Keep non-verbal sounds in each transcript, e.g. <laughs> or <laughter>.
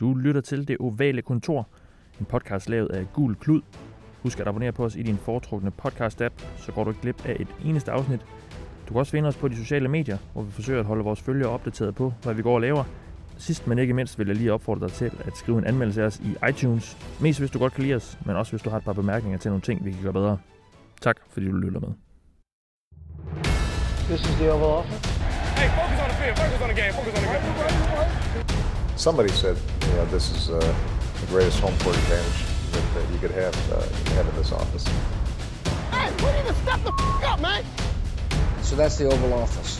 Du lytter til Det Ovale Kontor, en podcast lavet af Gul Klud. Husk at abonnere på os i din foretrukne podcast-app, så går du ikke glip af et eneste afsnit. Du kan også finde os på de sociale medier, hvor vi forsøger at holde vores følgere opdateret på, hvad vi går og laver. Sidst men ikke mindst vil jeg lige opfordre dig til at skrive en anmeldelse af os i iTunes. Mest hvis du godt kan lide os, men også hvis du har et par bemærkninger til nogle ting, vi kan gøre bedre. Tak fordi du lytter med. This is the Oval Office. Hey, focus on the field. Focus on the game. Focus on the game. Somebody said, you know, this is uh, the greatest home court advantage that, that you could have, uh, you could in this office. Hey, we need to step the f- up, man. So that's the Oval Office.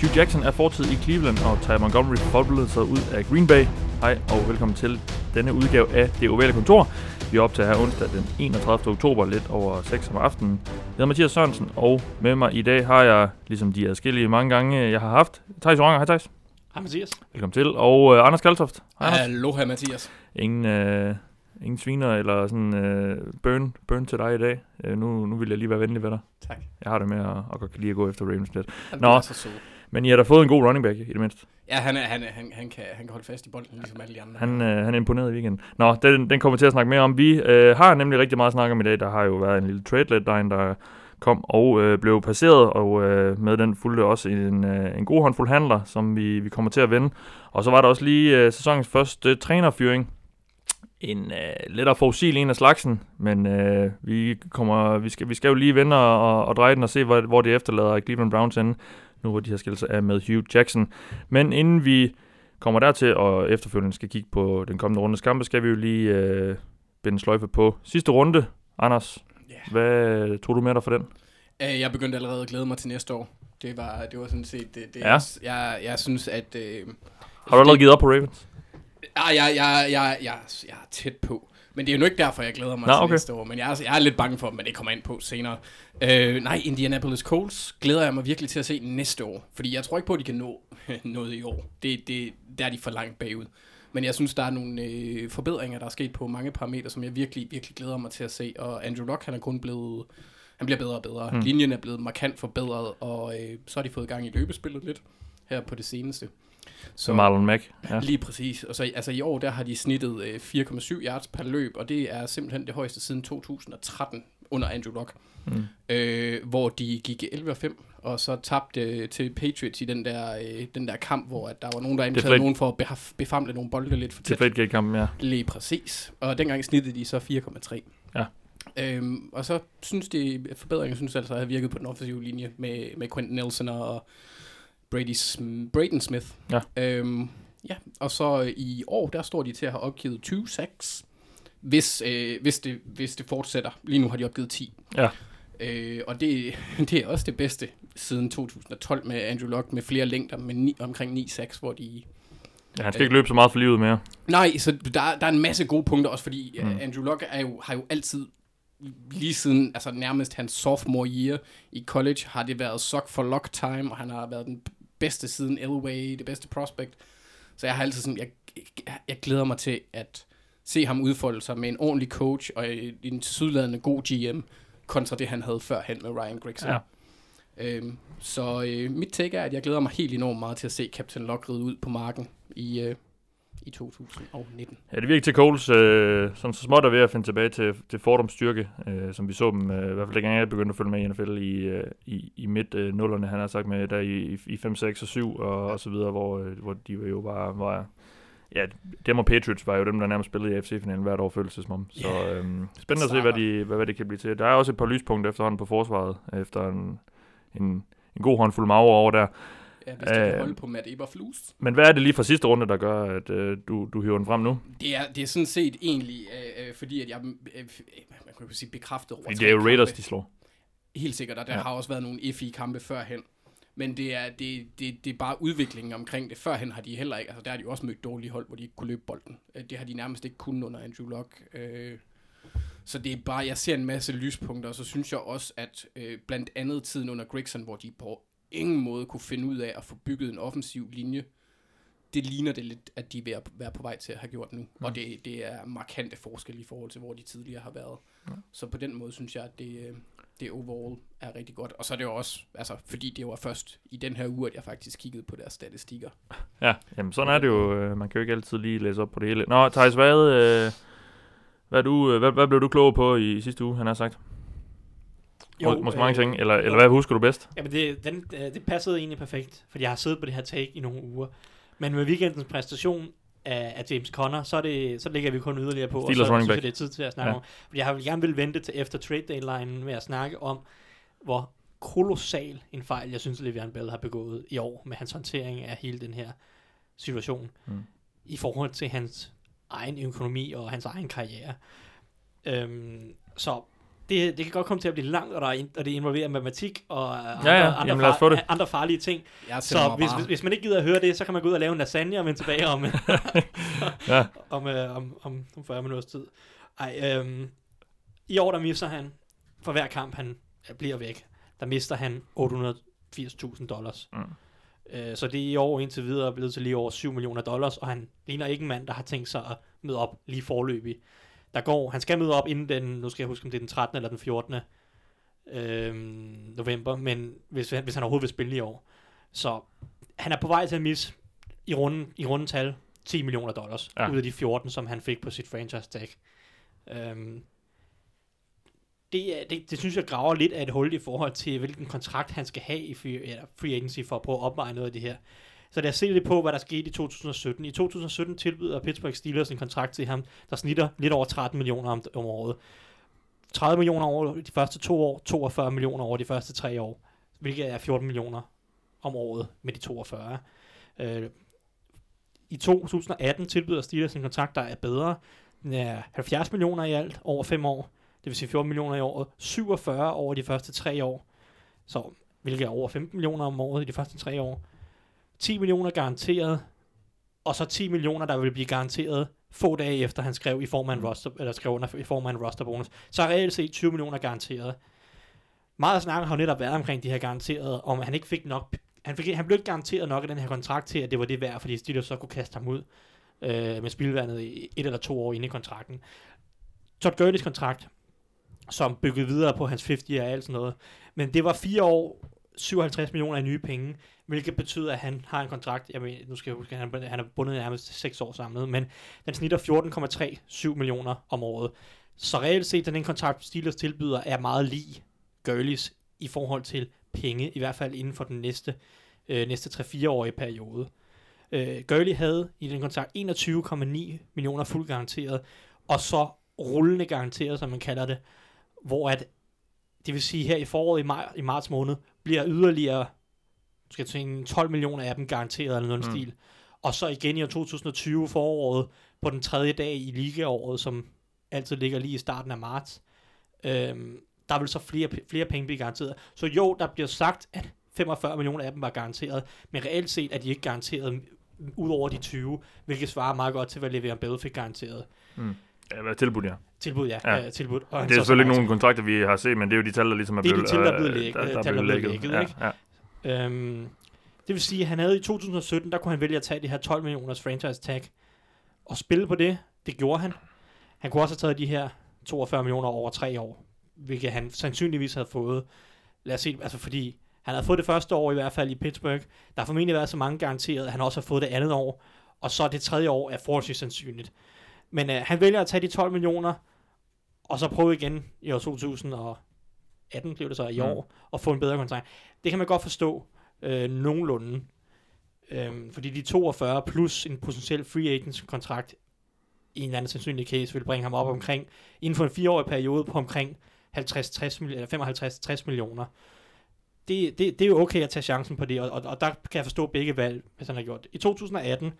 Hugh Jackson er fortid i Cleveland, og Ty Montgomery forblevet sig ud af Green Bay. Hej og velkommen til denne udgave af Det Ovale Kontor. Vi er op til her onsdag den 31. oktober, lidt over 6 om aftenen. Jeg hedder Mathias Sørensen, og med mig i dag har jeg, ligesom de adskillige mange gange, jeg har haft, Thijs Oranger. Hej Thijs. Hej Mathias. Velkommen til. Og øh, Anders Kaltoft. Hej Anders. Aloha Mathias. Ingen, øh, ingen sviner eller sådan øh, burn, burn til dig i dag. Øh, nu, nu vil jeg lige være venlig ved dig. Tak. Jeg har det med at, at godt kan lide at gå efter Ravens lidt. Nå. er så sød. Men I har da fået en god running back i det mindste. Ja, han, er, han, er, han, han, kan, han kan holde fast i bolden, ligesom alle de andre. Han, øh, han er imponeret i weekenden. Nå, den, den kommer til at snakke mere om. Vi øh, har nemlig rigtig meget at snakke om i dag. Der har jo været en lille trade deadline, der kom og øh, blev passeret, og øh, med den fulgte også en, øh, en god håndfuld handler, som vi, vi kommer til at vende. Og så var der også lige øh, sæsonens første øh, trænerfyring. En øh, lidt forudsigelig en af slagsen, men øh, vi, kommer, vi, skal, vi skal jo lige vende og, og dreje den og se, hvor, hvor det efterlader Cleveland Browns ende, nu hvor de har skilt sig af med Hugh Jackson. Men inden vi kommer dertil, og efterfølgende skal kigge på den kommende rundes kampe, skal vi jo lige øh, binde sløjfe på sidste runde. Anders, Ja. hvad tror du med dig for den? Øh, jeg begyndte allerede at glæde mig til næste år. Det var, det var sådan set det. det Ja. jeg, jeg synes, at... Øh, Har du allerede givet op på Ravens? Ah, jeg, jeg, jeg, jeg, jeg er tæt på. Men det er jo nu ikke derfor, jeg glæder mig Nå, til okay. næste år. Men jeg er, jeg er lidt bange for dem, men det kommer ind på senere. Øh, nej, Indianapolis Colts glæder jeg mig virkelig til at se næste år. Fordi jeg tror ikke på, at de kan nå <laughs> noget i år. Det, det, der er de for langt bagud. Men jeg synes, der er nogle øh, forbedringer, der er sket på mange parametre, som jeg virkelig, virkelig glæder mig til at se. Og Andrew Luck, han er kun blevet... Han bliver bedre og bedre. Mm. Linjen er blevet markant forbedret, og øh, så har de fået gang i løbespillet lidt her på det seneste. Så Marlon Mack. Ja. Lige præcis. Og så altså i år, der har de snittet øh, 4,7 yards per løb, og det er simpelthen det højeste siden 2013 under Andrew Luck. Mm. Øh, hvor de gik 11-5, og så tabte øh, til Patriots i den der, øh, den der kamp, hvor at der var nogen, der anklagede Deflate- nogen for at behaf- befamle nogle bolde lidt for tæt. Flategate-kampen, ja. Lige præcis. Og dengang snittede de så 4,3. Ja. Øhm, og så synes de, forbedringen synes altså at have virket på den offensive linje med, med Quentin Nelson og Brady Sm- Braden Smith. Ja. Øhm, ja, og så øh, i år, der står de til at have opgivet 20 sacks, hvis, øh, hvis, det, hvis det fortsætter. Lige nu har de opgivet 10. Ja. Øh, og det, <laughs> det er også det bedste siden 2012 med Andrew Luck med flere længder, med ni, omkring 9 sacks, hvor de ja. Han skal ikke løbe så meget for livet mere. Nej, så der, der er en masse gode punkter også, fordi Mm. mm. Andrew Luck er jo, har jo altid, lige siden altså nærmest hans sophomore year i college, har det været suck for luck time, og han har været den bedste siden Elway, det bedste prospect. Så jeg har altid sådan, jeg, jeg, jeg glæder mig til at se ham udfolde sig med en ordentlig coach og en sydladende god GM, kontra det, han havde førhen med Ryan Grigson. Ja. Øhm, så øh, mit take er, at jeg glæder mig helt enormt meget til at se Captain Lock ride ud på marken i, øh, i 2019. Ja, det virker til Coles, øh, sådan så småt er ved at finde tilbage til, til Fordums styrke, øh, som vi så dem, øh, i hvert fald dengang jeg begyndte at følge med i NFL i, øh, i, i midt øh, han har sagt med der i, i 5, 6 og 7 og, og så videre, hvor, øh, hvor de jo bare var, ja, dem og Patriots var jo dem, der nærmest spillede i AFC-finalen hvert år, føles det som om. Så øh, spændende at se, hvad, de, hvad, hvad det kan blive til. Der er også et par lyspunkter efterhånden på forsvaret, efter en, en, en god håndfuld maver over der. Ja, hvis de kan Øh, holde på Matt Eberflus. Men hvad er det lige fra sidste runde, der gør, at øh, du, du hiver den frem nu? Det er, det er sådan set egentlig, øh, øh, fordi at jeg, øh, øh, man kan jo sige, bekræftet over det er jo Raiders, kampe. de slår. Helt sikkert, og der Ja. har også været nogle iffy kampe førhen. Men det er, det, det, det er bare udviklingen omkring det. Førhen har de heller ikke, altså der har de også mødt dårlige hold, hvor de ikke kunne løbe bolden. Øh, Det har de nærmest ikke kunnet under Andrew Luck. Øh, Så det er bare, jeg ser en masse lyspunkter, og så synes jeg også, at øh, blandt andet tiden under Grigson, hvor de på ingen måde kunne finde ud af at få bygget en offensiv linje, det ligner det lidt, at de er ved at være på vej til at have gjort nu. Mm. Og det, det er markante forskel i forhold til, hvor de tidligere har været. Mm. Så på den måde synes jeg, at det, øh, det overall er rigtig godt. Og så er det jo også, altså, fordi det var først i den her uge, at jeg faktisk kiggede på deres statistikker. Ja, jamen sådan er det jo. øh, Man kan jo ikke altid lige læse op på det hele. Nå, Thijs, hvad, øh, hvad, du, hvad, hvad blev du klog på i sidste uge, han har sagt? Jo, Måske mange ting, eller, eller hvad husker du bedst? Jamen, det, den, øh, det passede egentlig perfekt, fordi jeg har siddet på det her take i nogle uger. Men med weekendens præstation af, af James Conner, så, er det, så lægger vi kun yderligere på, Steelers og så synes jeg, det er tid til at snakke Ja. om. Fordi jeg har gerne vil vente til efter trade deadline med at snakke om, hvor kolossal en fejl, jeg synes, Le'Veon Bell har begået i år med hans håndtering af hele den her situation Mm. i forhold til hans egen økonomi og hans egen karriere. Øhm, så det, det kan godt komme til at blive langt, og, der er, og det involverer matematik og øh, andre, ja. andre, Jamen, det. andre farlige ting. Så hvis, hvis, hvis man ikke gider at høre det, så kan man gå ud og lave en lasagne og vende tilbage om, <laughs> Ja. om, øh, om, om, om 40 minutters tid. Ej, øhm, I år der mister han, for hver kamp han øh, bliver væk, der mister han 880.000 dollars. Mm. Øh, så det er i år indtil videre blevet til lige over 7 millioner dollars, og han ligner ikke en mand, der har tænkt sig at møde op lige forløbig. Der går, han skal møde op inden den, nu skal jeg huske, om det er den 13. eller den 14. Øhm, november, men hvis, hvis han overhovedet vil spille i år. Så han er på vej til at misse i runden, i runden tal 10 millioner dollars, Ja. ud af de 14, som han fik på sit franchise tag. Øhm, det, det, det synes jeg graver lidt af et hul i forhold til, hvilken kontrakt han skal have i free, eller free agency for at prøve at opveje noget af det her. Så lad os se lidt på, hvad der skete i 2017. I 2017 tilbyder Pittsburgh Steelers en kontrakt til ham, der snitter lidt over 13 millioner om, om året. 30 millioner over de første to år, 42 millioner over de første tre år, hvilket er 14 millioner om året med de 42. Øh, I 2018 tilbyder Steelers en kontrakt, der er bedre. Den er 70 millioner i alt over fem år. Det vil sige 14 millioner i året. 47 over de første tre år. Så, hvilket er over 15 millioner om året i de første tre år. 10 millioner garanteret. Og så 10 millioner, der vil blive garanteret få dage efter, han skrev i form af en roster, eller skrev under i form af en rosterbonus. Så er reelt set 20 millioner garanteret. Meget snak har jo netop været omkring de her garanterede, om han ikke fik nok han, fik, han blev ikke garanteret nok af den her kontrakt til, at det var det værd, fordi Steelers så kunne kaste ham ud øh, med spilvandet i et eller to år inde i kontrakten. Todd Gurley's kontrakt, som byggede videre på hans 50 og alt sådan noget, men det var fire år, 57 millioner i nye penge, hvilket betyder, at han har en kontrakt, jeg mener, nu skal jeg huske, at han, han er bundet nærmest 6 år samlet, men den snitter 14,37 millioner om året. Så reelt set, den kontrakt Steelers tilbyder, er meget lig Gurley's i forhold til penge, i hvert fald inden for den næste, øh, næste 3-4-årige periode. Øh, Gurley havde i den kontrakt 21,9 millioner fuldt garanteret, og så rullende garanteret, som man kalder det, hvor at, det vil sige her i foråret i, maj, i marts måned, bliver yderligere skal jeg tænke, 12 millioner af dem garanteret eller noget mm. Mm. stil. Og så igen i år 2020 foråret, på den tredje dag i ligaåret, som altid ligger lige i starten af marts, øhm, der vil så flere, flere penge blive garanteret. Så jo, der bliver sagt, at 45 millioner af dem var garanteret, men reelt set er de ikke garanteret ud over de 20, hvilket svarer meget godt til, hvad Le'Veon Bell fik garanteret. Ja, hvad tilbudt, ja. Tilbud, ja. Ja. ja. tilbud. Og Det er selvfølgelig ikke nogen kontrakter, vi har set, men det er jo de tal, der ligesom er Det er de blevet, tal, der er blevet øh, læg- der, der er der er blevet blevet lægget. lægget, Ja, ja. Øhm, det vil sige, at han havde i 2017, der kunne han vælge at tage de her 12 millioners franchise tag og spille på det. Det gjorde han. Han kunne også have taget de her 42 millioner over tre år, hvilket han sandsynligvis havde fået. Lad os se, altså fordi han havde fået det første år i hvert fald i Pittsburgh. Der har formentlig været så mange garanteret, at han også har fået det andet år. Og så det tredje år er forholdsvis sandsynligt. Men øh, han vælger at tage de 12 millioner, og så prøve igen i år 2018, blev det så i Mm. år, og få en bedre kontrakt. Det kan man godt forstå øh, nogenlunde. Øhm, fordi de 42 plus en potentiel free agents kontrakt i en eller anden sandsynlig case vil bringe ham op omkring, inden for en fireårig periode på omkring 50-60 mil- eller 55-60 millioner. Det, det, det er jo okay at tage chancen på det, og, og, og der kan jeg forstå begge valg, hvis han har gjort det. I 2018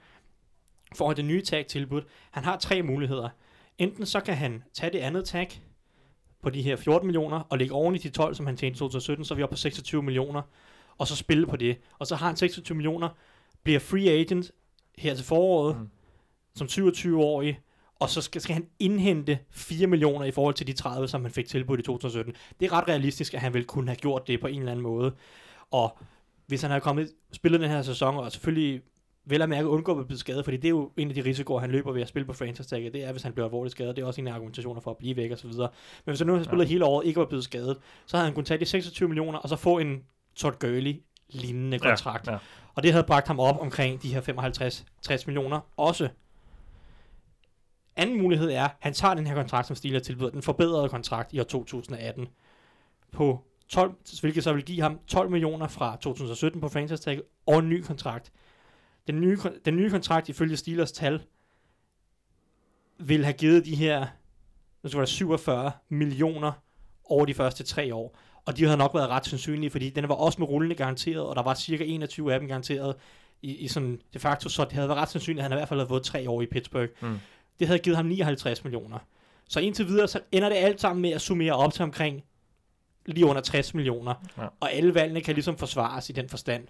får han det nye tag tilbudt. Han har tre muligheder. Enten så kan han tage det andet tag på de her 14 millioner, og lægge oven i de 12, som han tjente i 2017, så er vi oppe på 26 millioner, og så spille på det. Og så har han 26 millioner, bliver free agent her til foråret, Mm. som 27-årig, og så skal, skal han indhente 4 millioner i forhold til de 30, som han fik tilbudt i 2017. Det er ret realistisk, at han vil kunne have gjort det på en eller anden måde. Og hvis han havde kommet spillet den her sæson, og selvfølgelig vel at mærke undgå at blive skadet, fordi det er jo en af de risikoer, han løber ved at spille på franchise tagget, det er, hvis han bliver alvorligt skadet, det er også en af argumentationer for at blive væk og så videre. Men hvis han nu har spillet ja. hele året, ikke var blevet skadet, så havde han kunnet tage de 26 millioner, og så få en Todd Gurley lignende kontrakt. Ja, ja. Og det havde bragt ham op omkring de her 55-60 millioner også. Anden mulighed er, at han tager den her kontrakt, som Steelers tilbyder, den forbedrede kontrakt i år 2018, på 12, hvilket så vil give ham 12 millioner fra 2017 på franchise tag og en ny kontrakt. Den nye, den nye kontrakt, ifølge Steelers tal, vil have givet de her nu skal være 47 millioner over de første tre år. Og de havde nok været ret sandsynlige, fordi den var også med rullende garanteret, og der var cirka 21 af dem garanteret i, i sådan de facto, så det havde været ret sandsynligt, at han i hvert fald havde fået tre år i Pittsburgh. Mm. Det havde givet ham 59 millioner. Så indtil videre, så ender det alt sammen med at summere op til omkring lige under 60 millioner. Ja. Og alle valgene kan ligesom forsvares i den forstand.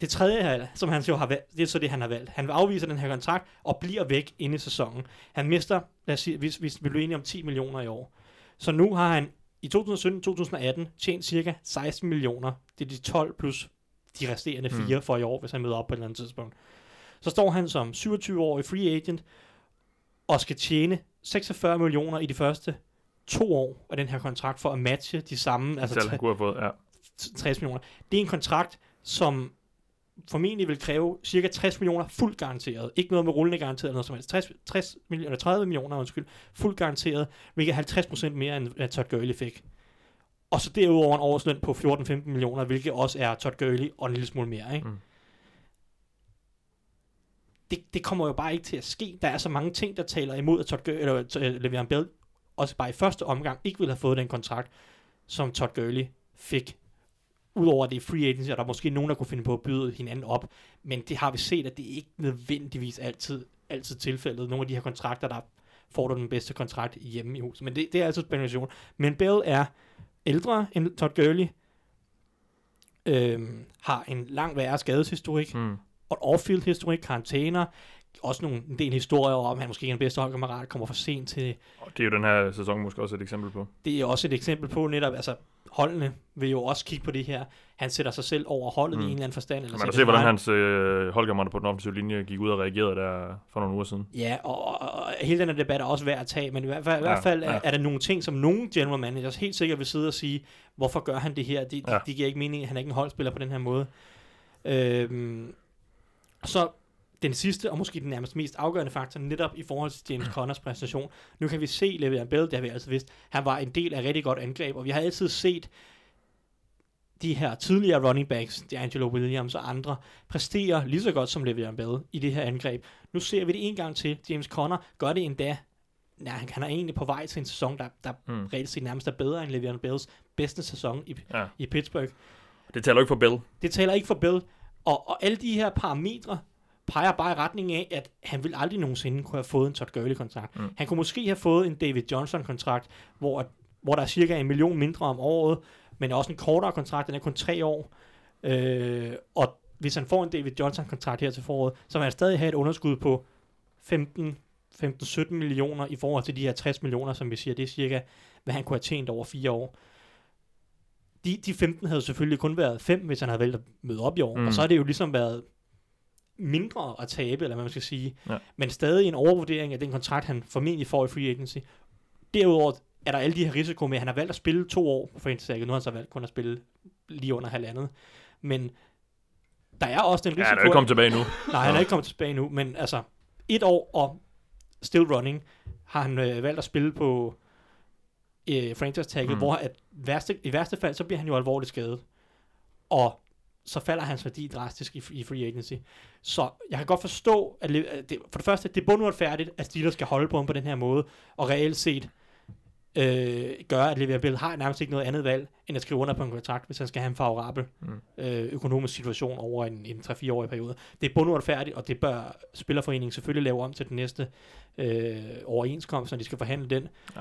Det tredje, som han jo har valgt, det er så det, han har valgt. Han afviser den her kontrakt og bliver væk inde i sæsonen. Han mister, lad os sige, hvis, hvis vi bliver enige om 10 millioner i år. Så nu har han i 2017-2018 tjent cirka 16 millioner. Det er de 12 plus de resterende fire mm. for i år, hvis han møder op på et eller andet tidspunkt. Så står han som 27-årig free agent og skal tjene 46 millioner i de første to år af den her kontrakt for at matche de samme, altså Altså, han kunne have fået, ja. 60 millioner. Det er en kontrakt, som formentlig vil kræve cirka 60 millioner fuldt garanteret. Ikke noget med rullende garanteret eller noget som helst. 60, 60 millioner, 30 millioner, undskyld, fuldt garanteret, hvilket er 50% mere end hvad Todd Gurley fik. Og så derudover en årsløn på 14-15 millioner, hvilket også er Todd Gurley og en lille smule mere. Ikke? Mm. Det, det kommer jo bare ikke til at ske. Der er så mange ting, der taler imod, at Todd Gurley, eller, uh, Le'Veon Bell også bare i første omgang ikke ville have fået den kontrakt, som Todd Gurley fik. Udover at det er free agency, og der er måske nogen, der kunne finde på at byde hinanden op. Men det har vi set, at det ikke nødvendigvis altid, altid tilfældet. Nogle af de her kontrakter, der får du den bedste kontrakt hjemme i huset. Men det, det er altså spekulation. Men Bell er ældre end Todd Gurley. Øhm, har en lang værre skadeshistorik. Mm. Og off-field historik, karantæner. Også nogle, en del historier om, at han måske ikke er den bedste holdkammerat, kommer for sent til Og det er jo den her sæson måske også et eksempel på. det er også et eksempel på netop, altså holdene vil jo også kigge på det her. Han sætter sig selv over holdet mm. i en eller anden forstand. Eller Man kan se, hvordan hans øh, holdkammerater på den offensive linje gik ud og reagerede der for nogle uger siden. Ja, og, og, og hele den her debat er også værd at tage, men i hvert fald, i Ja, hvert fald er, ja. er der nogle ting, som nogle general managers helt sikkert vil sidde og sige, hvorfor gør han det her? Det, Ja. ja. det giver ikke mening, han er ikke en holdspiller på den her måde. Øhm, så den sidste, og måske den nærmest mest afgørende faktor, netop i forhold til James Connors præstation. Nu kan vi se Le'Veon Bell, det har vi altid vidst, han var en del af rigtig godt angreb, og vi har altid set de her tidligere running backs, D'Angelo Williams og andre, præstere lige så godt som Le'Veon Bell i det her angreb. Nu ser vi det en gang til. James Conner gør det endda. Nej, han, han er egentlig på vej til en sæson, der, der Mm. mm. reelt set nærmest er bedre end Le'Veon Bells bedste sæson i, Ja. i Pittsburgh. Det taler ikke for Bell. Det taler ikke for Bell. Og, og alle de her parametre peger bare i retning af, at han vil aldrig nogensinde kunne have fået en Todd Gurley-kontrakt. Mm. Han kunne måske have fået en David Johnson-kontrakt, hvor, hvor der er cirka en million mindre om året, men også en kortere kontrakt, den er kun tre år. Øh, og hvis han får en David Johnson-kontrakt her til foråret, så vil han stadig have et underskud på 15 15-17 millioner i forhold til de her 60 millioner, som vi siger, det er cirka, hvad han kunne have tjent over fire år. De, de 15 havde selvfølgelig kun været 5, hvis han havde valgt at møde op i år, mm. og så har det jo ligesom været mindre at tabe, eller hvad man skal sige, Ja. men stadig en overvurdering af den kontrakt, han formentlig får i free agency. Derudover er der alle de her risiko med, at han har valgt at spille to år på franchise Nu har han så valgt kun at spille lige under halvandet. Men der er også den Ja, risiko... han er ikke kommet tilbage nu. <laughs> Nej, han er ikke kommet tilbage nu, men altså, et år og still running, har han øh, valgt at spille på øh, franchise-tagget, Mm. mm. hvor at værste, i værste fald, så bliver han jo alvorligt skadet. Og så falder hans værdi drastisk i, i free agency. Så jeg kan godt forstå, at, det, for det første, det er bunduretfærdigt, at Steelers skal holde på ham på den her måde, og reelt set øh, gøre, at Le'Veon Bell har nærmest ikke noget andet valg, end at skrive under på en kontrakt, hvis han skal have en favorabel Mm. øh, økonomisk situation over en, en 3-4-årig periode. Det er bunduretfærdigt, og det bør Spillerforeningen selvfølgelig lave om til den næste øh, overenskomst, når de skal forhandle den. Ja.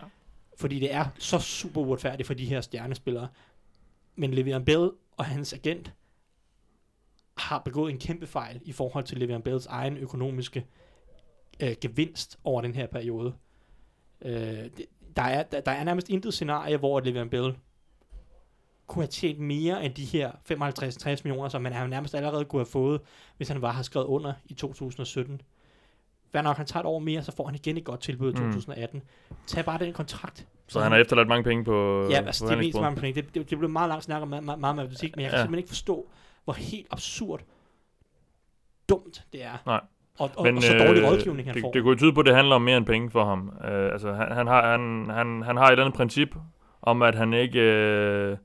Fordi det er så super uretfærdigt for de her stjernespillere. Men Le'Veon Bell og hans agent har begået en kæmpe fejl i forhold til Le'Veon Bells egen økonomiske øh, gevinst over den her periode. Øh, det, der, er, der, der er nærmest intet scenarie, hvor Le'Veon Bell kunne have tjent mere end de her 55-60 millioner, som man han nærmest allerede kunne have fået, hvis han var har skrevet under i 2017. Hvad nok, han tager et år mere, så får han igen et godt tilbud i Mm. 2018. Tag bare den kontrakt. Så han har efterladt mange penge på Ja, på altså det er mest mange penge. Det, det, det blev meget langt snak om meget, meget, meget matematik, men jeg kan Ja. simpelthen ikke forstå, hvor helt absurd dumt det er. Nej. Og, og, Men, og så dårlig øh, rådgivning, han det, får. det kunne tyde på, at det handler om mere end penge for ham. Uh, altså, han, han, har, han, han, han har et andet princip om, at han ikke... Uh,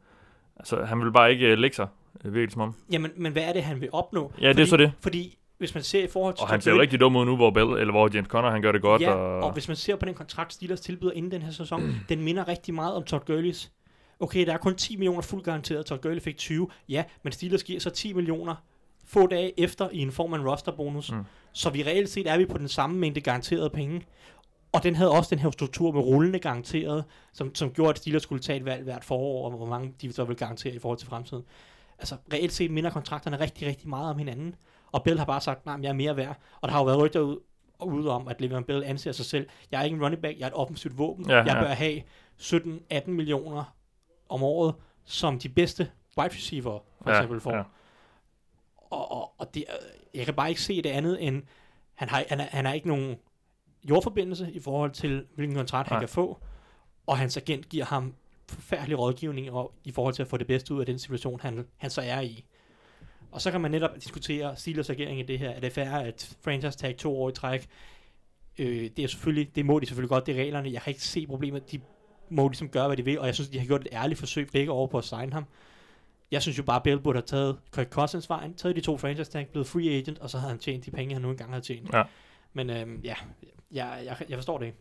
altså, han vil bare ikke uh, lægge sig, uh, virkelig som om. Jamen, men hvad er det, han vil opnå? Ja, det er så det. Fordi hvis man ser i forhold til... Og han ser jo rigtig dum ud nu, hvor, Bell, eller hvor James Conner, han gør det godt. Ja, og, og hvis man ser på den kontrakt, Steelers tilbyder inden den her sæson, <clears throat> den minder rigtig meget om Todd Gurley's. Okay, der er kun 10 millioner fuldt garanteret, Todd Gurley fik 20, ja, men Steelers giver så 10 millioner få dage efter i en form af en rosterbonus. Mm. Så vi reelt set er vi på den samme mængde garanterede penge. Og den havde også den her struktur med rullende garanteret, som, som gjorde, at Steelers skulle tage et valg hvert forår, og hvor mange de så ville garantere i forhold til fremtiden. Altså, reelt set minder kontrakterne rigtig, rigtig meget om hinanden. Og Bell har bare sagt, nej, jeg er mere værd. Og der har jo været rygter ud, ude om, at Le'Veon Bell anser sig selv. Jeg er ikke en running back, jeg er et offensivt våben. Ja, jeg ja. bør have 17-18 millioner om året, som de bedste wide receiver for Ja, eksempel får. ja. Og, og, og det, jeg kan bare ikke se det andet end, han har, han, han har ikke nogen jordforbindelse i forhold til, hvilken kontrakt han kan få, og hans agent giver ham forfærdelig rådgivning og, i forhold til at få det bedste ud af den situation, han, han så er i. Og så kan man netop diskutere Steelers agering i det her. Er det fair, at franchise tag to år i træk? Øh, det er selvfølgelig, det må de selvfølgelig godt, det er reglerne. Jeg kan ikke se problemet. De må ligesom gøre, hvad de vil, og jeg synes, de har gjort et ærligt forsøg begge år på at signe ham. Jeg synes jo bare, Bill burde have taget Kirk Cousins vejen, taget de to franchise tag, blevet free agent, og så havde han tjent de penge, han nu engang havde tjent. Ja. Men øhm, ja, jeg, jeg, jeg forstår det ikke.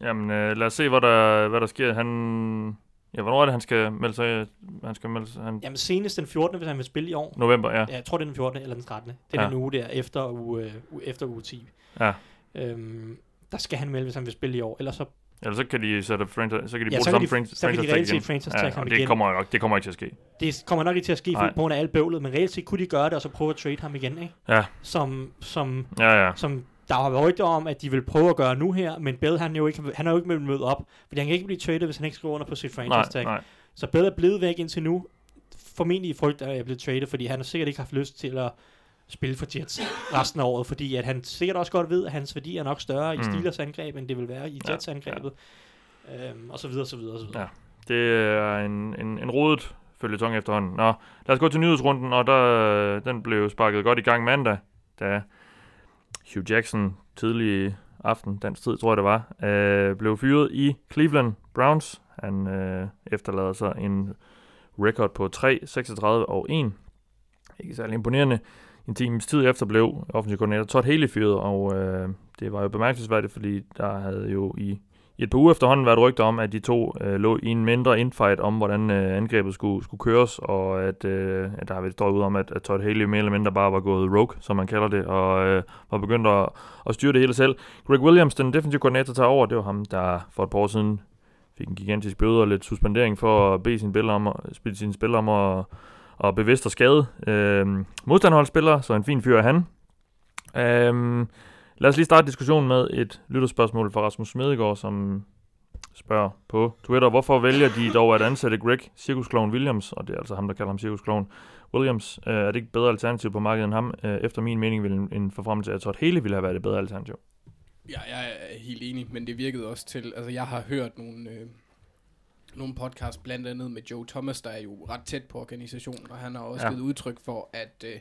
Jamen, øh, lad os se, hvad der, hvad der sker. Han... Ja, hvornår er det, han skal melde sig? Han skal melde sig... Han... Jamen senest den 14. hvis han vil spille i år. November, ja. Ja, jeg tror, det er den 14. eller den 13. Det er Ja. den uge der, efter uge, øh, efter uge 10. Ja. Øhm, der skal han melde, hvis han vil spille i år. Ellers så, Eller så kan de sætte franchise, så kan de Ja, bruge så det kan samme de- franchise så kan de reelt igen. set franchise tag ja, ham det igen. kommer nok, det kommer ikke til at ske. det kommer nok ikke til at ske, Nej. på grund af alt bøvlet, men reelt set kunne de gøre det, og så prøve at trade ham igen, ikke? Ja. Som, som, Ja, ja. som der har været rygter om, at de vil prøve at gøre nu her, men Bell han, jo ikke, han har jo ikke med møde op, fordi han kan ikke blive traded, hvis han ikke skriver under på sit franchise Nej, tag. nej. Så Bell er blevet væk indtil nu. Formentlig i frygt af at blive traded, fordi han har sikkert ikke haft lyst til at spille for Jets resten af året, fordi at han sikkert også godt ved, at hans værdi er nok større i Mm. Steelers angreb, end det vil være i Ja, Jets angrebet. Øhm, og så videre, så videre, så videre. Ja. Det er en, en, en rodet følgetong efterhånden. Nå, lad os gå til nyhedsrunden, og der, den blev sparket godt i gang mandag, da Hugh Jackson tidlig aften, dansk tid, tror jeg det var, øh, blev fyret i Cleveland Browns. Han øh, efterlader sig en record på 3, 36 og 1. Ikke særlig imponerende. En times tid efter blev offensiv koordinator Todd Haley fyret, og øh, det var jo bemærkelsesværdigt, fordi der havde jo i i et par uger efterhånden været rygter om, at de to øh, lå i en mindre infight om, hvordan øh, angrebet skulle, skulle køres, og at, øh, at der har været stået ud om, at, at Todd Haley mere eller mindre bare var gået rogue, som man kalder det, og øh, var begyndt at, at styre det hele selv. Greg Williams, den defensive koordinator, tager over. Det var ham, der for et par år siden fik en gigantisk bøde og lidt suspendering for at bede sine spillere om at, spille sine spillere om at, og bevidst og skade øh, modstanderholdsspillere, så en fin fyr er han. Øh, Lad os lige starte diskussionen med et lytterspørgsmål fra Rasmus Smedegaard, som spørger på Twitter, hvorfor vælger de dog at ansætte Greg Circus Clown Williams, og det er altså ham, der kalder ham Circus Clown Williams, øh, er det ikke bedre alternativ på markedet end ham? Øh, efter min mening vil en, en forfremmelse til, at Todd Hele ville have været et bedre alternativ. Ja, jeg er helt enig, men det virkede også til, altså jeg har hørt nogle, øh, nogle podcast, blandt andet med Joe Thomas, der er jo ret tæt på organisationen, og han har også Ja. givet udtryk for, at, øh,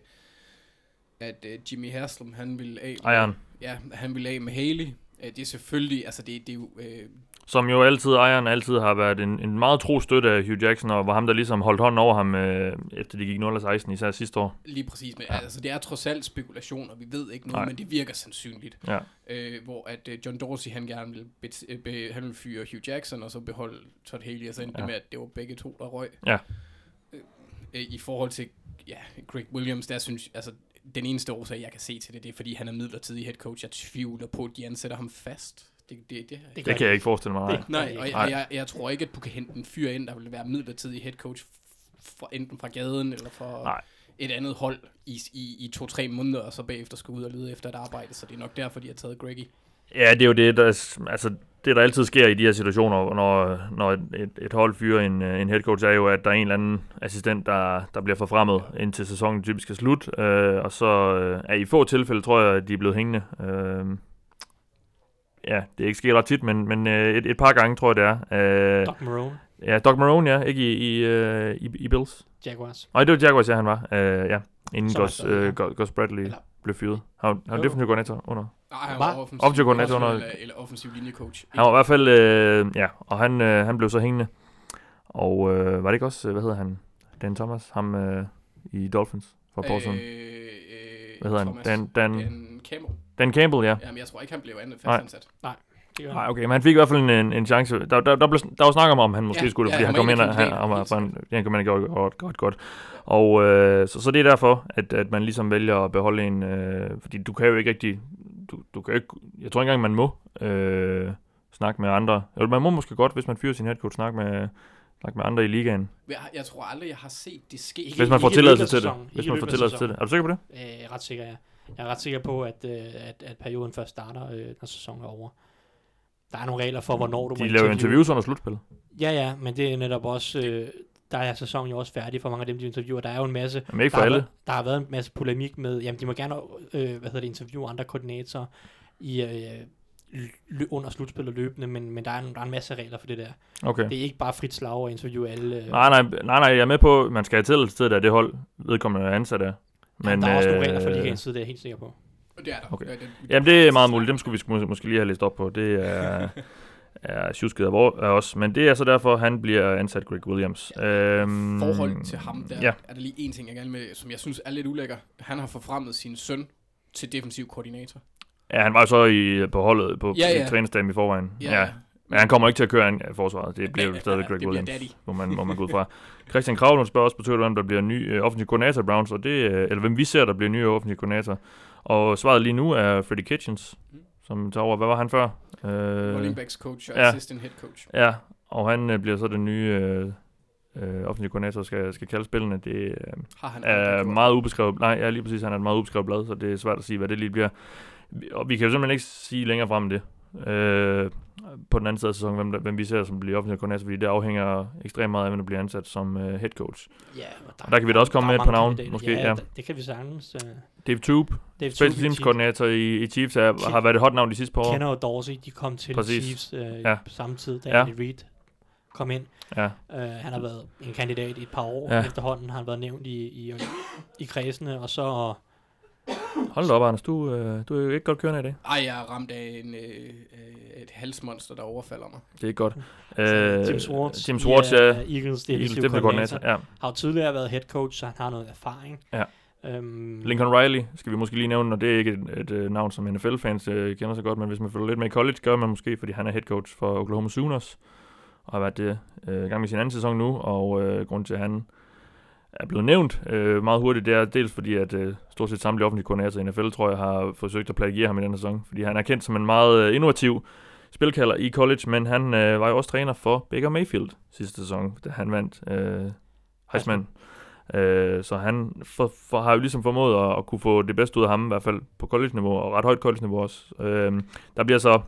at øh, Jimmy Haslam, han vil af med, ja, han vil af med Haley. Øh, det er selvfølgelig, altså det, det er jo, øh, som jo altid, ejeren altid har været en, en meget tro støtte af Hugh Jackson, og var ham, der ligesom holdt hånden over ham, øh, efter de gik 0-16, især sidste år. lige præcis, men Ja. altså det er trods alt spekulationer, vi ved ikke noget, Nej. men det virker sandsynligt. Ja. øh, hvor at øh, John Dorsey, han gerne vil, bet, øh, be, han vil fyre Hugh Jackson, og så beholde Todd Haley, og så endte Ja. det med, at det var begge to, der røg. Ja. Øh, øh, I forhold til, ja, Greg Williams, der synes altså, den eneste årsag, jeg kan se til det, det er, fordi han er midlertidig head coach. Jeg tvivler på, at de ansætter ham fast. Det, det, det, Det Det kan jeg ikke forestille mig. Nej. Og, Nej. og jeg, jeg tror ikke, at du kan hente en fyr ind, der vil være midlertidig head coach, f- fra, enten fra gaden eller fra Nej. et andet hold i, i, i to-tre måneder, og så bagefter skal ud og lede efter et arbejde. Så det er nok derfor, de har taget Greggy. Ja, det er jo det, der, er altså, det, der altid sker i de her situationer, når, når et, et, hold fyrer en, øh, en head coach, er jo, at der er en eller anden assistent, der, der bliver forfremmet, indtil sæsonen typisk er slut. Øh, og så øh, er i få tilfælde, tror jeg, at de er blevet hængende. Øh, ja, det er ikke sket ret tit, men, men øh, et, et par gange, tror jeg, det er. Øh, Doc Marone, ja, Doc Marone, ja, ikke i, i, øh, i, i Bills. Jaguars. Nej, det var Jaguars, ja, han var. Øh, ja, inden Gus, øh, Gus- Bradley Eller- blev fyret. Han var, han var definitivt koordinator under. Nej, han var offensiv, Offensiv koordinator under- eller, eller offensiv linjecoach. Han var i hvert fald, øh, ja, og han, øh, han blev så hængende. Og øh, var det ikke også, øh, hvad hedder han? Dan Thomas, ham øh, i Dolphins for et par år siden. Øh, øh, Hvad hedder han? Thomas. Dan, Dan, Dan Campbell. Dan Campbell, ja. Jamen, jeg tror ikke, han blev andet Nej. fastansat. Gør Nej, han. okay, men han fik i hvert fald en, en, en chance. Der, der, der, blev, der var snak om, om han måske Ja, skulle ja, fordi han han kom ind, og han, han, var, ja, han kom ind og gjorde godt, godt, godt. Og øh, så, så det er derfor, at, at man ligesom vælger at beholde en, øh, fordi du kan jo ikke rigtig, du, du kan ikke, jeg tror ikke engang, man må øh, snakke med andre. Eller man må måske godt, hvis man fyrer sin headcoach, snakke med, snakke med andre i ligaen. Jeg, jeg tror aldrig, jeg har set det ske. Ikke- Hvis man får tilladelse til det. sæsonen. Hvis man får tilladelse til det. Er du sikker på det? Øh, er ret sikker, ja. Jeg er ret sikker på, at, øh, at, at perioden først starter, øh, når sæsonen er over. Der er nogle regler for, hvornår du De må laver interviews under slutspillet. Ja, ja, men det er netop også... Øh, der er sæsonen jo også færdig for mange af dem, de interviewer. Der er jo en masse... Men ikke der for har alle. Været, der har været en masse polemik med... Jamen, de må gerne øh, hvad hedder det, interviewe andre koordinatorer i, øh, lø- under slutspillet løbende, men, men der, er en, der er en masse regler for det der. Okay. Det er ikke bare frit slag at interviewe alle. Øh, Nej, nej, nej, nej, jeg er med på, at man skal have tilladelse til af det hold, vedkommende er ansat af. Men, der er også nogle regler for øh, ligaens side, det er jeg helt sikker på. Det er der. Okay. Ja, det, Jamen, det er meget muligt. Dem skulle vi sku- måske lige have læst op på. Det er, <laughs> er tjusket af, vor- af os. Men det er så derfor, han bliver ansat Greg Williams. Øhm, forhold til ham, der Ja, er der lige en ting, jeg gerne med, som jeg synes er lidt ulækker. Han har forfremmet sin søn til defensiv koordinator. ja, han var jo så i, på holdet på Ja, ja, ja. ja. træningsdagen i forvejen. Ja, ja. Men han kommer ikke til at køre an af forsvaret. Det bliver jo nej, Greg Williams, daddy. må man, må man gå ud fra. <laughs> Christian Kravlund spørger også på Twitter, hvem der bliver ny øh, offensiv koordinator i Browns, og det, øh, eller hvem vi ser, der bliver ny offensiv koordinator. Og svaret lige nu er Freddie Kitchens, Mm. som tager over. Hvad var han før? Øh, Running backs coach og ja. assistant head coach. Ja, og han øh, bliver så den nye øh, øh, offensiv koordinator, skal, skal kalde spillene. Det øh, Har han er meget ubeskrevet. Nej, ja, lige præcis. Han er et meget ubeskrevet blad, så det er svært at sige, hvad det lige bliver. Vi- Og vi kan jo simpelthen ikke sige længere frem end det. Øh, på den anden side af sæsonen, hvem, der, hvem vi ser som bliver offensiv koordinator, fordi det afhænger ekstremt meget af, hvem der bliver ansat som øh, head coach. Ja, Og der kan vi da også komme der med et par kandidater. måske, Ja, ja. d- det kan vi sagtens. Uh, Dave Tube, Dave special teams Chiefs. koordinator i, i Chiefs, er, har været et hot navn de sidste par år. Kenner og Dorsey, de kom til Præcis. Chiefs uh, Ja. samtidig, da Ja. Andy Reid kom ind. Ja. Uh, han har været en kandidat i et par år Ja. efterhånden. Han har været nævnt i, i, i kredsene, og så... Hold da op, Anders. Du, øh, du er jo ikke godt kørende i dag. Ej, jeg er ramt af en, øh, øh, et halsmonster, der overfalder mig. Det er ikke godt. Øh, Tim Swartz, Tim Swartz, ja. Eagles Eagles defensive defensive koordinator. Ja. Har jo tidligere været head coach, så han har noget erfaring. Ja. Um, Lincoln Riley skal vi måske lige nævne, og det er ikke et, et, et navn, som NFL-fans øh, kender så godt, men hvis man følger lidt med i college, gør man måske, fordi han er head coach for Oklahoma Sooners, og har været det øh, i gang med sin anden sæson nu, og øh, grund til, at han er blevet nævnt øh, meget hurtigt, det er dels fordi, at øh, stort set samtlige offentlige koordinatorer i NFL, tror jeg, har forsøgt at plagiere ham i den her sæson, fordi han er kendt som en meget øh, innovativ spilkalder i college, men han øh, var jo også træner for Baker Mayfield sidste sæson, da han vandt øh, Heisman. Øh, så han for, for, har jo ligesom formået at, at kunne få det bedste ud af ham, i hvert fald på college-niveau, og ret højt college-niveau også. Øh, der bliver så,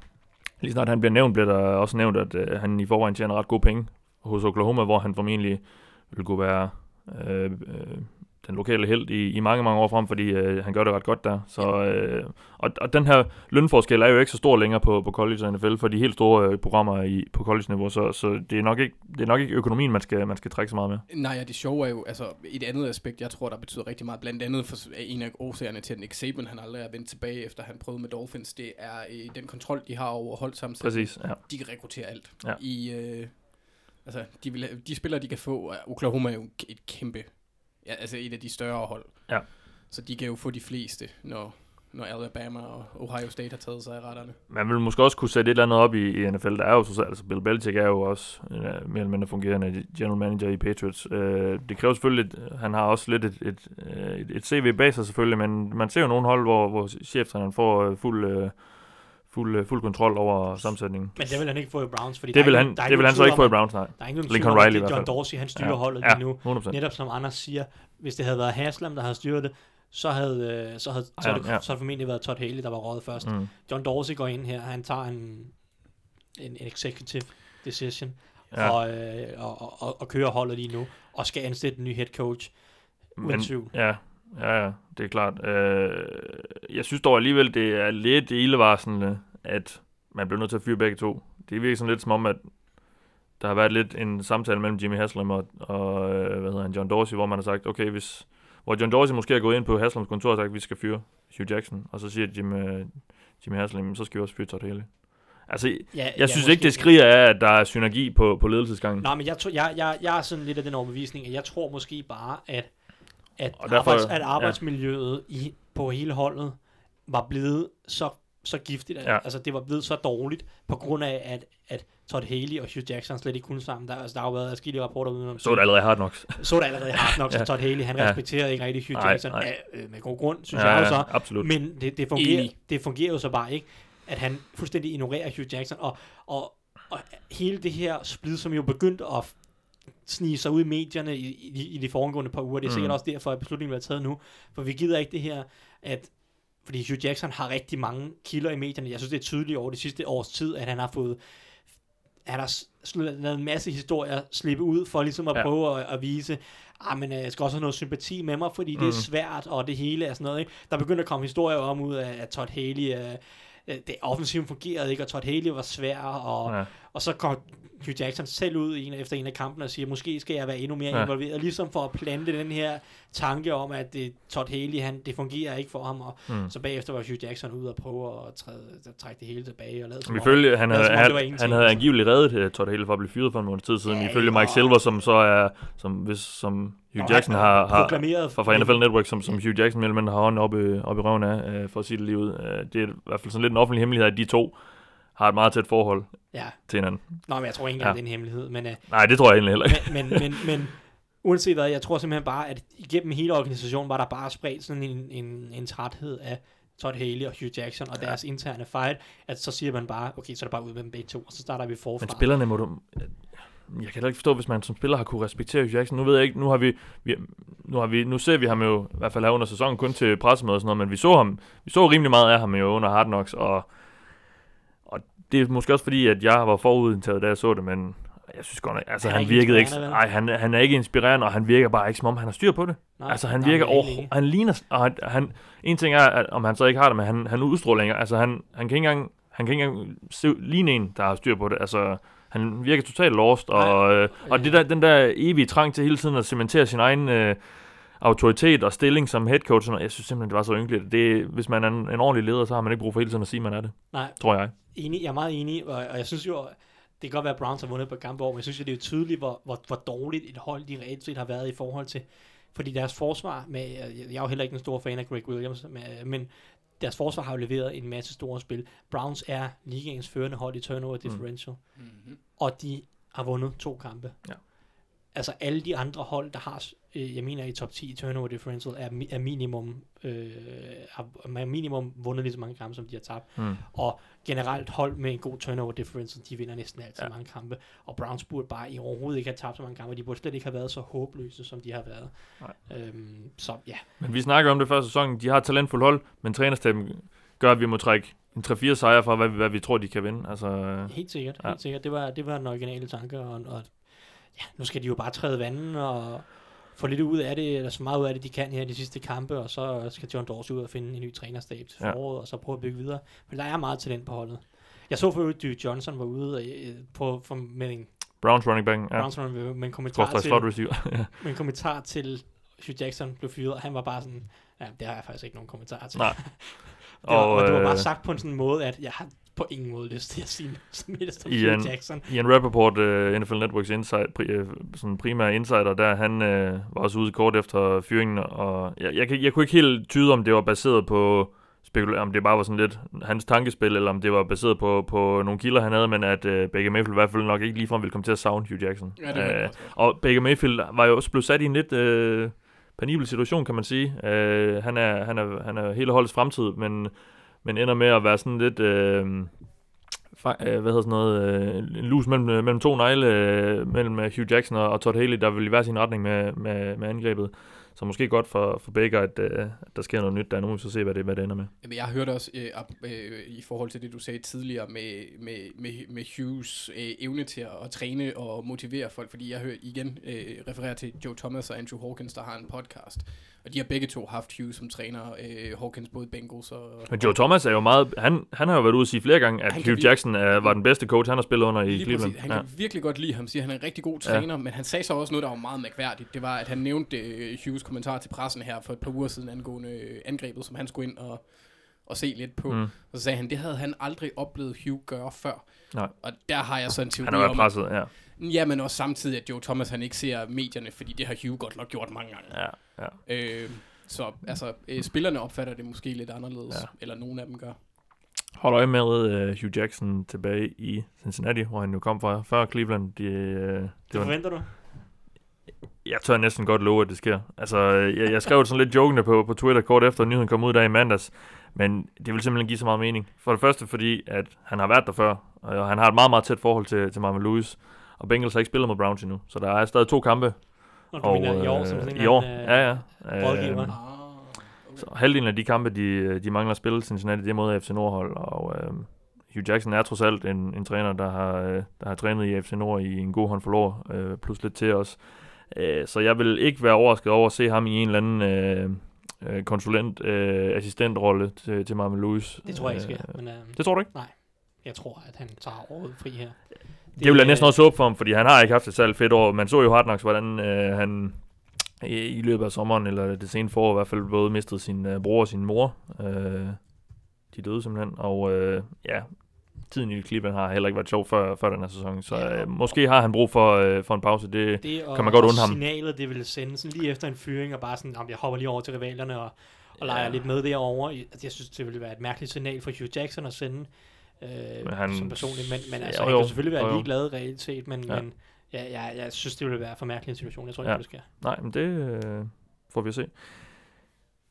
lige snart han bliver nævnt, bliver der også nævnt, at øh, han i forvejen tjener ret gode penge hos Oklahoma, hvor han formentlig vil kunne være øh, øh, den lokale held i, i mange, mange år frem, fordi øh, han gør det ret godt der. Så, øh, og, og den her lønforskel er jo ikke så stor længere på, på college og NFL, for de helt store øh, programmer i, på college-niveau, så, så det, er nok ikke, det er nok ikke økonomien, man skal, man skal trække så meget med. Nej, ja, det sjove er jo, altså et andet aspekt, jeg tror, der betyder rigtig meget, blandt andet for en af årsagerne til, at Nick Saban han aldrig er vendt tilbage, efter han prøvede med Dolphins, det er øh, den kontrol, de har over holdsammensætning. Præcis, ja. De kan rekruttere alt. Ja. I, øh, altså, de, vil, de spillere, de kan få, Oklahoma er jo et kæmpe, ja, altså et af de større hold. Ja. Så de kan jo få de fleste, når, når Alabama og Ohio State har taget sig af retterne. Man vil måske også kunne sætte et eller andet op i, i NFL. Der er jo så, altså Bill Belichick er jo også en øh, mere eller mindre fungerende general manager i Patriots. Øh, det kræver selvfølgelig, lidt, han har også lidt et, et, øh, et, et CV bag sig selvfølgelig, men man ser jo nogle hold, hvor, hvor cheftræneren får øh, fuld, øh, fuld, øh, fuld kontrol over sammensætningen. men det vil han ikke få i Browns, fordi Det vil han, det vil han så ikke få i Browns, nej. Der er ikke nogen Lincoln Riley i at hvert John fald. Dorsey, han styrer Ja, holdet ja, lige nu. 100%. Netop som Anders siger, hvis det havde været Haslam, der havde styret det, så havde, øh, så havde, så Ja, havde, det, ja. så havde formentlig været Todd Haley, der var røget først. Mm. John Dorsey går ind her, han tager en en, en executive decision, Ja. ja. og, øh, og, og, og, kører holdet lige nu, og skal ansætte en ny head coach. Tvivl. Ja, ja, ja, det er klart. Øh, jeg synes dog alligevel, det er lidt ildevarslende, at man bliver nødt til at fyre begge to. Det virker sådan lidt som om, at der har været lidt en samtale mellem Jimmy Haslam og, og øh, hvad hedder han, John Dorsey, hvor man har sagt, okay, hvis, hvor John Dorsey måske har gået ind på Haslams kontor og sagt, at vi skal fyre Hugh Jackson, og så siger Jimmy, Jimmy Haslam, så skal vi også fyre Todd Haley. Altså, jeg Ja, ja, synes ikke, det skriger af, at der er synergi på, på ledelsesgangen. Nej, men jeg, tror, jeg, jeg, jeg er sådan lidt af den overbevisning, at jeg tror måske bare, at, at, Og derfor- arbejds, at ja. arbejdsmiljøet i, på hele holdet var blevet så, så giftigt. Ja. Ja. Altså, det var blevet så dårligt, på grund af, at, at Todd Haley og Hugh Jackson slet ikke kunne sammen. Der, altså, der har jo været adskillige rapporter ude om Så er det allerede hard nok. så er det allerede hard nok, <laughs> så Ja. Todd Haley, han Ja. respekterer ikke rigtig Hugh Nej, Jackson, nej. Ja, øh, med god grund, synes jeg jo så. absolut. Men det, det, fungerer, Enig. det fungerer jo så bare ikke, at han fuldstændig ignorerer Hugh Jackson, og, og, og hele det her splid, som jo begyndte at snige sig ud i medierne i, i, i de foregående par uger, det er Mm. sikkert også derfor, at beslutningen bliver taget nu, for vi gider ikke det her, at fordi Hugh Jackson har rigtig mange kilder i medierne. Jeg synes, det er tydeligt over det sidste års tid, at han har fået han har lavet en masse historier slippe ud for ligesom at Ja. prøve at, at vise, ah, men øh, jeg skal også have noget sympati med mig, fordi mm. det er svært, og det hele er sådan noget. Ikke? Der begynder at komme historier om ud af, at Todd Haley, øh, det offensiven fungerede ikke, og Todd Haley var svær, og, Ja. Og så går Hugh Jackson selv ud en, efter en af kampene og siger, måske skal jeg være endnu mere Ja. involveret, ligesom for at plante den her tanke om, at det, Todd Haley, han, det fungerer ikke for ham, og Mm. så bagefter var Hugh Jackson ude og prøve at, træde, trække det hele tilbage og lade som Vi om- følge, han, havde, som om han, han havde angiveligt reddet uh, Todd Haley for at blive fyret for en måned tid siden, Ja, ifølge Mike Silver, som så er, som, hvis, som Hugh Jackson har, har proklameret- fra, fra NFL Network, som, som Hugh Jackson mellem har hånden oppe, i- oppe i røven af, uh, for at sige det lige ud. Uh, det er i hvert fald sådan lidt en offentlig hemmelighed, at de to har et meget tæt forhold Ja, til hinanden. Nå, men jeg tror ikke Ja. engang, det er en hemmelighed, men... Uh, Nej, det tror jeg egentlig heller ikke. men, men, men, men uanset hvad, jeg tror simpelthen bare, at igennem hele organisationen var der bare spredt sådan en, en, en træthed af Todd Haley og Hugh Jackson og deres interne fight, at så siger man bare, okay, så er det bare ud med dem begge to, og så starter vi forfra. Men spillerne må du... Jeg kan da ikke forstå, hvis man som spiller har kunne respektere Hugh Jackson. Nu ved jeg ikke, nu har vi, vi, nu, har vi, nu ser vi ham jo, i hvert fald her under sæsonen, kun til pressemøder og sådan noget, men vi så ham, vi så rimelig meget af ham jo under Hard Knocks, og det er måske også fordi, at jeg var forudindtaget, da jeg så det, men jeg synes godt nok, altså Han han, ikke virkede ikke, nej, han, han er ikke inspirerende, og han virker bare ikke, som om han har styr på det. Nej, altså han nej, virker er over, enig. han ligner, og han, han, en ting er, at, om han så ikke har det, men han, han udstråler længere, altså han, han kan ikke engang, han kan ikke engang se, ligne en, der har styr på det, altså han virker totalt lost, og, øh, og det der, den der evige trang til hele tiden at cementere sin egen øh, autoritet og stilling som head coach, og jeg synes simpelthen, det var så ynkeligt. Det, hvis man er en, en ordentlig leder, så har man ikke brug for hele tiden at sige, at man er det, Nej, tror jeg. enig, jeg er meget enig, og, og jeg synes jo, det kan godt være, at Browns har vundet på et kamp over, men jeg synes jo, det er tydeligt, hvor, hvor, hvor dårligt et hold de reelt set har været i forhold til, fordi deres forsvar, med, jeg er jo heller ikke en stor fan af Greg Williams, men, deres forsvar har jo leveret en masse store spil. Browns er ligaens førende hold i turnover differential, Mm-hmm. og de har vundet to kampe. Ja. Altså alle de andre hold, der har, øh, jeg mener i top 10 i turnover differential, er, mi- er minimum, øh, har, minimum vundet lige så mange kampe, som de har tabt. Mm. Og generelt hold med en god turnover differential, de vinder næsten altid Ja. mange kampe. Og Browns burde bare i overhovedet ikke have tabt så mange kampe. De burde slet ikke have været så håbløse, som de har været. Nej. Øhm, så ja, Men vi snakker om det før sæsonen, de har et talentfuldt hold, men trænerstaben gør, at vi må trække en 3-4 sejre fra, hvad, hvad vi tror, de kan vinde. Altså, øh, helt sikkert. Ja. Helt sikkert. Det var, det var den originale tanke. Og, og ja, nu skal de jo bare træde vandet og få lidt ud af det, eller så meget ud af det, de kan her i de sidste kampe, og så skal John Dorsey ud og finde en ny trænerstab til Ja. foråret, og så prøve at bygge videre. Men der er meget talent på holdet. Jeg så for øvrigt, Duke Johnson var ude øh, på, for, med en, Browns running back, ja. Browns running back, med en kommentar Skorstræk til, slot receiver. <laughs> Ja. med en kommentar til Hugh Jackson blev fyret, og han var bare sådan, ja, det har jeg faktisk ikke nogen kommentar til. Nej. <laughs> det, var, og, det var øh, bare sagt på en sådan måde, at jeg har på ingen måde lyst til at sige som helst om I Hugh en- Jackson. I en Rappaport, uh, NFL Networks inside, pri, uh, sådan primære insider, der han uh, var også ude kort efter fyringen, og jeg, jeg, jeg kunne ikke helt tyde, om det var baseret på spekulere, om det bare var sådan lidt hans tankespil, eller om det var baseret på, på nogle kilder, han havde, men at uh, Baker Mayfield i hvert fald nok ikke ligefrem ville komme til at savne Hugh Jackson. Ja, det Øh, og Baker Mayfield var jo også blevet sat i en lidt øh, penibel situation, kan man sige. Øh, han, er, han, er, han er hele holdets fremtid, men, men ender med at være sådan lidt... Øh, fa- øh, hvad hedder sådan noget, øh, en lus mellem, øh, mellem to negle, øh, mellem øh, Hugh Jackson og, og Todd Haley, der vil i hver sin retning med, med, med angrebet. så måske godt for, for Baker, at, øh, at der sker noget nyt der. Nu må vi så se, hvad det, hvad det ender med. Jamen, jeg hørte også øh, op, øh, i forhold til det, du sagde tidligere med, med, med, med Hughes øh, evne til at, at træne og motivere folk, fordi jeg hørte igen øh, referere til Joe Thomas og Andrew Hawkins, der har en podcast. Og de har begge to haft Hughes som træner, øh, Hawkins både Bengals og... Men Joe Thomas er jo meget... Han, han har jo været ude at sige flere gange, at Han Hugh Jackson er, var den bedste coach, han har spillet under i Lige Cleveland. præcis. Han Ja. kan virkelig godt lide ham, siger han er en rigtig god træner, ja. men han sagde så også noget, der var meget mærkværdigt. Det var, at han nævnte øh, Hughes kommentar til pressen her for et par uger siden angående øh, angrebet, som han skulle ind og, og se lidt på. Mm. Og så sagde han, det havde han aldrig oplevet Hugh gøre før. Nej. Og der har jeg så en teori Han har været om, presset, ja. Ja, men også samtidig, at Joe Thomas han ikke ser medierne, fordi det har Hugh godt nok gjort mange gange. ja, ja. Øh, så altså, øh, spillerne opfatter det måske lidt anderledes, ja. Eller nogen af dem gør. Hold øje med uh, Hugh Jackson tilbage i Cincinnati, hvor han jo kom fra før Cleveland. De, uh, det Det var, forventer du? jeg tør næsten godt love, at det sker. Altså, øh, jeg, jeg skrev det sådan lidt jokende på, på Twitter kort efter, at nyheden kom ud der i mandags. Men det vil simpelthen give så meget mening. For det første fordi, at han har været der før, og han har et meget, meget tæt forhold til, til Marvin Lewis. Og Bengals har ikke spillet mod Browns endnu. Så der er stadig to kampe. Og du mener i år, som øh, sådan en I år, anden, ja, øh, ja. rådgiver. Øh, så halvdelen af de kampe, de, de mangler at spille Cincinnati, det er mod FC Nordhold. Og øh, Hugh Jackson er trods alt en, en træner, der har, øh, der har trænet i FC Nord i en god håndfuld år, øh, plus lidt til os. Øh, så jeg vil ikke være overrasket over at se ham i en eller anden øh, øh, konsulent, øh, assistentrolle til, til Marvin Lewis. Det tror jeg ikke Øh. Men, øh, Det tror du ikke? jeg tror, at han tager året fri her. Det, det vil jeg næsten også håbe for ham, fordi han har ikke haft et særligt fedt år. Man så jo Hard Knocks, hvordan øh, han i, i løbet af sommeren, eller det seneste forår i hvert fald, både mistede sin øh, bror og sin mor. Øh, de døde simpelthen, og øh, ja, tiden i Cleveland har heller ikke været sjov før, før den her sæson, så Ja, øh, måske har han brug for, øh, for en pause. Det, Det kan man godt undre ham. signalet, det vil sende sådan lige efter en fyring, og bare sådan, "Jamen, jeg hopper lige over til rivalerne og, og leger Ja. lidt med derovre. Jeg, jeg synes, det ville være et mærkeligt signal for Hugh Jackson at sende øh, Men han- som personligt, men, men altså, Jo, han jo. kan selvfølgelig være Jo, jo. ligeglad reelt set, men, Ja. men ja, jeg, jeg synes, det ville være for mærkelig en situation. Jeg tror ikke, Ja. det sker. nej, men det øh, får vi at se.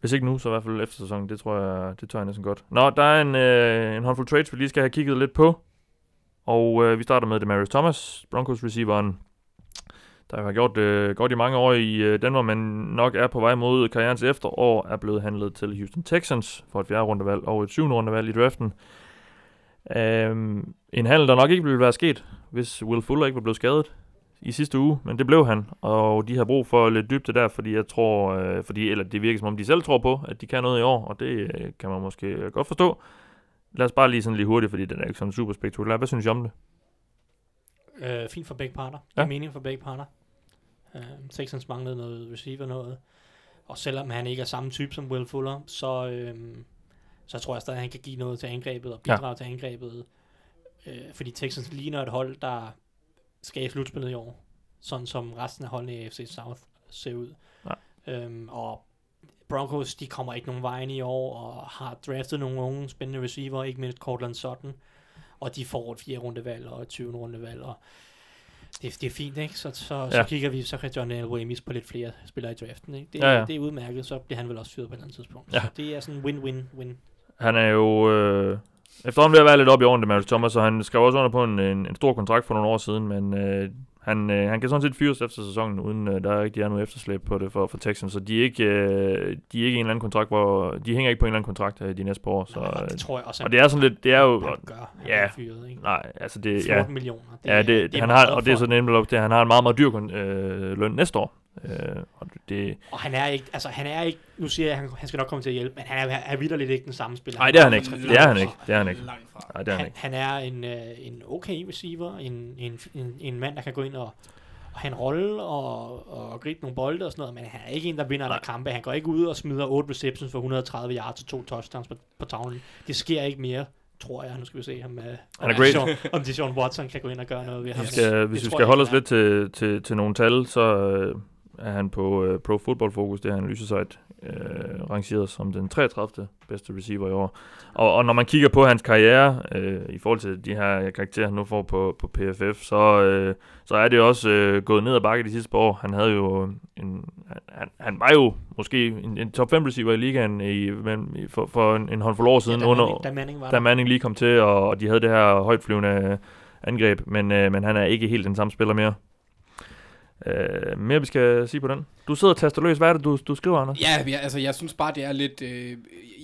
Hvis ikke nu, så i hvert fald efter sæsonen. Det tror jeg, det tør jeg næsten godt. Nå, der er en, øh, en håndfuld trades, vi lige skal have kigget lidt på. Og øh, vi starter med Demarius Thomas, Broncos receiveren, der har gjort det øh, godt i mange år i øh, Denver, men nok er på vej mod karrierens efterår, er blevet handlet til Houston Texans for et fjerde rundevalg og et syvende rundevalg i draften. Øhm, en handel, der nok ikke ville være sket, hvis Will Fuller ikke var blevet skadet i sidste uge, men det blev han, og de har brug for lidt dybde der, fordi jeg tror, øh, fordi, eller det virker som om de selv tror på, at de kan noget i år, og det øh, kan man måske godt forstå. Lad os bare lige sådan lige hurtigt, fordi den er ikke sådan super spektakulær. Hvad synes I om det? Øh, fint for begge parter. Det Ja. er mening for begge parter. Øh, Texans manglede noget receiver noget. Og selvom han ikke er samme type som Will Fuller, så, øh, så tror jeg stadig, at han kan give noget til angrebet og bidrage ja. til angrebet. Øh, fordi Texans ligner et hold, der skal i slutspillet i år. Sådan som resten af holdene i AFC South ser ud. Ja. Øhm, og Broncos, de kommer ikke nogen vejen i år, og har draftet nogle unge spændende receiver, ikke mindst Cortland Sutton. Og de får et 4 rundevalg og et 20 rundevalg, og det, det er fint, ikke? Så, så, ja. så kigger vi, så kan John Elway mis på lidt flere spillere i draften, ikke? Det, Ja, ja. det er udmærket, så bliver han vel også fyret på et eller andet tidspunkt. Ja. Så det er sådan win-win-win. Han er jo øh, efterhånden ved at være lidt op i årene, Demarius Thomas, og han skrev også under på en, en, en stor kontrakt for nogle år siden, men øh, han, øh, han kan sådan set fyres efter sæsonen, uden øh, der ikke er noget efterslæb på det for, for Texans, så de er, ikke, øh, de er ikke i en eller anden kontrakt, hvor de hænger ikke på en eller anden kontrakt øh, de næste par år. Så, Nej, øh, det tror jeg også, og det er sådan lidt, det er jo, han gør. Han ja. fyret, ikke? nej, altså det, 14 ja, millioner. ja, det, er han meget har, og det er for- så nemlig op til, at han har en meget, meget dyr kon- øh, løn næste år. Øh, og det, Og han er ikke, altså han er ikke, nu siger jeg, at han, han skal nok komme til at hjælpe, men han er, er vidderligt ikke den samme spiller. nej, det er han ikke. Det er han ikke. Det er han ikke. Nej, det er han han, ikke. han er en, øh, en okay receiver, en, en, en, en mand, der kan gå ind og, og have en rolle og, og gribe nogle bolde og sådan noget, men han er ikke en, der vinder der kampe. Han går ikke ud og smider 8 receptions for 130 yards og to touchdowns på, på tavlen. Det sker ikke mere, tror jeg. Nu skal vi se, om, uh, Han er om, great. Deshaun, om Deshaun Watson kan gå ind og gøre noget ved ham. Vi skal, hvis Det vi skal holde os lidt til, til, til nogle tal, så øh, er han på øh, Pro Football Focus, det her analysesite, øh, rangeret som den 33. bedste receiver i år. Og, og når man kigger på hans karriere, øh, i forhold til de her karakterer, han nu får på, på PFF, så, øh, så er det også øh, gået ned ad bakke de sidste par år. Han havde jo en, han, han var jo måske en, en top 5 receiver i ligaen i, men, i- for, for en, en håndfuld år siden, ja, da, under, Manning, da Manning var da. Manning lige kom til, og, og de havde det her højtflyvende angreb, men, øh, men han er ikke helt den samme spiller mere. Øh, mere vi skal sige på den. Du sidder og taster løs. Hvad er det, du, du skriver, Anders? Ja, ja, altså jeg synes bare, det er lidt... Øh,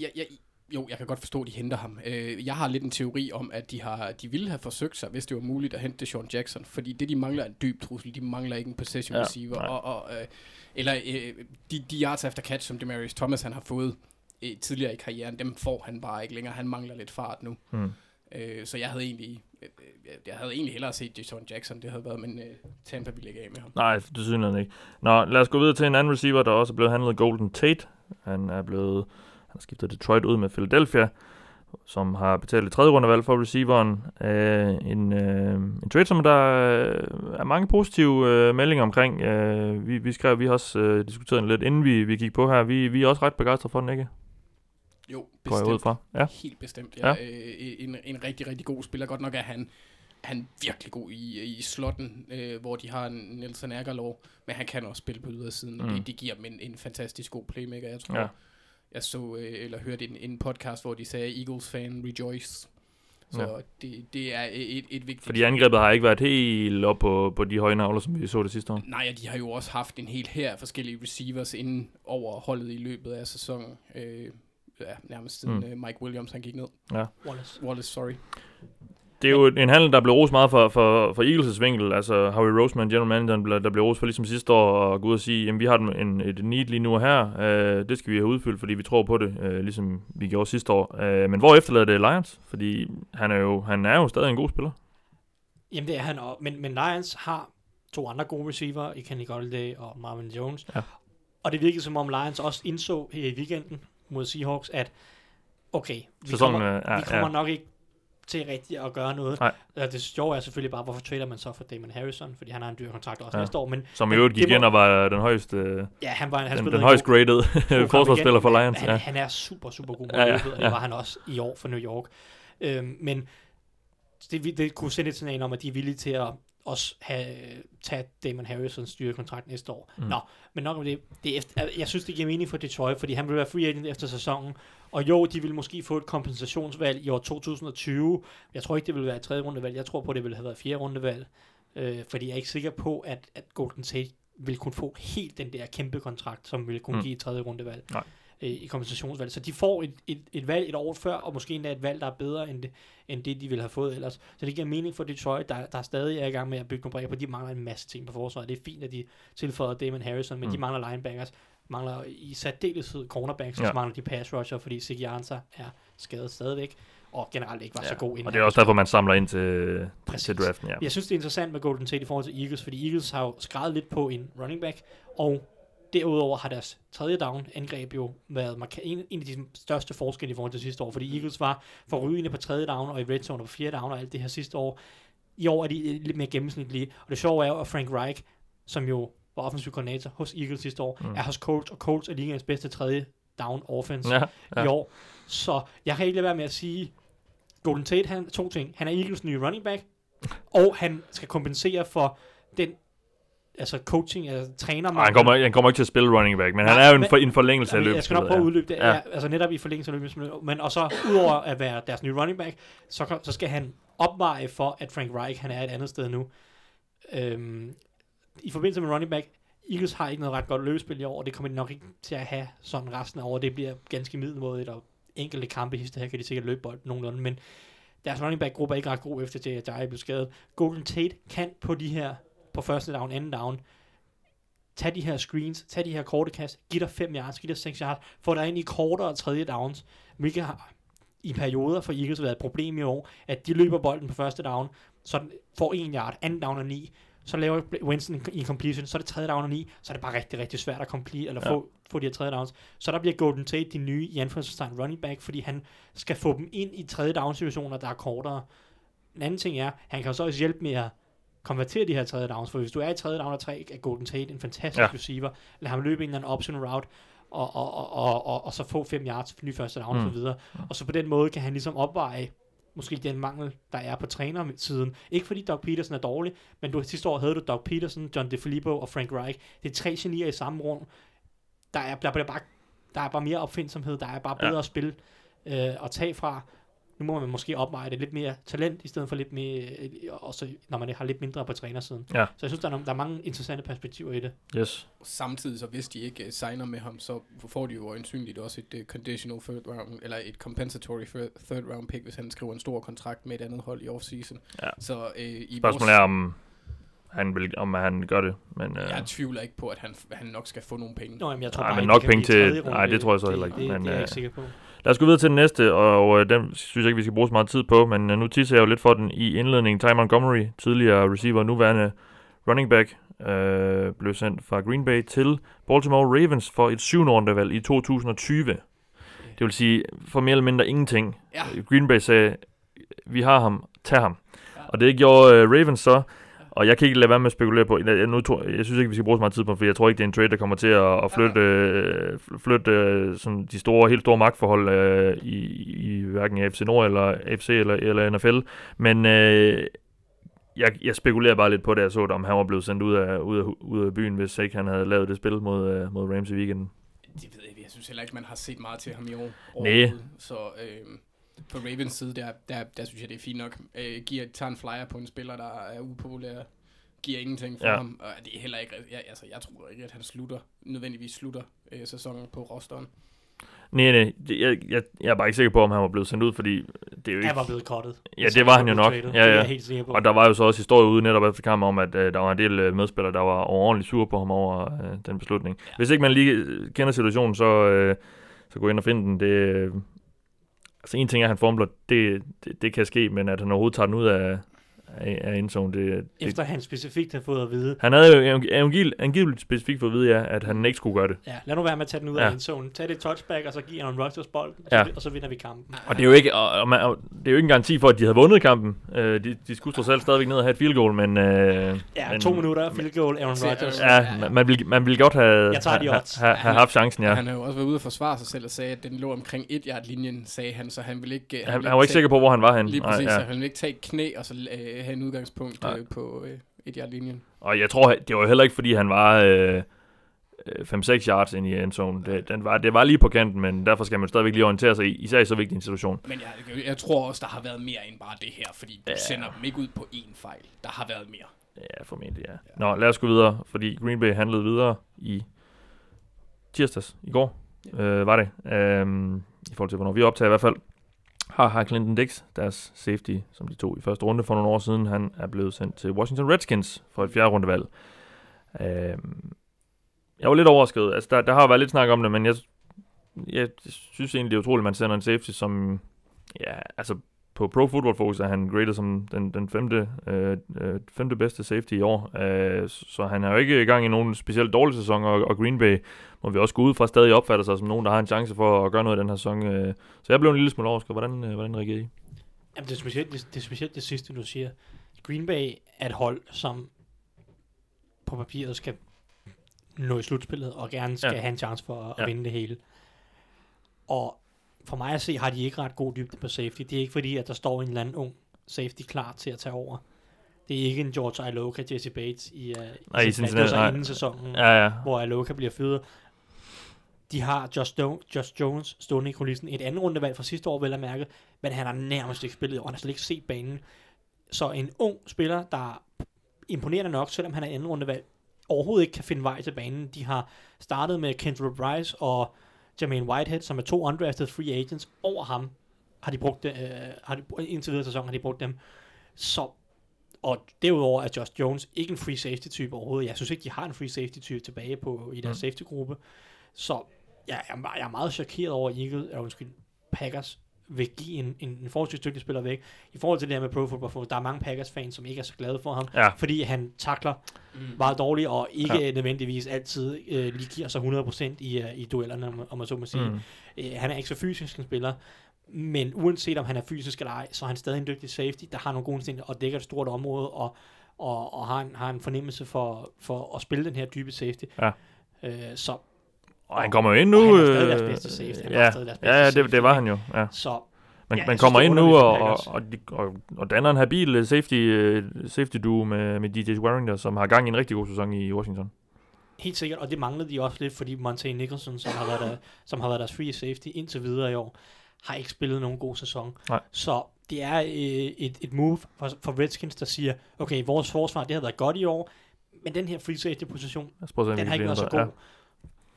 jeg, jeg, jo, jeg kan godt forstå, at de henter ham. Øh, jeg har lidt en teori om, at de, har, de ville have forsøgt sig, hvis det var muligt at hente Sean Jackson. Fordi det, de mangler, er en dyb trussel. De mangler ikke en possession Ja, receiver. nej. Og, og, øh, eller øh, de, de yards efter catch, som Demarius Thomas han har fået øh, tidligere i karrieren, dem får han bare ikke længere. Han mangler lidt fart nu. Hmm. Øh, så jeg havde egentlig... Øh, jeg havde egentlig hellere set Jason Jackson, det havde været, men øh, Tampa ville ikke af med ham. Nej, det synes jeg ikke. Nå, lad os gå videre til en anden receiver, der også er blevet handlet Golden Tate. Han er blevet han har skiftet Detroit ud med Philadelphia, som har betalt et tredje rundevalg for receiveren. Øh, en, øh, en trade, som der øh, er mange positive øh, meldinger omkring. Øh, vi, vi skrev, vi har også øh, diskuteret den lidt, inden vi, vi gik på her. Vi, vi er også ret begejstrede for den, ikke? Jo, Går jeg ud fra. Ja. Helt bestemt, ja. Ja. ja. Øh, en, en rigtig, rigtig god spiller. Godt nok er han, han virkelig god i, i slotten, øh, hvor de har en Nelson Aguilar, men han kan også spille på ydersiden, mm. Mm. det, det giver dem en, en fantastisk god playmaker. Jeg tror, Ja. jeg så øh, eller hørte en, en podcast, hvor de sagde, Eagles fan rejoice. Så ja. det, det er et, et vigtigt... Fordi angrebet har ikke været helt op på, på de høje navler, som vi så det sidste år. Nej, og de har jo også haft en hel her forskellige receivers inden over holdet i løbet af sæsonen. Øh, ja, nærmest siden Mm. mm. Mike Williams han gik ned. Wallace. Wallace, sorry. Det er jo en handel, der blev rost meget for, for, for Eagles' vinkel. Altså Howie Roseman, general manager, der, der blev rost for ligesom sidste år, og gå ud og sige, jamen vi har en, en, et need lige nu og her. Øh, det skal vi have udfyldt, fordi vi tror på det, øh, ligesom vi gjorde sidste år. Øh, men hvor efterlader det Lions? Fordi han er, jo, han er jo stadig en god spiller. Jamen det er han også. Men, men Lions har to andre gode receiver i Kenny Golladay og Marvin Jones. Ja. Og det virkede som om Lions også indså her i weekenden mod Seahawks, at okay, vi Sæsonen kommer, er- er- vi kommer ja. nok ikke til rigtigt at gøre noget. Nej. Det sjove er selvfølgelig bare, hvorfor trader man så for Damon Harrison, fordi han har en dyr kontrakt også Ja. ja. næste år. Men Som i øvrigt gik ind og var den højeste, ja, han var han den, den en højst god- graded forsvarsspiller for Lions. Han, Ja. han er super, super god mod Ja, ja, løbet, og det ja. var han også i år for New York. Øhm, men det, det kunne sende et signal om, at de er villige til at også have, tage Damon Harrisons styrekontrakt næste år. Mm. Nå, men nok om det. det er efter, jeg synes, det giver mening for Detroit, fordi han vil være free agent efter sæsonen. Og jo, de vil måske få et kompensationsvalg i år 2020. Jeg tror ikke, det vil være et tredje rundevalg. Jeg tror på, det vil have været fjerde rundevalg. Øh, fordi jeg er ikke sikker på, at, at Golden State vil kunne få helt den der kæmpe kontrakt, som vil kunne mm. give et tredje rundevalg Nej. Øh, i kompensationsvalg. Så de får et, et, et valg et år før, og måske endda et valg, der er bedre end det, end det de ville have fået ellers. Så det giver mening for Detroit, der, der stadig er i gang med at bygge nogle brækker på. De mangler en masse ting på forsvaret. Det er fint, at de tilføjer Damon Harrison, men Mm. de mangler linebackers, mangler i særdeleshed cornerbacks, og Ja. så mangler de pass rusher, fordi Ziggy Ansah er skadet stadigvæk, og generelt ikke var ja. så god inden og det er også derfor, man samler ind til, Præcis. til draften. Ja. jeg synes, det er interessant med Golden State i forhold til Eagles, fordi Eagles har jo skrevet lidt på en running back, og derudover har deres tredje down angreb jo været marka- en, en af de største forskelle i forhold til sidste år, fordi Eagles var forrygende på tredje down og i red zone og på fjerde down og alt det her sidste år. I år er de lidt mere gennemsnitlige, og det sjove er jo, at Frank Reich, som jo var offensiv koordinator hos Eagles sidste år, Mm. mm. er hos Colts, og Colts er ligaens bedste tredje down offense ja. ja. i år. Så jeg kan ikke lade være med at sige, Golden Tate, han, to ting. Han er Eagles nye running back, og han skal kompensere for den altså coaching, altså træner. Ej, han, kommer, han kommer ikke til at spille running back, men Nej, han er jo en, for, en forlængelse af løbet. jeg skal nok prøve at udløbe det. Ja. Altså netop i forlængelse af løbespillet. Men og så udover at være deres nye running back, så, så skal han opveje for, at Frank Reich han er et andet sted nu. Øhm, I forbindelse med running back, Eagles har ikke noget ret godt løbespil i år, og det kommer de nok ikke til at have sådan resten af året. Det bliver ganske middelmådigt, og enkelte kampe hister her kan de sikkert løbe bolden nogenlunde, men deres running back gruppe er ikke ret god efter til, at Jai blev skadet. Golden Tate kan på de her, på første down, anden down, tag de her screens, tag de her korte kast, giv dig 5 yards, giv dig 6 yards, få dig ind i kortere tredje downs, hvilket har i perioder for Eagles været et problem i år, at de løber bolden på første down, så den får 1 yard, anden down og 9, så laver Winston en completion, så er det tredje down og 9, så er det bare rigtig, rigtig svært at complete, eller Ja. få, få de her tredje downs. Så der bliver Golden Tate de nye, i anførselstegn, running back, fordi han skal få dem ind i tredje down situationer, der er kortere. En anden ting er, han kan så også hjælpe med at konvertere de her tredje downs, for hvis du er i tredje down og 3, er Golden Tate en fantastisk Ja. receiver, lad ham løbe en eller anden option route, og, og, og, og, og, og så få 5 yards for ny første down Mm. og så videre. Og så på den måde kan han ligesom opveje måske den mangel, der er på trænersiden. Ikke fordi Doug Peterson er dårlig, men du, sidste år havde du Doug Peterson, John DeFilippo og Frank Reich. Det er tre genier i samme rum. Der er, der, bliver bare, der er bare mere opfindsomhed, der er bare bedre ja. spil øh, at tage fra. Nu må man måske opveje det lidt mere talent, i stedet for lidt mere, øh, også når man har lidt mindre på trænersiden. Ja. Så jeg synes, der er, nogle, der er mange interessante perspektiver i det. Yes. Samtidig så hvis de ikke uh, signer med ham, så får de jo øjensynligt også et uh, conditional third round, eller et compensatory third, round pick, hvis han skriver en stor kontrakt med et andet hold i offseason. Ja. Så uh, i Spørgsmålet er, om han, vil, om han gør det. Men, øh, Jeg tvivler ikke på, at han, han nok skal få nogle penge. Nå, jamen, jeg tror Nej, bare men ikke, nok penge til- nej, det tror jeg så Det- heller ikke, Det, men, det, er jeg øh, ikke sikker på. Lad os gå videre til den næste, og øh, den synes jeg ikke, vi skal bruge så meget tid på, men øh, nu tisser jeg jo lidt for den i indledningen. Ty Montgomery, tidligere receiver, nuværende running back, øh, blev sendt fra Green Bay til Baltimore Ravens for et syvende rundevalg i 2020. Det vil sige, for mere eller mindre ingenting. Ja. Green Bay sagde, vi har ham, tag ham. Ja. Og det gjorde øh, Ravens så, og jeg kan ikke lade være med at spekulere på, jeg, nu tror, jeg synes ikke, vi skal bruge så meget tid på, for jeg tror ikke, det er en trade, der kommer til at, at flytte, øh, flytte øh, sådan de store, helt store magtforhold øh, i, i hverken AFC Nord eller AFC eller, eller NFL. Men øh, jeg, jeg spekulerer bare lidt på det, jeg så det, om han var blevet sendt ud af, ud af, ud af byen, hvis ikke han havde lavet det spil mod, øh, mod Rams i weekenden. Det ved jeg ikke. Jeg synes heller ikke, man har set meget til ham i år. Overhovedet. Så øh, på Ravens side, der, der, der synes jeg, det er fint nok. Øh, giver, tager en flyer på en spiller, der er upopulær. Giver ingenting for Ja. ja. ham. Og det er heller ikke... Jeg, altså, jeg tror ikke, at han slutter, nødvendigvis slutter øh, sæsonen på rosteren. Nej, nej, jeg, jeg, jeg er bare ikke sikker på, om han var blevet sendt ud, fordi det er jo ikke... Han var blevet cuttet. Ja, det var han jo nok. Ja, Det er ja. helt sikker på. Og der var jo så også historie ude netop efter kampen om, at øh, der var en del øh, medspillere, der var overordentligt sure på ham over øh, den beslutning. Ja. Hvis ikke man lige kender situationen, så, øh, så gå ind og find den. Det, øh, altså en ting er, at han formler, det, det, det kan ske, men at han overhovedet tager den ud af, af, af endzone, det, det, Efter han specifikt har fået at vide, han havde jo angivelig, angiveligt specifikt fået at vide, ja, at han ikke skulle gøre det. ja, lad nu være med at tage den ud Ja. af endzone. Tag det touchback, og så giver han Rodgers bolden, Ja. ja. og så vinder vi kampen. Og det er jo ikke, og, og man, og det er jo ikke en garanti for, at de havde vundet kampen. Øh, de, de skulle trods alt stadigvæk ned og have et field goal, men... Øh, Ja, men, to minutter, field goal, Aaron Rodgers. Ja, man, man, ville, man ville godt have, Jeg tager de odds. have, have haft chancen, ja. Han har jo også været ude og forsvare sig selv og sagde, at den lå omkring et yard linjen sagde han, så han ville ikke... øh, Han, ville han var ikke tage- sikker på, hvor han var henne. Lige Nej, præcis, ja. så han ville ikke tage et knæ og så øh, have en udgangspunkt Nej. øh, på øh, et yard linjen. Og jeg tror, det var heller ikke, fordi han var øh, øh, 5-6 yards ind i endzone. Det, den var, det var lige på kanten, men derfor skal man stadigvæk lige orientere sig, i, især i så vigtig en situation. Men jeg, jeg tror også, der har været mere end bare det her, fordi du Ja. ja. sender dem ikke ud på én fejl. Der har været mere. Ja, formentlig, ja. Nå, lad os gå videre, fordi Green Bay handlede videre i tirsdags, i går, øh, var det. Øhm, I forhold til, hvornår vi optager i hvert fald. Har, har Clinton Dix, deres safety, som de tog i første runde for nogle år siden, han er blevet sendt til Washington Redskins for et fjerde rundevalg. Øh, jeg var lidt overrasket. Altså, der, der har været lidt snak om det, men jeg, jeg synes egentlig, det er utroligt, at man sender en safety, som... Ja, altså på Pro Football Focus er han graded som den, den femte, øh, øh, femte bedste safety i år. Øh, så han er jo ikke i gang i nogen specielt dårlig sæson, og, og Green Bay må vi også gå ud fra stadig opfatter sig som nogen, der har en chance for at gøre noget i den her sæson. Øh, så jeg blev en lille smule overrasket. Hvordan, øh, hvordan reagerede I? Jamen, det er, specielt, det, det er specielt det sidste, du siger. Green Bay er et hold, som på papiret skal nå i slutspillet, og gerne skal Ja. have en chance for at Ja. ja. vinde det hele. Og for mig at se, har de ikke ret god dybde på safety. Det er ikke fordi, at der står en eller anden ung safety klar til at tage over. Det er ikke en George Iloka, Jesse Bates i, uh, Nej, i Cincinnati. Det var Cincinnati, så nej. inden sæsonen, Ja, ja. hvor Iloka bliver fyret. De har Josh, Do- Josh Jones stående i kulissen. Et andet rundevalg fra sidste år, vel at mærke, men han har nærmest ikke spillet år. Han har slet ikke set banen. Så en ung spiller, der er imponerende nok, selvom han er anden rundevalg, overhovedet ikke kan finde vej til banen. De har startet med Kendra Bryce og Jermaine Whitehead, som er to undrafted free agents. Over ham har de brugt det, øh, har de, indtil videre sæson har de brugt dem. Så, og derudover er Josh Jones ikke en free safety type overhovedet. Jeg synes ikke, de har en free safety type tilbage på i deres Mm. safety gruppe. Så jeg er, jeg er meget chokeret over, at Eagles, øh, undskyld, Packers vil give en, en, en forholdsvis dygtig spiller væk. I forhold til det her med Pro Football Focus, der er mange Packers-fans, som ikke er så glade for ham, Ja. fordi han takler Mm. meget dårligt, og ikke Ja. nødvendigvis altid øh, lige giver sig 100% i, uh, i duellerne, om, om man så må sige. Mm. Øh, han er ikke så fysisk en spiller, men uanset om han er fysisk eller ej, så er han stadig en dygtig safety, der har nogle gode instinkter og dækker et stort område, og, og, og har, en, har en fornemmelse for, for at spille den her dybe safety. Ja. Øh, så Og han kommer jo ind nu. Og han er stadig øh, deres bedste safety. Han Ja, stadig deres ja, bedste ja det, safety. det var han jo. Ja. så Man, Ja, man kommer synes, ind det nu, og, og, og, og, og danner en habil øh, safety, øh, safety duo med, med DJ Warringer, som har gang i en rigtig god sæson i Washington. Helt sikkert, og det manglede de også lidt, fordi Monte Nicholson, som har været, der, <laughs> som har været deres free safety indtil videre i år, har ikke spillet nogen god sæson. Nej. Så det er øh, et, et move for, for Redskins, der siger, okay, vores forsvar, det har været godt i år, men den her free safety position, den har ikke været så god.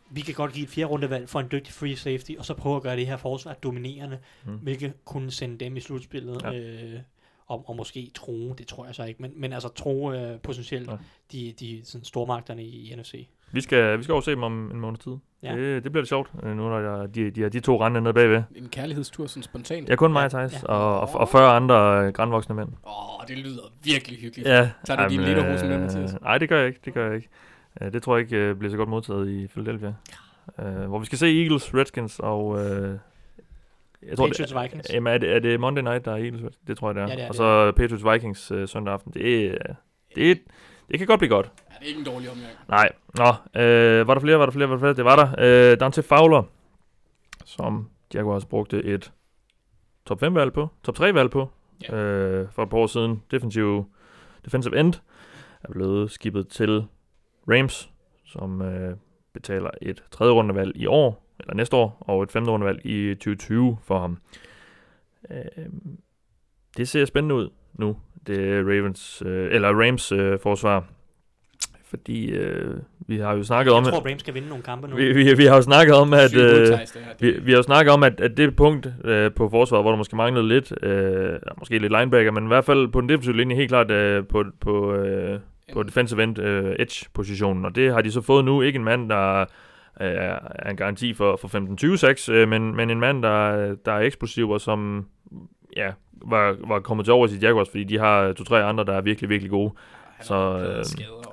Vi kan godt give et fjerde rundevalg for en dygtig free safety, og så prøve at gøre det her forsvar dominerende, Mm. hvilket kunne sende dem i slutspillet. Ja. Øh, og, og måske tro, det tror jeg så ikke, men, men altså tro øh, potentielt Ja. de, de sådan, stormagterne i, i NFC. Vi skal, vi skal over se dem om en måned tid. Ja. Det, det bliver lidt sjovt, øh, nu når jeg, de, de har de to rende nede bagved. En kærlighedstur sådan spontant. Ja, kun mig, Ja, Thijs, ja. og, og, og 40 andre øh, grandvoksne mænd. Åh, oh, det lyder virkelig hyggeligt. Ja. Tager du din jamen, lederhosen med, øh, Mathias? Nej, det gør jeg ikke. Det gør jeg ikke. Øh, det tror jeg ikke øh, bliver så godt modtaget i Philadelphia. Øh, hvor vi skal se Eagles, Redskins og... Øh, jeg tror, Patriots, det, Vikings. Jamen, er det, er det Monday Night, der er Eagles? Det tror jeg, det er. Ja, det er og det. så Patriots Vikings øh, søndag aften. Det, er, det, det kan godt blive godt. Ja, det er ikke en dårlig omgang. Nej. Nå, øh, var der flere, var der flere, var der flere? Det var der. Øh, Dante Fowler, som Jaguars brugte et top 5 valg på, top 3 valg på, Ja. øh, for et par år siden. Defensive, defensive end er blevet skibet til Rams, som øh, betaler et tredje rundevalg i år, eller næste år, og et femte rundevalg i 2020 for ham. Øh, det ser spændende ud nu, det er Ravens, øh, eller Rams øh, forsvar. Fordi øh, vi har jo snakket om, Jeg tror, Rams skal vinde nogle kampe nu. vi, vi, vi har jo snakket om, at, øh, vi, vi har jo snakket om, at, at det punkt øh, på forsvaret, hvor der måske manglede lidt, øh, måske lidt linebacker, men i hvert fald på den defensive linje helt klart øh, på, på, øh, på defensive end øh, edge-positionen. Og det har de så fået nu. Ikke en mand, der øh, er en garanti for, for 15-20 øh, men, men en mand, der, der er eksplosiv og som ja, var, var kommet til over i Jaguars, fordi de har to-tre andre, der er virkelig, virkelig gode. Han så, øh.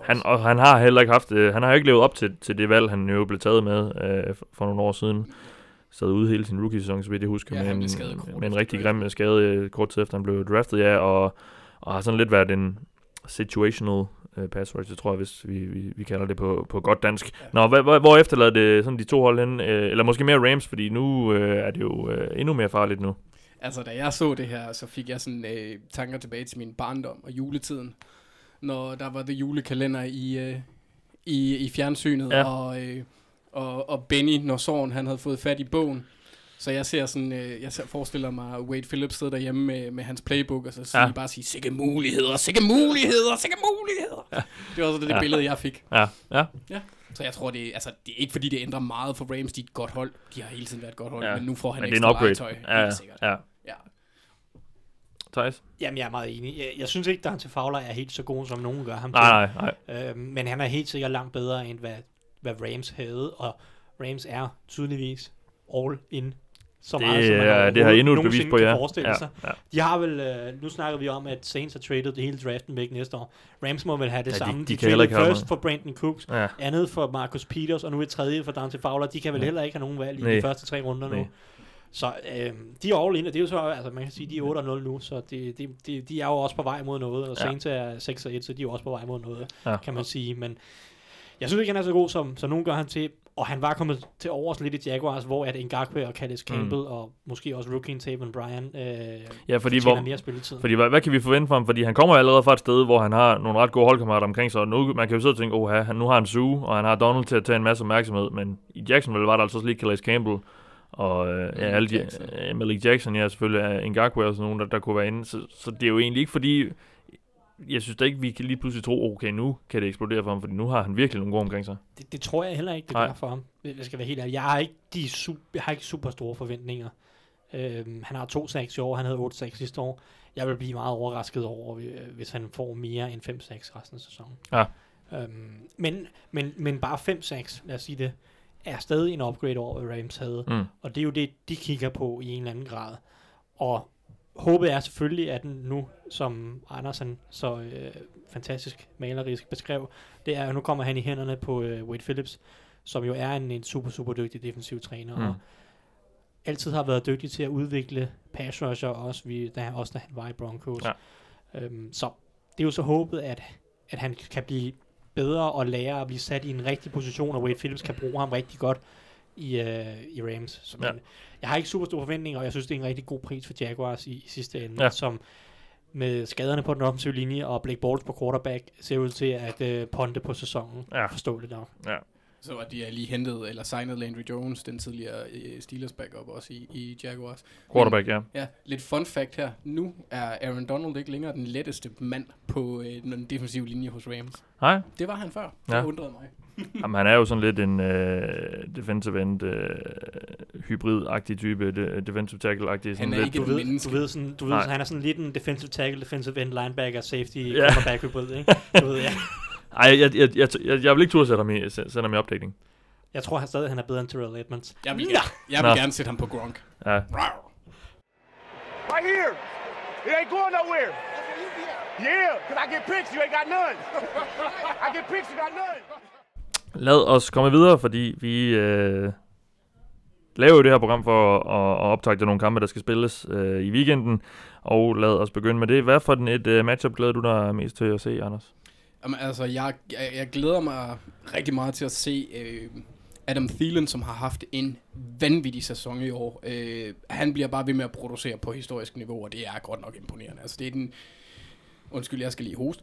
Han, og han har heller ikke haft, øh, han har jo ikke levet op til, til det valg, han jo blev taget med øh, for, nogle år siden. Sad ude hele sin rookie-sæson, så vidt jeg husker, Ja, med, en, med en rigtig grim skade øh, kort tid efter han blev draftet, ja, og, og har sådan lidt været en situational øh, pass rush, det tror jeg, hvis vi, vi, vi kalder det på, på godt dansk. Ja. Nå, hvor, hvor, hvor efterlader det sådan de to hold hen, øh, eller måske mere Rams, fordi nu øh, er det jo øh, endnu mere farligt nu. Altså, da jeg så det her, så fik jeg sådan øh, tanker tilbage til min barndom og juletiden. Når der var det julekalender i, øh, i, i fjernsynet, Ja. og, øh, og, og Benny, når Soren, han havde fået fat i bogen. Så jeg ser sådan, øh, jeg ser, forestiller mig Wade Phillips sidde derhjemme med, med hans playbook, og så siger Ja. ja. bare sige, sikke muligheder, sikke muligheder, sikke muligheder. Ja. Det var så det, det Ja. billede, jeg fik. Ja, ja. Så jeg tror, det, er- altså, det er ikke fordi, det ændrer meget for Rams, de er et godt hold. De har hele tiden været et godt hold, Ja. ja. men nu får han Men det er en ekstra upgrade. legetøj. Ja, helt sikkert. ja. Ja. Thijs? Jamen, jeg er meget enig. Jeg, jeg synes ikke, Dante Fowler er helt så god, som nogen gør ham Nej, nej, nej. til. Øhm, men han er helt sikkert langt bedre, end hvad, hvad Rams havde. Og Rams er tydeligvis all in. Så Det, meget, som man er, det har endnu et bevis på, ja. forestille ja, sig. ja. De har vel, øh, nu snakker vi om, at Saints har traded hele draften væk næste år. Rams må vel have det Ja, de- samme. de kan heller ikke have first for Brandon Cooks, ja. andet for Marcus Peters, og nu et tredje for Dante Fowler. De kan vel Ja. heller ikke have nogen valg i Nej. de første tre runder nu. Nej. Så øh, de er all in, og det er jo så, altså man kan sige, de er 8 0 nu, så de, de, de, de er jo også på vej mod noget, og Ja. Saints er 6 1, så de er jo også på vej mod noget, Ja. kan man sige. Men jeg synes ikke, han er så god, som, som nogen gør han til, og han var kommet til overs lidt i Jaguars, hvor at Ngakwe og Callis Campbell, mm. og måske også rookien Taven Bryan, øh, Ja, fordi hvor, mere spilletid. Fordi hvad, hvad kan vi forvente fra ham? Fordi han kommer allerede fra et sted, hvor han har nogle ret gode holdkammerater omkring sig. Og nu, man kan jo sidde og tænke, oh, han, nu har han Sue, og han har Donald til at tage en masse opmærksomhed. Men i Jacksonville var der altså også lige Calais Campbell, og øh, ja, alle de, Jackson. Malik Jackson, ja, selvfølgelig, Ngakwe og sådan nogen, der, der kunne være inde. Så, så det er jo egentlig ikke fordi, jeg synes da ikke, vi kan lige pludselig tro, okay, nu kan det eksplodere for ham, fordi nu har han virkelig nogle gode omkring sig. Det, det tror jeg heller ikke, det Nej. gør for ham. Jeg skal være helt ærlig. Jeg har ikke, de super, jeg har ikke super store forventninger. Øhm, han har to sacks i år, han havde otte sacks sidste år. Jeg vil blive meget overrasket over, øh, hvis han får mere end 5 sacks resten af sæsonen. Ja. Øhm, men, men, men bare 5 sacks, lad os sige det, er stadig en upgrade over, hvad Rams havde. Mm. Og det er jo det, de kigger på i en eller anden grad. Og håbet er selvfølgelig, at nu, som Andersen så øh, fantastisk malerisk beskrev, det er, at nu kommer han i hænderne på øh, Wade Phillips, som jo er en, en super, super dygtig defensiv træner, Mm. og altid har været dygtig til at udvikle pass rusher, også, vi, da, også da han var i Broncos. Ja. Øhm, så det er jo så håbet, at, at han kan blive bedre og lære at blive sat i en rigtig position, og Wade Phillips kan bruge ham rigtig godt i, øh, i Rams. Så, Ja. men, jeg har ikke super store forventninger, og jeg synes, det er en rigtig god pris for Jaguars i, i sidste ende, ja. som med skaderne på den offensive linje og Blake Bortles på quarterback, ser ud til at øh, ponde på sæsonen, Ja. forståeligt nok. Så var de lige hentet, eller signet Landry Jones, den tidligere øh, Steelers backup også i, i Jaguars. Quarterback, ja. Ja, lidt fun fact her. Nu er Aaron Donald ikke længere den letteste mand på øh, den defensive linje hos Rams. Nej, Det var han før. Det Ja. undrede mig. Jamen, han er jo sådan lidt en øh, defensive end øh, hybrid-agtig type, de, defensive tackle-agtig. Sådan er lidt. ikke Du ved, menneske. du ved, sådan, du ved Nej. han er sådan lidt en defensive tackle, defensive end, linebacker, safety, Ja. yeah. cornerback hybrid, ikke? Du ved, ja. <laughs> Ej, jeg, jeg, jeg, jeg, jeg vil ikke turde sætte ham i, sætte ham i opdækning. Jeg tror han stadig, han er bedre end Terrell Edmonds. Jeg vil, gerne, jeg vil Nå. gerne sætte ham på Gronk. Ja. Right here. It ain't going nowhere. Yeah, because I get picks, you ain't got none. <laughs> I get picks, you got none. Lad os komme videre, fordi vi øh, laver jo det her program for at, at optage nogle kampe, der skal spilles øh, i weekenden. Og lad os begynde med det. Hvad for den et øh, matchup glæder du dig mest til at se, Anders? Jamen, altså, jeg, jeg, jeg glæder mig rigtig meget til at se øh, Adam Thielen, som har haft en vanvittig sæson i år. Øh, han bliver bare ved med at producere på historisk niveau, og det er godt nok imponerende. Altså, det er den... Undskyld, jeg skal lige hoste.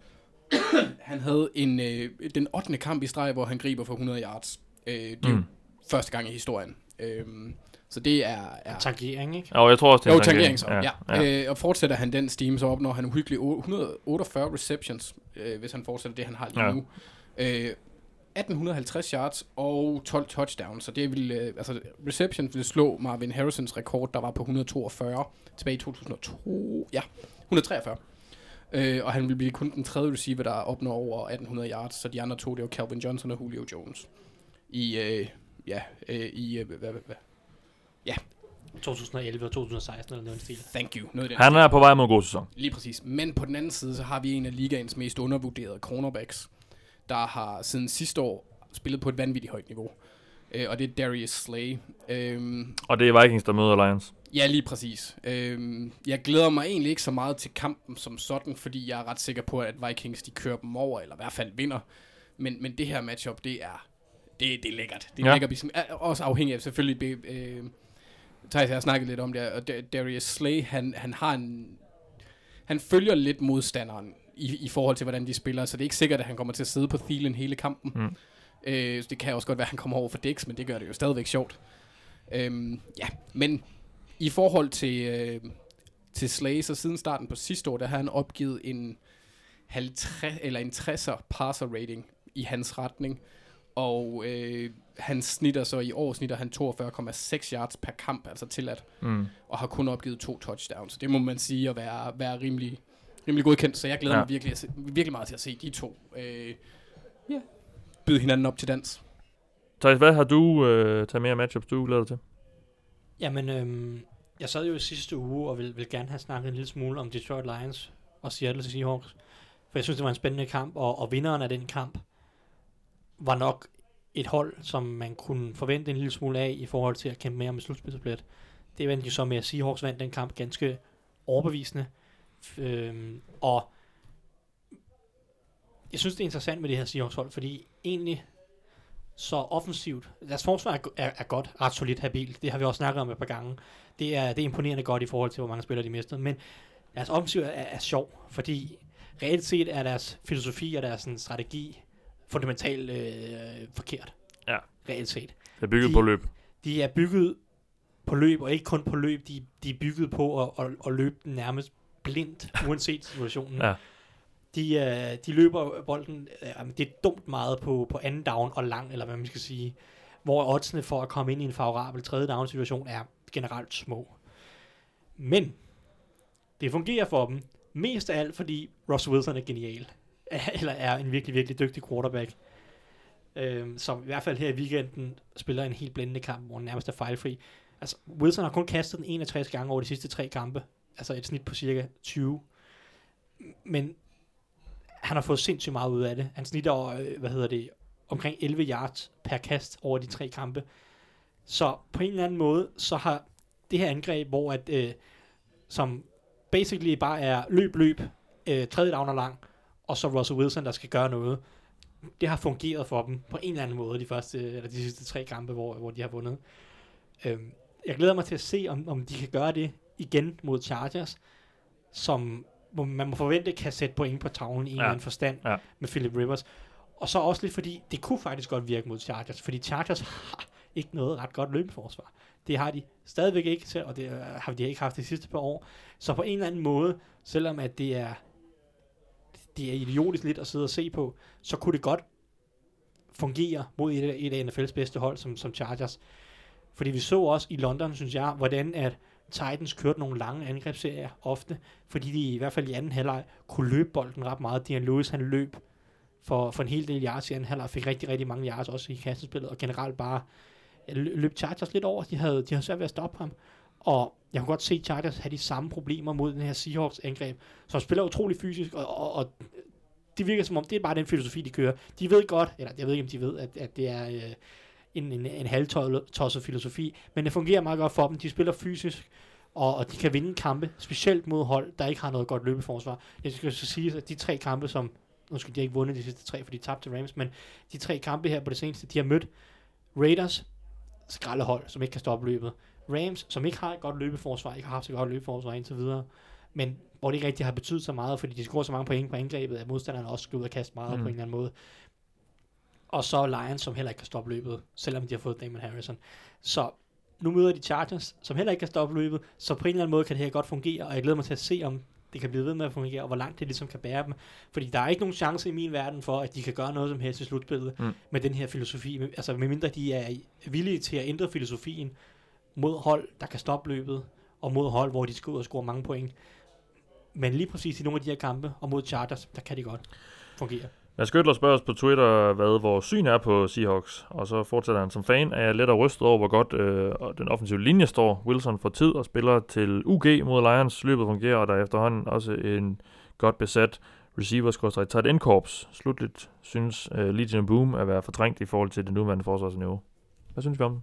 <coughs> han havde en, øh, den 8. kamp i streg, hvor han griber for 100 yards. Øh, det er mm. Første gang i historien. Øh, så det er... er Tangering, ikke? Jo, jeg tror også, det er jo, tangering så, ja. ja. Øh, og fortsætter han den steam, så opnår han uhyggeligt o- 148 receptions, øh, hvis han fortsætter det, han har lige Ja. nu. Øh, 1850 yards og 12 touchdowns, så det vil, øh, altså receptions vil slå Marvin Harrisons rekord, der var på 142 tilbage i 2002, ja, 143. Øh, og han vil blive kun den tredje receiver, der opnår over 1800 yards, så de andre to, det er jo Calvin Johnson og Julio Jones. I, øh, ja, øh, i, øh, hvad, hvad, hvad, 2011 og 2016 eller noget stil. thank you, noget den Han er på vej mod en god sæson. Lige præcis. Men på den anden side, så har vi en af ligaens mest undervurderede cornerbacks, der har siden sidste år spillet på et vanvittigt højt niveau. Øh, og det er Darius Slay. Øhm, Og det er Vikings, der møder Lions. Ja, lige præcis. Øhm, jeg glæder mig egentlig ikke så meget til kampen som sådan, fordi jeg er ret sikker på, at Vikings de kører dem over, eller i hvert fald vinder. Men, men det her matchup, det er, det, det er lækkert. Det er Ja. lækkert. Også afhængig af selvfølgelig... Øh, Thijs, jeg har snakket lidt om det, og Da- Darius Slay, han, han har en... Han følger lidt modstanderen i, i forhold til, hvordan de spiller, så det er ikke sikkert, at han kommer til at sidde på Thielen hele kampen. Mm. Øh, så det kan også godt være, at han kommer over for Dix, men det gør det jo stadigvæk sjovt. Øhm, ja, men i forhold til, øh, til Slay, så siden starten på sidste år, der har han opgivet en 50, eller en 60'er passer rating i hans retning. Og øh, han snitter så i år, snitter han 42,6 yards per kamp, altså tilladt, Mm. og har kun opgivet to touchdowns. Det må man sige at være, være rimelig, rimelig godkendt, så jeg glæder Ja. mig virkelig, se, virkelig meget til at se de to øh, ja. byde hinanden op til dans. Thijs, hvad har du øh, taget mere matchups, du glæder dig til? Jamen, øhm, jeg sad jo i sidste uge og ville, vil gerne have snakket en lille smule om Detroit Lions og Seattle Seahawks. For jeg synes, det var en spændende kamp, og, og vinderen af den kamp var nok et hold, som man kunne forvente en lille smule af i forhold til at kæmpe mere med slutspilsblæt. Det vandt jo så med, at Seahawks vandt den kamp ganske overbevisende. Øhm, og jeg synes, det er interessant med det her Seahawks hold, fordi egentlig så offensivt, deres forsvar er, er, er godt, ret solidt, habilt. Det har vi også snakket om et par gange. Det er, det er imponerende godt i forhold til, hvor mange spillere de mistede. Men deres offensiv er, er sjov, fordi reelt set er deres filosofi og deres sådan, strategi fundamentalt øh, forkert. Ja. Reelt set. Det er bygget De- på løb. De er bygget på løb, og ikke kun på løb. De, de er bygget på at, at, at løbe nærmest blindt, uanset situationen. Ja. De, øh, de løber bolden, øh, det er dumt meget på, på anden down og lang, eller hvad man skal sige. Hvor oddsene for at komme ind i en favorabel tredje down situation er generelt små. Men det fungerer for dem, mest af alt fordi Ross Wilson er genial. <laughs> eller er en virkelig, virkelig dygtig quarterback. Øhm, som i hvert fald her i weekenden spiller en helt blændende kamp, hvor han nærmest er fejlfri. Altså, Wilson har kun kastet den 61 gange over de sidste tre kampe. Altså et snit på cirka 20. Men han har fået sindssygt meget ud af det. Han snitter, øh, hvad hedder det, omkring 11 yards per kast over de tre kampe. Så på en eller anden måde, så har det her angreb, hvor at, øh, som basically bare er løb, løb, øh, tredje down og lang, og så Russell Wilson, der skal gøre noget. Det har fungeret for dem på en eller anden måde de første, eller de sidste tre kampe, hvor, hvor de har vundet. Øhm, jeg glæder mig til at se, om, om de kan gøre det igen mod Chargers, som hvor man må forvente kan sætte point på tavlen i en Ja. eller anden forstand Ja. med Philip Rivers. Og så også lidt fordi, det kunne faktisk godt virke mod Chargers, fordi Chargers har ikke noget ret godt løbeforsvar. Det har de stadigvæk ikke til, og det har de ikke haft de sidste par år. Så på en eller anden måde, selvom at det er, det er idiotisk lidt at sidde og se på, så kunne det godt fungere mod et, af- et af NFL's bedste hold, som, som Chargers. Fordi vi så også i London, synes jeg, hvordan at Titans kørte nogle lange angrebsserier ofte, fordi de i hvert fald i anden halvleg kunne løbe bolden ret meget. Dion Lewis, han løb for, for en hel del yards i anden halvleg, fik rigtig, rigtig mange yards også i kastespillet, og generelt bare løb Chargers lidt over. De havde, de havde svært ved at stoppe ham. Og jeg kunne godt se Chargers have de samme problemer mod den her Seahawks angreb, som spiller utrolig fysisk, og, og, og det virker som om, det er bare den filosofi, de kører. De ved godt, eller jeg ved ikke, om de ved, at, at det er øh, en, en, en halvtosset filosofi, men det fungerer meget godt for dem. De spiller fysisk, og, og de kan vinde kampe, specielt mod hold, der ikke har noget godt løbeforsvar. Jeg skal så sige, at de tre kampe, som, nu skal de har ikke vundet de sidste tre, for de tabte til Rams, men de tre kampe her på det seneste, de har mødt Raiders, skraldehold, som ikke kan stoppe løbet. Rams, som ikke har et godt løbeforsvar, ikke har haft så godt løbeforsvar indtil videre, men hvor det ikke rigtig har betydet så meget, fordi de scorer så mange point på angrebet, at modstanderne også skal ud og kaste meget. Mm. på en eller anden måde. Og så Lions, som heller ikke kan stoppe løbet, selvom de har fået Damon Harrison. Så nu møder de Chargers, som heller ikke kan stoppe løbet, så på en eller anden måde kan det her godt fungere, og jeg glæder mig til at se, om det kan blive ved med at fungere, og hvor langt det ligesom kan bære dem. Fordi der er ikke nogen chance i min verden for, at de kan gøre noget som helst i slutspillet Mm. med den her filosofi. Altså medmindre de er villige til at ændre filosofien mod hold, der kan stoppe løbet, og mod hold, hvor de skal ud og score mange point. Men lige præcis i nogle af de her kampe, og mod Chargers, der kan de godt fungere. Mads Gøtler spørger os på Twitter, hvad vores syn er på Seahawks, og så fortsætter han som fan, er jeg lidt og rystet over, hvor godt øh, den offensive linje står. Wilson får tid og spiller til UG mod Lions. Løbet fungerer, og der er efterhånden også en godt besat receiver tight end korps. Slutligt synes øh, Legion Boom at være fortrængt i forhold til det nuværende forsvarsniveau. Hvad synes vi om dem?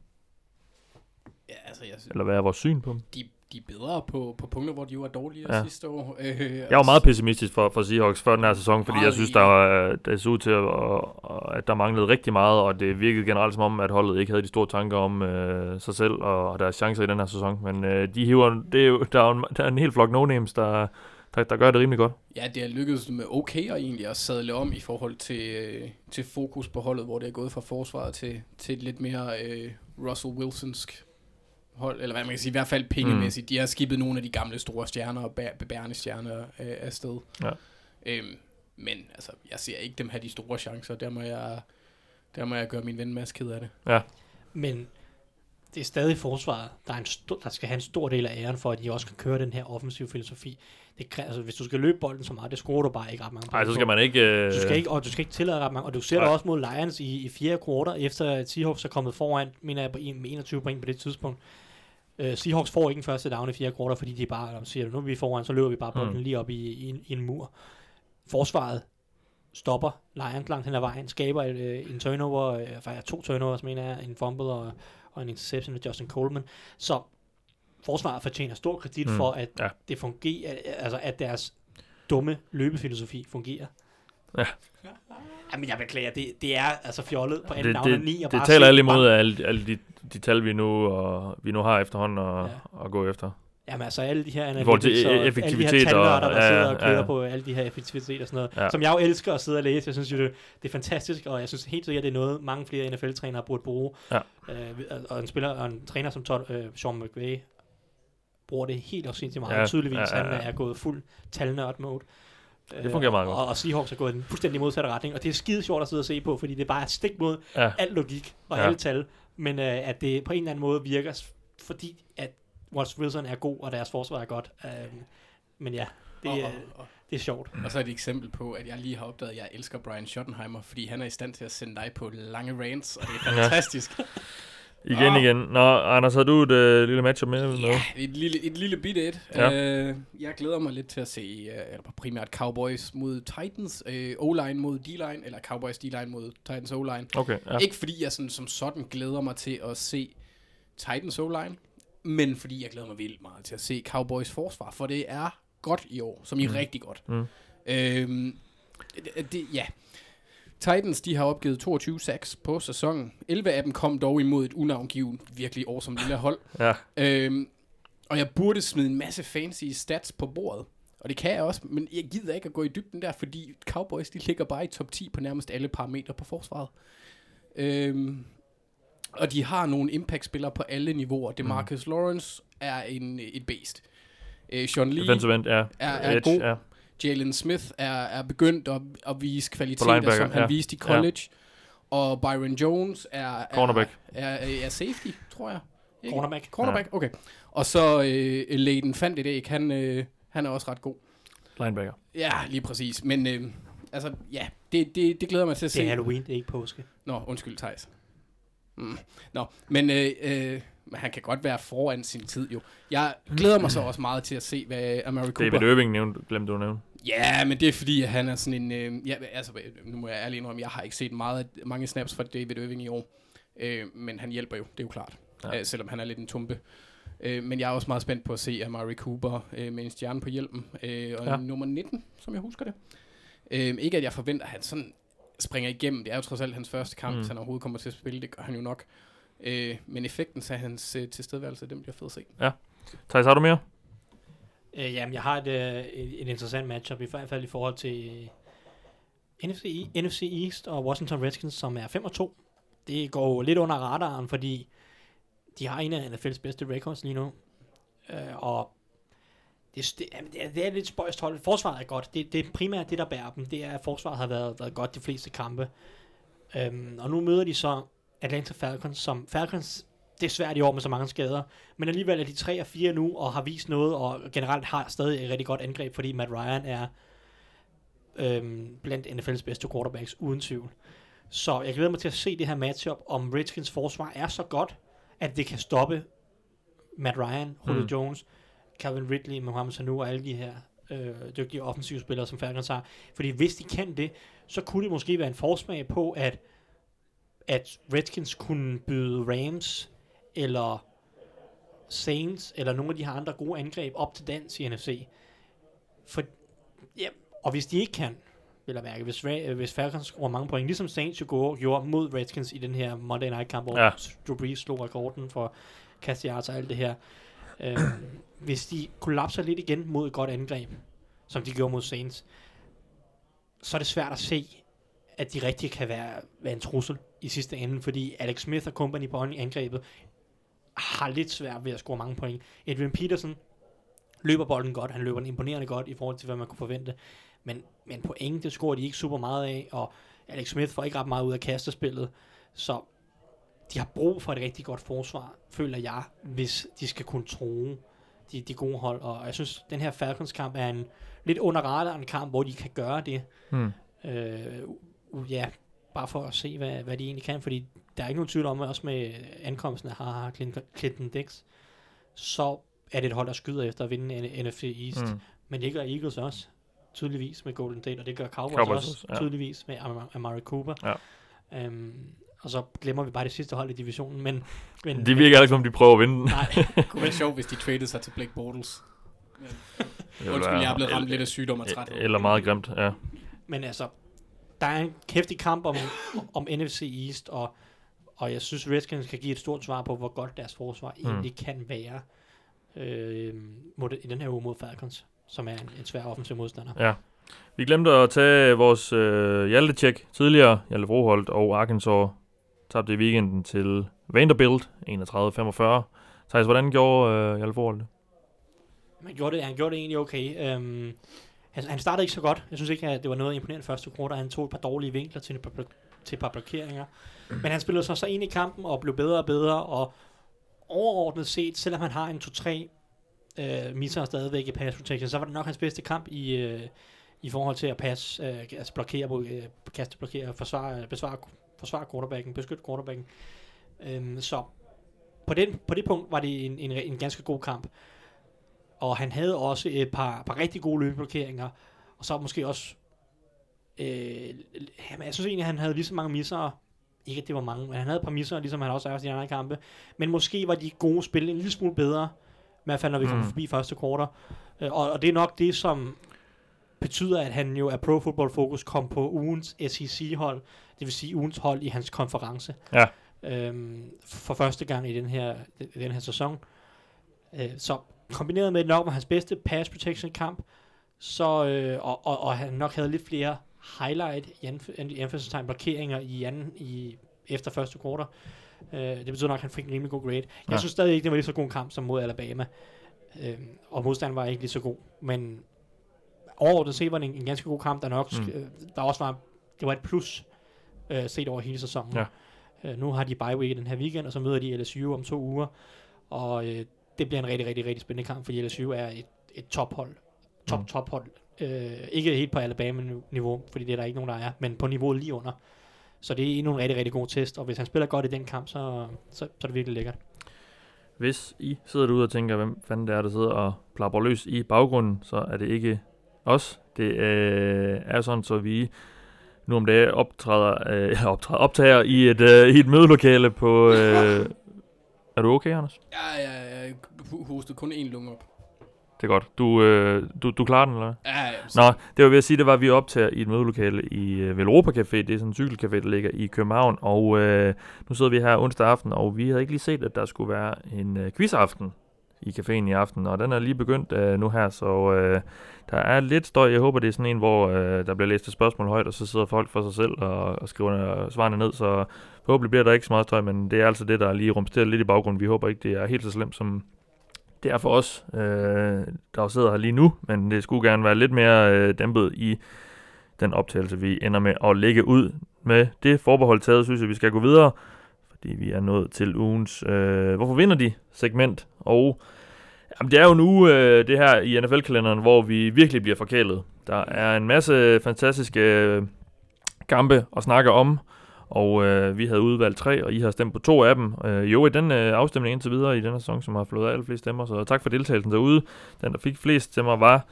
Ja, altså, jeg, synes, Eller hvad er vores syn på dem? de, de er bedre på, på punkter, hvor de var dårligere Ja. sidste år. Øh, Jeg var meget pessimistisk for, for Seahawks før den her sæson, fordi jeg synes, der, var, det så ud til, at, at der manglede rigtig meget, og det virkede generelt som om, at holdet ikke havde de store tanker om øh, sig selv og deres chancer i den her sæson. Men øh, de hiver, det er jo, der, er jo en, der er en hel flok no-names, der, der, der gør det rimelig godt. Ja, det er lykkedes med okay og egentlig at sadle om i forhold til, øh, til fokus på holdet, hvor det er gået fra forsvaret til, til et lidt mere øh, Russell Wilsonsk hold, eller hvad man kan sige, i hvert fald pengemæssigt. Mm. De har skibet nogle af de gamle store stjerner og bæ- bebærende stjerner øh, afsted. Ja. Øhm, men altså, jeg ser ikke dem have de store chancer. Der må jeg, der må jeg gøre min ven Mads ked af det. Men det er stadig forsvaret, der, er en stor, der skal have en stor del af æren for, at de også kan køre den her offensive filosofi. Det kræver, altså, hvis du skal løbe bolden så meget, det scorer du bare ikke ret mange Nej, så skal man ikke... Øh, Du skal ikke, og du skal ikke tillade ret mange, og du ser det også mod Lions i, i fjerde kvartal, efter at Seahawks er kommet foran, mener jeg, på en, med 21 point på det tidspunkt. Uh, Seahawks får ikke en første down i fjerde kvartal, fordi de bare, man siger, nu er vi foran, så løber vi bare bolden Mm. lige op i, i, en, i en mur. Forsvaret stopper Lions langt hen ad vejen, skaber et, øh, en turnover, øh, faktisk to turnovers, mener jeg, en fumble og, og en interception af Justin Coleman. Så forsvaret fortjener stor kredit mm. for, at Ja. det fungerer, altså at deres dumme løbefilosofi fungerer. Ja. <laughs> Jamen, jeg beklager, det, det er altså fjollet på anden det, down og det, bare taler alle imod alle, alle de, de tal, vi nu, og, vi nu har efterhånden at, Ja. at gå efter. Jamen altså alle de her analytics og alle de effektivitet her talnørder, der ja, sidder og kører ja. på alle de her effektivitet og sådan noget, Ja. ja. som jeg jo elsker at sidde og læse. Jeg synes jo, det, det er fantastisk, og jeg synes helt sikkert, det er noget, mange flere NFL-trænere burde bruge. Ja. Øh, og en spiller og en træner som Todd, øh, Sean McVay bruger det helt og sindssygt meget. Ja, Ja. Tydeligvis, ja, ja, han ja. er gået fuld talnørd-mode. Det fungerer meget godt. Og, og Seahawks er gået i den fuldstændig modsatte retning, og det er skide sjovt at sidde og se på, fordi det er bare et stik mod Ja. al logik og Ja. alle tal, men øh, at det på en eller anden måde virker, fordi at Russell Wilson er god, og deres forsvar er godt. Øh, men ja, det, og, øh, og, og, det er sjovt. og så er det et eksempel på, at jeg lige har opdaget, at jeg elsker Brian Schottenheimer, fordi han er i stand til at sende dig på lange rants, og det er fantastisk. <laughs> Igen, Åh. igen. Nå, Anders, har du et øh, lille matchup med? Ja, et lille, et lille bit et. Ja. Øh, jeg glæder mig lidt til at se øh, eller primært Cowboys mod Titans, øh, O-line mod D-line, eller Cowboys D-line mod Titans O-line. Okay, ja. Ikke fordi jeg sådan, som sådan glæder mig til at se Titans O-line, men fordi jeg glæder mig vildt meget til at se Cowboys forsvar, for det er godt i år, som i Mm. rigtig godt. Mm. Øhm, det, det, ja. Titans, de har opgivet 22 sacks på sæsonen. 11 af dem kom dog imod et unavngivet, virkelig awesome lille hold. <laughs> Ja, Øhm, og jeg burde smide en masse fancy stats på bordet. Og det kan jeg også, men jeg gider ikke at gå i dybden der, fordi Cowboys, de ligger bare i top 10 på nærmest alle parametre på forsvaret. Øhm, og de har nogle impact-spillere på alle niveauer. Demarcus mm. Lawrence er en, et beast. Øh, Sean Lee Defensive end, ja. er, er Edge, god. Ja. Jalen Smith er, er begyndt at, at vise kvaliteter, linebacker, som han ja. viste i college. Og Byron Jones er, er, Cornerback. er, er, er safety, tror jeg. Ikke? Cornerback. Cornerback, okay. Og så øh, Leighton fandt det ikke. Han, øh, han er også ret god. Linebacker. Ja, lige præcis. Men øh, altså, ja, det, det, det glæder mig til at Det er se. Halloween, det er ikke påske. Nå, undskyld, Thijs. Mm. Nå, men øh, øh, men han kan godt være foran sin tid jo. Jeg glæder mig så også meget til at se, hvad Amari Cooper... David Irving nævnte, glemte du at nævne. Ja, men det er fordi, at han er sådan en... Øh, ja, altså, nu må jeg ærligt indrømme, jeg har ikke set meget, mange snaps fra David Irving i år. Øh, men han hjælper jo, det er jo klart. Ja. Øh, selvom han er lidt en tumpe. Øh, men jeg er også meget spændt på at se Amari Cooper øh, med en stjerne på hjelmen. Øh, og Ja. nummer 19, som jeg husker det. Øh, ikke at jeg forventer, at han sådan springer igennem. Det er jo trods alt hans første kamp, Mm. han overhovedet kommer til at spille. Det gør han jo nok. Øh, men effekten af hans øh, tilstedeværelse, den bliver fed at se. Thijs, har du mere? Øh, jamen, jeg har et, øh, et, et interessant matchup, i hvert fald i forhold til øh, NFC, E- NFC East og Washington Redskins, som er 5 og 2. Det går jo lidt under radaren, fordi de har en af NFL's bedste records lige nu. Øh, og det, det, er, det er lidt spøjst hold. Forsvaret er godt. Det, det er primært det, der bærer dem. Det er, at forsvaret har været, været godt de fleste kampe. Øhm, og nu møder de så Atlanta Falcons, som Falcons, det er svært i år med så mange skader, men alligevel er de 3 og 4 nu, og har vist noget, og generelt har stadig et rigtig godt angreb, fordi Matt Ryan er øhm, blandt NFL's bedste quarterbacks, uden tvivl. Så jeg glæder mig til at se det her matchup, om Redskins forsvar er så godt, at det kan stoppe Matt Ryan, Julio Mm. Jones, Calvin Ridley, Mohamed Sanu og alle de her øh, dygtige offensive spillere, som Falcons har. Fordi hvis de kan det, så kunne det måske være en forsmag på, at, at Redskins kunne byde Rams eller Saints eller nogle af de her andre gode angreb op til dans i NFC. For, ja, og hvis de ikke kan, vil jeg mærke, hvis, Ra- hvis Falcons scorer mange point, ligesom Saints jo gjorde, gjorde mod Redskins i den her Monday Night kamp, hvor Ja. ja. Drew Brees slog rekorden for kast yards og alt det her. Øh, hvis de kollapser lidt igen mod et godt angreb, som de gjorde mod Saints, så er det svært at se, at de rigtig kan være, være en trussel i sidste ende, fordi Alex Smith og company på angrebet har lidt svært ved at score mange point. Adrian Peterson løber bolden godt, han løber den imponerende godt i forhold til, hvad man kunne forvente, men, men point, det scorer de ikke super meget af, og Alex Smith får ikke ret meget ud af kastespillet, så de har brug for et rigtig godt forsvar, føler jeg, hvis de skal kunne true de, de gode hold, og jeg synes, den her Falcons kamp er en lidt under radaren kamp, hvor de kan gøre det, Hmm. Øh, ja, bare for at se, hvad, hvad de egentlig kan, fordi der er ikke nogen tvivl om, at også med ankomsten af Clinton, Clinton Dix, så er det et hold, der skyder efter at vinde NFC East. Mm. Men det gør Eagles også, tydeligvis med Golden State, og det gør Cowboys, Cowboys også, ja. tydeligvis med Am- Amari Cooper. Ja. Øhm, og så glemmer vi bare det sidste hold i divisionen, men... men De virker ikke som, de prøver at vinde den. Nej, <laughs> Det kunne være sjovt, hvis de traded sig til Blake Bortles. Det Undskyld, jeg er blevet ramt lidt af sygdom og træt. Eller meget grimt, ja. Men altså, der er en kæftig kamp om, om NFC East, og, og jeg synes, Redskins kan give et stort svar på, hvor godt deres forsvar mm. egentlig kan være øh, mod, i den her uge mod Falcons, som er en, en svær offensiv modstander. Ja. Vi glemte at tage vores øh, Hjalte-check tidligere. Hjalte Broholt og Arkansas tabte i weekenden til Vanderbilt 31-45. Thijs, hvordan gjorde øh, Hjalte Broholt det? Han gjorde det, han gjorde det egentlig okay. Øhm, han, han startede ikke så godt. Jeg synes ikke, at det var noget imponerende første kvartal. Han tog et par dårlige vinkler til et par, til et par blokeringer. Men han spillede sig så ind i kampen og blev bedre og bedre. Og overordnet set, selvom han har en 2-3 øh, misser stadigvæk i pass protection, så var det nok hans bedste kamp i, øh, i forhold til at passe, øh, altså blokere, øh, kaste, blokere, forsvare, besvare, forsvare quarterbacken, beskytte quarterbacken. Øhm, så på, den, på det punkt var det en, en, en ganske god kamp. Og han havde også et par, par rigtig gode løbeblokeringer, og så måske også, øh, jamen, jeg synes egentlig, at han havde lige så mange misser, ikke at det var mange, men han havde et par misser, ligesom han også har i de andre kampe, men måske var de gode spil en lille smule bedre, i hvert fald når vi kommer Mm. forbi første kvartal. Øh, og, og det er nok det, som betyder, at han jo er Pro Football Focus kom på ugens SEC-hold, det vil sige ugens hold i hans konference. Ja. Øhm, for første gang i den her, den her sæson. Øh, så kombineret med, nok var hans bedste pass protection kamp, så, øh, og, og, og han nok havde lidt flere highlight, i anf- i anførselstegn blokeringer i, anden, i efter første quarter. Øh, det betyder nok, at han fik en rimelig god grade. Jeg Ja. synes stadig ikke, det var lige så god en kamp som mod Alabama. Øh, og modstanden var ikke lige så god. Men overordnet set var det en, en ganske god kamp, der nok, mm. øh, der også var, det var et plus øh, set over hele sæsonen. Ja. Øh, nu har de bye week den her weekend, og så møder de LSU om to uger. Og øh, det bliver en rigtig, rigtig, rigtig spændende kamp, fordi LSU er et, et tophold. Top, Mm. tophold. Øh, ikke helt på Alabama-niveau, fordi det er der ikke nogen, der er, men på niveauet lige under. Så det er endnu en rigtig, rigtig god test, og hvis han spiller godt i den kamp, så, så, så er det virkelig lækkert. Hvis I sidder derude og tænker, hvem fanden det er, der sidder og plapper løs i baggrunden, så er det ikke os. Det øh, er sådan, så vi nu om dagen optræder, øh, <laughs> optræder, optager i et, øh, i et mødelokale på... Øh, er du okay, Anders? Ja, ja, jeg hostede kun én lunge op. Det er godt. Du, øh, du, du klarer den, eller? Ja, ja. Nå, det var ved at sige, det var, at vi optager i et mødelokale i øh, Velropa Café. Det er sådan en cykelcafé, der ligger i København. Og øh, nu sidder vi her onsdag aften, og vi havde ikke lige set, at der skulle være en øh, quizaften i caféen i aften. Og den er lige begyndt øh, nu her, så øh, der er lidt støj. Jeg håber, det er sådan en, hvor øh, der bliver læst et spørgsmål højt, og så sidder folk for sig selv og, og skriver øh, svarene ned. Så forhåbentlig bliver der ikke så meget støj, men det er altså det, der lige rumsterer lidt i baggrunden. Vi håber ikke, det er helt så slemt, som det er for os, øh, der sidder her lige nu, men det skulle gerne være lidt mere øh, dæmpet i den optagelse, vi ender med at lægge ud. Med det forbehold taget, synes jeg, vi skal gå videre, fordi vi er nået til ugens øh, Hvorfor vinder de? segment, og jamen, det er jo nu øh, det her i NFL-kalenderen, hvor vi virkelig bliver forkælet. Der er en masse fantastiske øh, kampe at snakke om, og øh, vi havde udvalgt tre, og I har stemt på to af dem. Øh, jo, i den øh, afstemning indtil videre i denne sæson, som har flået alle flest stemmer, så tak for deltagelsen derude. Den, der fik flest stemmer, var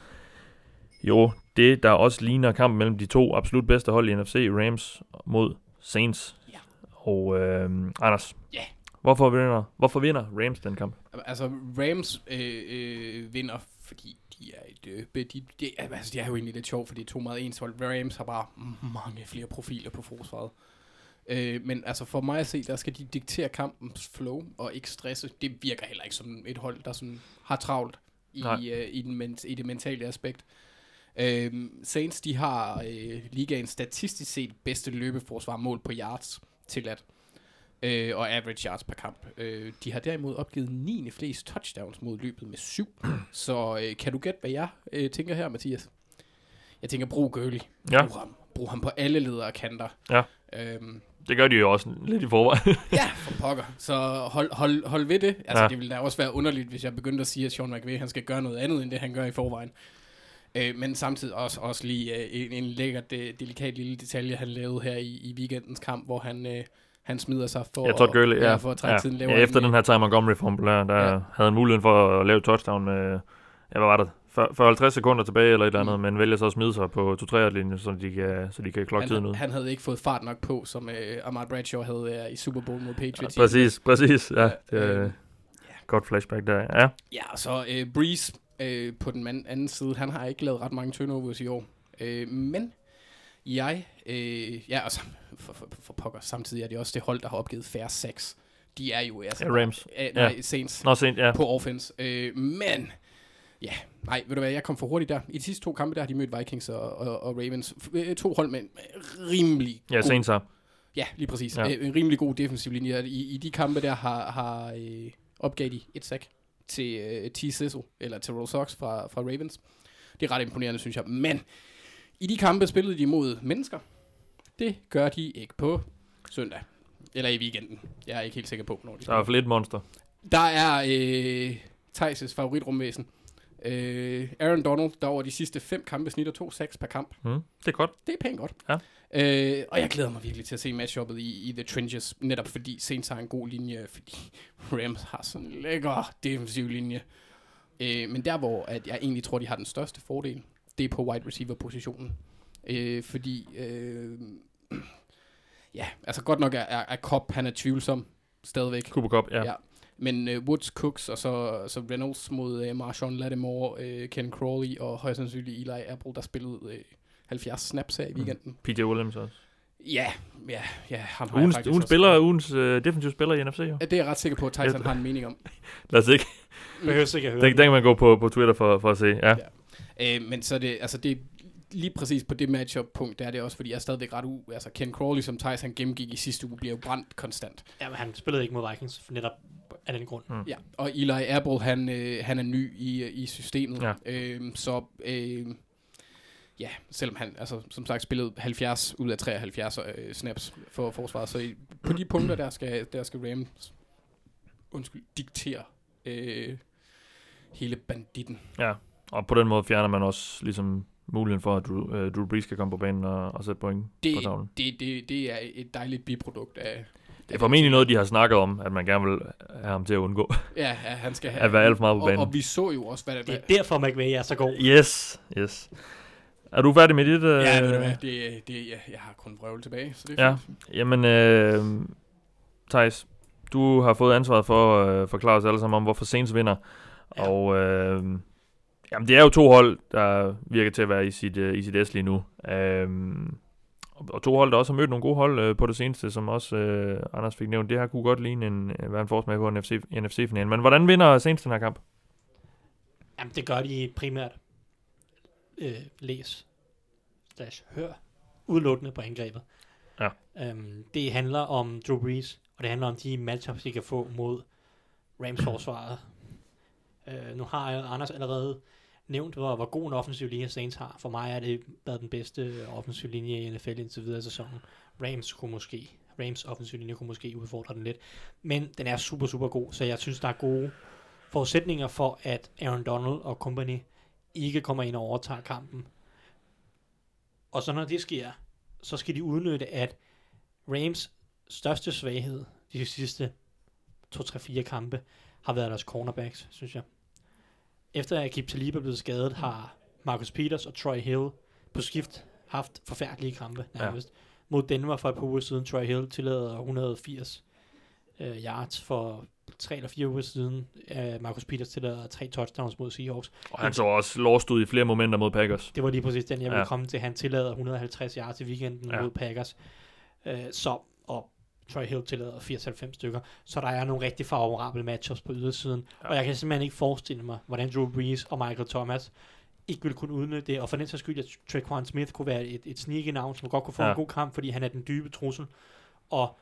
jo det, der også ligner kampen mellem de to absolut bedste hold i NFC, Rams mod Saints. Ja. Og øh, Anders, Ja. hvorfor, vinder, hvorfor vinder Rams den kamp? Altså, Rams øh, øh, vinder, fordi de er et... Øh, de, de, altså, de er jo egentlig lidt sjovt, fordi det er to meget ens hold. Rams har bare mange flere profiler på forsvaret. Øh, men altså for mig at se, der skal de diktere kampens flow og ikke stresse. Det virker heller ikke som et hold, der sådan har travlt i, øh, i, den, men- i det mentale aspekt. Øh, Saints, de har øh, ligaens statistisk set bedste løbeforsvar mål på yards tilladt. Øh, og average yards per kamp. Øh, de har derimod opgivet 9. flest touchdowns mod løbet med 7. <clears throat> Så øh, kan du gætte, hvad jeg øh, tænker her, Mathias? Jeg tænker, brug Gurley. Ja. Brug ham. Brug ham på alle ledere kanter. Ja. Øhm, Det gør de jo også lidt i forvejen. <laughs> ja, for pokker. Så hold, hold, hold ved det. Altså, Ja. ja. det ville da også være underligt, hvis jeg begyndte at sige, at Sean McVay, han skal gøre noget andet, end det han gør i forvejen. Øh, men samtidig også, også lige øh, en, en lækker, de, delikat lille detalje, han lavede her i, i weekendens kamp, hvor han, øh, han smider sig for, Jeg tror, Gurley, ja. ja, for at trække ja. tiden lavere. ja, efter den her Ty Montgomery fumble, der, der ja. Ja. havde han muligheden for at lave touchdown med, ja, hvad var det, 40-50 sekunder tilbage eller et eller andet, Mm. men vælger så at smide sig på 2-3 linjen, så de kan, så de kan klokke tiden ud. han, havde ikke fået fart nok på, som øh, Ahmad Bradshaw havde øh, i Super Bowl mod Patriots. Ja, præcis, præcis. Ja, Ja, det er øh, godt flashback der. Ja, Ja, og så øh, Breeze øh, på den anden side, han har ikke lavet ret mange turnovers i år. Øh, men jeg, øh, ja, altså, for, for, for pokker, samtidig er det også det hold, der har opgivet færre sex. De er jo, altså... Ja, Rams. Øh, nej, Saints Nå, sent, ja. på offense. Øh, men, ja, nej, ved du hvad, jeg kom for hurtigt der. I de sidste to kampe, der har de mødt Vikings og, og, og Ravens. Øh, To hold med en rimelig Ja, god sent så. Ja, lige præcis. Ja. Ja. En rimelig god defensiv linje. I, i de kampe der har, har øh, opgav de et sack til øh, T. Sissel, eller til Roll Sox fra, fra Ravens. Det er ret imponerende, synes jeg. Men i de kampe spillede de imod mennesker. Det gør de ikke på søndag. Eller i weekenden. Jeg er ikke helt sikker på, når de Der er i hvert fald et monster. Der er øh, Thijs' favoritrumvæsen. Øh, Aaron Donald, der over de sidste fem kampe snitter to sacks per kamp. Mm, det er godt. Det er pænt godt. Ja. Øh, og jeg glæder mig virkelig til at se matchuppet i, i The Trenches, netop fordi Saints har en god linje, fordi <laughs> Rams har sådan en lækker defensiv linje. Øh, men der, hvor at jeg egentlig tror, de har den største fordel, det er på wide receiver-positionen. Øh, fordi, øh, <clears throat> ja, altså godt nok er, er, er Cobb, han er tvivlsom stadigvæk. Cooper Cup, ja. Ja. Men uh, Woods, Cooks og så, så Reynolds mod uh, Marshawn Lattimore, uh, Ken Crawley og højst sandsynligt Eli Apple, der spillede uh, 70 snaps her i weekenden. PJ Williams også. Ja, ja, ja. Ham har Ugens, ugens også- spiller, ugens øh, defensive spiller i NFC, jo. Ja, Det er jeg ret sikker på, at Tyson har en mening om. <laughs> Lad os ikke. Behøver ikke at høre. Den, den kan man gå på, på Twitter for, for at se. Ja. Øh, men så er det, altså det, lige præcis på det matchup-punkt, der er det også, fordi jeg er stadigvæk ret u... Altså, Ken Crawley, som Thijs han gennemgik i sidste uge, bliver jo brændt konstant. Ja, men han spillede ikke mod Vikings, for netop af den grund. Mm. Ja, og Eli Apple, han, øh, han er ny i, i systemet. Ja. Øh, så øh, ja, selvom han altså, som sagt spillede 70 ud af 73 øh, snaps for forsvaret, så i, på de punkter, der skal, der skal Rams undskyld, diktere øh, hele banditten. Ja, og på den måde fjerner man også ligesom muligheden for, at Drew, uh, Drew Brees kan komme på banen og, og sætte point Det, på tavlen. det, det, det er et dejligt biprodukt af... Det er formentlig noget, de har snakket om, at man gerne vil have ham til at undgå. Ja, ja han skal have... At være alt for meget på og, banen. og, vi så jo også, hvad det, Det er derfor, McVay er så god. Yes, yes. Er du færdig med dit? Uh, Ja, ved du hvad, det, det, ja, jeg har kun vrøvl tilbage, så det er Ja. fint. Jamen, øh, Thijs, du har fået ansvaret for at øh, forklare os alle sammen om, hvorfor Saints vinder. Ja. Og øh, jamen, det er jo to hold, der virker til at være i sit, øh, i sit S lige nu. Øh, og, to hold, der også har mødt nogle gode hold øh, på det seneste, som også øh, Anders fik nævnt. Det her kunne godt ligne en, øh, være en forsmag på en NFC, NFC-finale. Men hvordan vinder Saints den her kamp? Jamen, det gør de primært øh, læs slash hør udelukkende på angrebet. Ja. Øhm, det handler om Drew Brees, og det handler om de matchups, de kan få mod Rams forsvaret. Øh, nu har Anders allerede nævnt, hvor, hvor god en offensiv linje Saints har. For mig er det været den bedste offensiv linje i NFL indtil videre i sæsonen. Rams kunne måske, Rams offensiv linje kunne måske udfordre den lidt. Men den er super, super god, så jeg synes, der er gode forudsætninger for, at Aaron Donald og company ikke kommer ind og overtager kampen. Og så når det sker, så skal de udnytte, at Rams største svaghed de sidste 2-3-4 kampe har været deres cornerbacks, synes jeg. Efter at Akib Talib er blevet skadet, har Marcus Peters og Troy Hill på skift haft forfærdelige kampe nærmest. Ja. Mod Denver for et par uger siden, Troy Hill tillader 180 øh, yards for tre eller fire uger siden. Øh, Marcus Peters tillader tre touchdowns mod Seahawks. Og han så også lost ud i flere momenter mod Packers. Det var lige præcis den, jeg ville Ja. komme til. Han tillader 150 yards i weekenden. Ja. mod Packers. Øh, så, og Troy Hill tillader 80-90 stykker. Så der er nogle rigtig favorable matchups på ydersiden. Ja. Og jeg kan simpelthen ikke forestille mig, hvordan Drew Brees og Michael Thomas ikke ville kunne udnytte det. Og for den sags skyld, at Traquan Smith kunne være et, et sneaky navn, som godt kunne få ja. En god kamp, fordi han er den dybe trussel. Og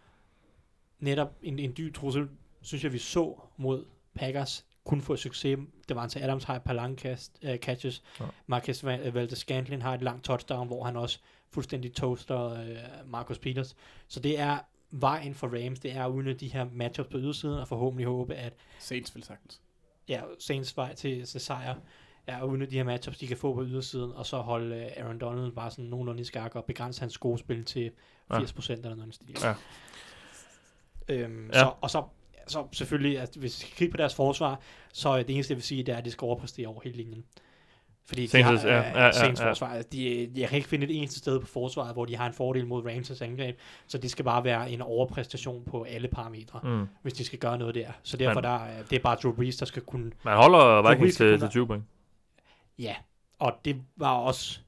netop en, en dyb trussel, synes jeg, vi så mod Packers kun få succes. Det var til Adams har et par lange cast, uh, catches. Ja. Marcus øh, Valdes Scantlin har et langt touchdown, hvor han også fuldstændig toaster uh, Marcus Peters. Så det er vejen for Rams, det er at udnytte de her matchups på ydersiden, og forhåbentlig håbe, at Saints vil sagtens. ja, Saints vej til, til sejr er at udnytte de her matchups, de kan få på ydersiden, og så holde uh, Aaron Donald bare sådan nogenlunde i skak og begrænse hans gode spil til 80% ja. eller noget stil. Ja. Øhm, Ja. så, og så, så selvfølgelig, at hvis vi kigger på deres forsvar, så er det eneste, jeg vil sige, det er, at det skal overpræstere over hele linjen. Fordi de har, Saints, ja, øh, ja, ja, Saints ja. forsvar, de, jeg kan ikke finde et eneste sted på forsvaret, hvor de har en fordel mod Rams' angreb, så det skal bare være en overpræstation på alle parametre, mm. Hvis de skal gøre noget der. Så derfor Men- der, er- det er bare Drew Brees, der skal kunne, Man holder Vikings til, til være- 20 point. ja, og det var også,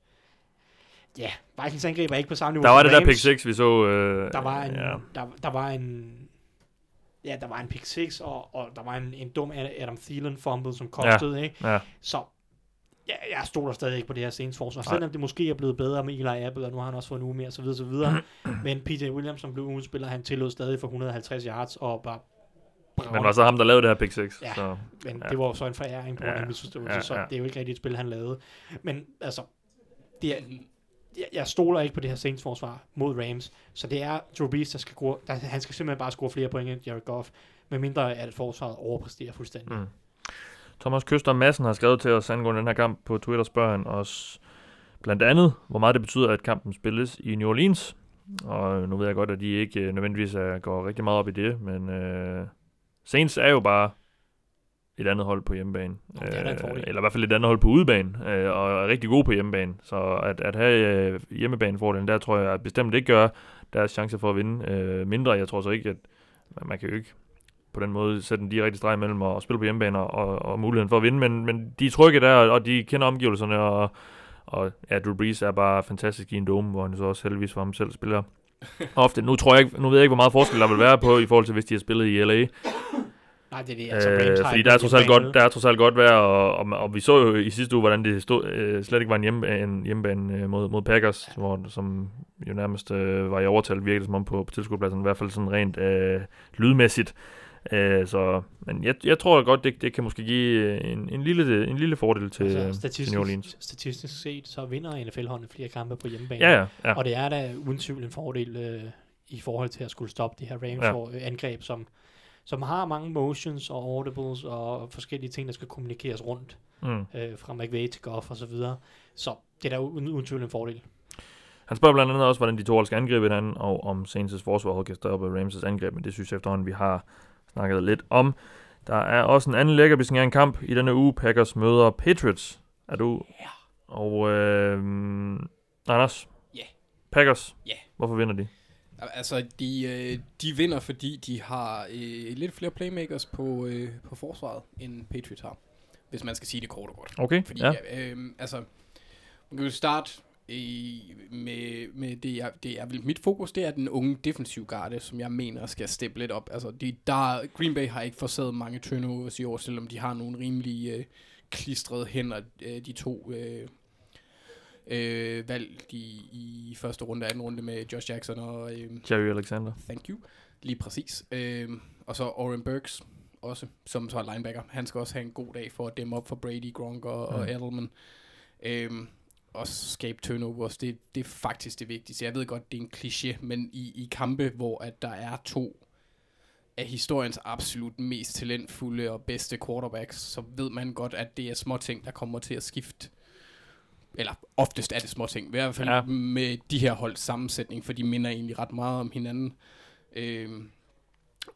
ja, Vikings angreb er ikke på samme niveau Der var det der Rams. pick 6, vi så. Øh, Der var en, Ja. der, der var en, ja, der var en pick 6, og, og der var en, en dum Adam Thielen fumble, som kostede, ikke? ja. Så ja, jeg stoler stadig ikke på det her Saints forsvar, selvom det måske er blevet bedre med Eli Apple, og nu har han også fået en uge mere, så videre, så videre. <clears throat> Men PJ Williams, som blev ugens spiller, han tillod stadig for 150 yards, og bare Men var så ham, der lavede det her pick 6. Ja. Så. men Ja. det var jo så en foræring på Ja, en misforståelse, ja, ja, så det er jo ikke rigtigt et spil, han lavede. Men altså, det er, jeg, jeg stoler ikke på det her Saints forsvar mod Rams, så det er Drew Brees, der skal gå, der, han skal simpelthen bare score flere point end Jared Goff, medmindre at forsvaret overpræsterer fuldstændig. Mm. Thomas Køster Madsen har skrevet til os angående den her kamp på Twitter, spørger han os blandt andet, hvor meget det betyder, at kampen spilles i New Orleans. Og nu ved jeg godt, at de ikke øh, nødvendigvis er, går rigtig meget op i det, men øh, Saints er jo bare et andet hold på hjemmebane. Nå, fordel. eller i hvert fald et andet hold på udebane, øh, og er rigtig gode på hjemmebane. Så at, at have øh, hjemmebanefordelen, der tror jeg bestemt ikke gør deres chance for at vinde øh, mindre. Jeg tror så ikke, at man, man kan jo ikke på den måde sætte en direkte streg mellem at spille på hjemmebane og, og, muligheden for at vinde, men, men de er trygge der, og de kender omgivelserne, og, og ja, Drew Brees er bare fantastisk i en dome, hvor han så også heldigvis for ham selv spiller <laughs> ofte. Nu tror jeg ikke, nu ved jeg ikke, hvor meget forskel der vil være på, i forhold til hvis de har spillet i LA. Nej, det er det. Altså, Rams Øh, fordi der er, trods alt godt, der er trods alt godt vejr, og, og, og vi så jo i sidste uge, hvordan det stod, øh, slet ikke var en hjemmebane, en hjemmebane øh, mod, mod Packers, ja. hvor, som jo nærmest øh, var i overtal, virkelig som om på, på tilskuerpladsen, i hvert fald sådan rent øh, lydmæssigt. Øh, så, men jeg, jeg tror godt, det, det kan måske give en, en, lille, en lille fordel til, Altså, altså, til New Orleans. statistisk, statistisk set, så vinder NFL-håndene flere kampe på hjemmebane. Ja, ja, ja. Og det er da uden tvivl en fordel øh, i forhold til at skulle stoppe det her Rams ja. angreb, som, som har mange motions og audibles og forskellige ting, der skal kommunikeres rundt Mm. øh, fra McVay til Goff og så videre. Så det er da uden, uden tvivl en fordel. Han spørger blandt andet også, hvordan de to hold skal angribe hinanden, og om Saints' forsvar kan stoppe Rams' angreb, men det synes jeg efterhånden, vi har snakket lidt om. Der er også en anden lækker en kamp i denne uge. Packers møder Patriots. Er du... Ja. Og øh, Anders? Ja. Packers? Ja. Hvorfor vinder de? Altså, de, øh, de vinder, fordi de har øh, lidt flere playmakers på, øh, på forsvaret, end Patriots har. Hvis man skal sige det kort og godt. Okay, Fordi, ja. øh, altså, man kan jo starte med, med det, jeg, det er vel mit fokus, det er den unge defensiv garde, som jeg mener skal steppe lidt op. Altså, de, der, Green Bay har ikke forsat mange turnovers i år, selvom de har nogle rimelig øh, klistrede hænder, øh, de to øh, øh, valg i, i første runde og anden runde med Josh Jackson og øh, Jerry Alexander. Thank you. Lige præcis. Øhm, og så Oren Burks også, som så er linebacker. Han skal også have en god dag for at dæmme op for Brady, Gronk og, mm. og Edelman. Øhm, og skabe turnovers, det, det er faktisk det vigtigste. Jeg ved godt, det er en kliché, men i, i kampe, hvor at der er to af historiens absolut mest talentfulde og bedste quarterbacks, så ved man godt, at det er små ting, der kommer til at skifte. Eller oftest er det små ting. I hvert fald Ja. med de her holds sammensætning, for de minder egentlig ret meget om hinanden. Øhm,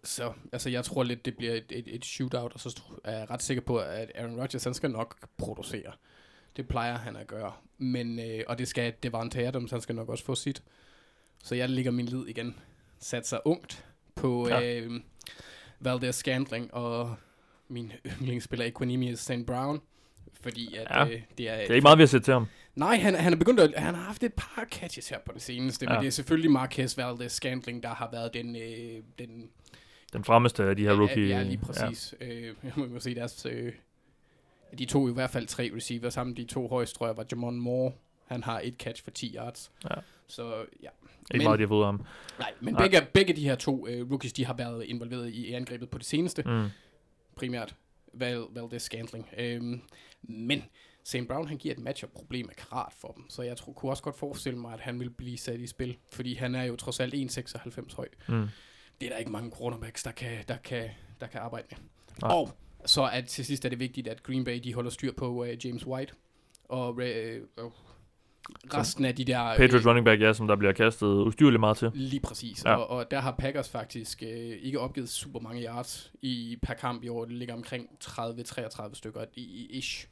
så altså, jeg tror lidt, det bliver et, et, et shootout, og så er jeg ret sikker på, at Aaron Rodgers, han skal nok producere. Det plejer han at gøre. Men, øh, og det skal Devante Adams, han skal nok også få sit. Så jeg ligger min lid igen. Sat sig ungt på Ja. øh, Valdez Scantling og min yndlingsspiller Equanimous St. Brown. Fordi at, Ja. øh, det er... Det er ikke meget, vi har set til ham. Nej, han, han er begyndt at, han har haft et par catches her på det seneste, ja. Men det er selvfølgelig Marquez Valdez Scantling, der har været den, øh, den Den fremmeste af de her rookie. Ja, ja lige præcis. Ja. Øh, jeg må sige, deres, øh, de to i hvert fald tre receivers sammen. De to højst, tror jeg, var Jamon Moore. Han har et catch for 10 yards. Ja. Så ja. Ikke Men- meget, ud af ham. Nej, men Nej. begge, begge de her to øh, rookies, de har været involveret i angrebet på det seneste. Mm. Primært Val, Valdez Scantling. Øhm, men St. Brown, han giver et matchup-problem af karat for dem. Så jeg tror, kunne også godt forestille mig, at han vil blive sat i spil. Fordi han er jo trods alt 1,96 høj. Mm. Det er der ikke mange quarterbacks, der kan, der kan, der kan arbejde med. Nej. Og så er til sidst er det vigtigt, at Green Bay de holder styr på uh, James White. Og uh, uh, resten af de der... Patriots running back, ja, som der bliver kastet ustyrligt meget til. Lige præcis. Ja. Og, og der har Packers faktisk øh, ikke opgivet super mange yards i per kamp i år. Det ligger omkring 30-33 stykker i, i ish.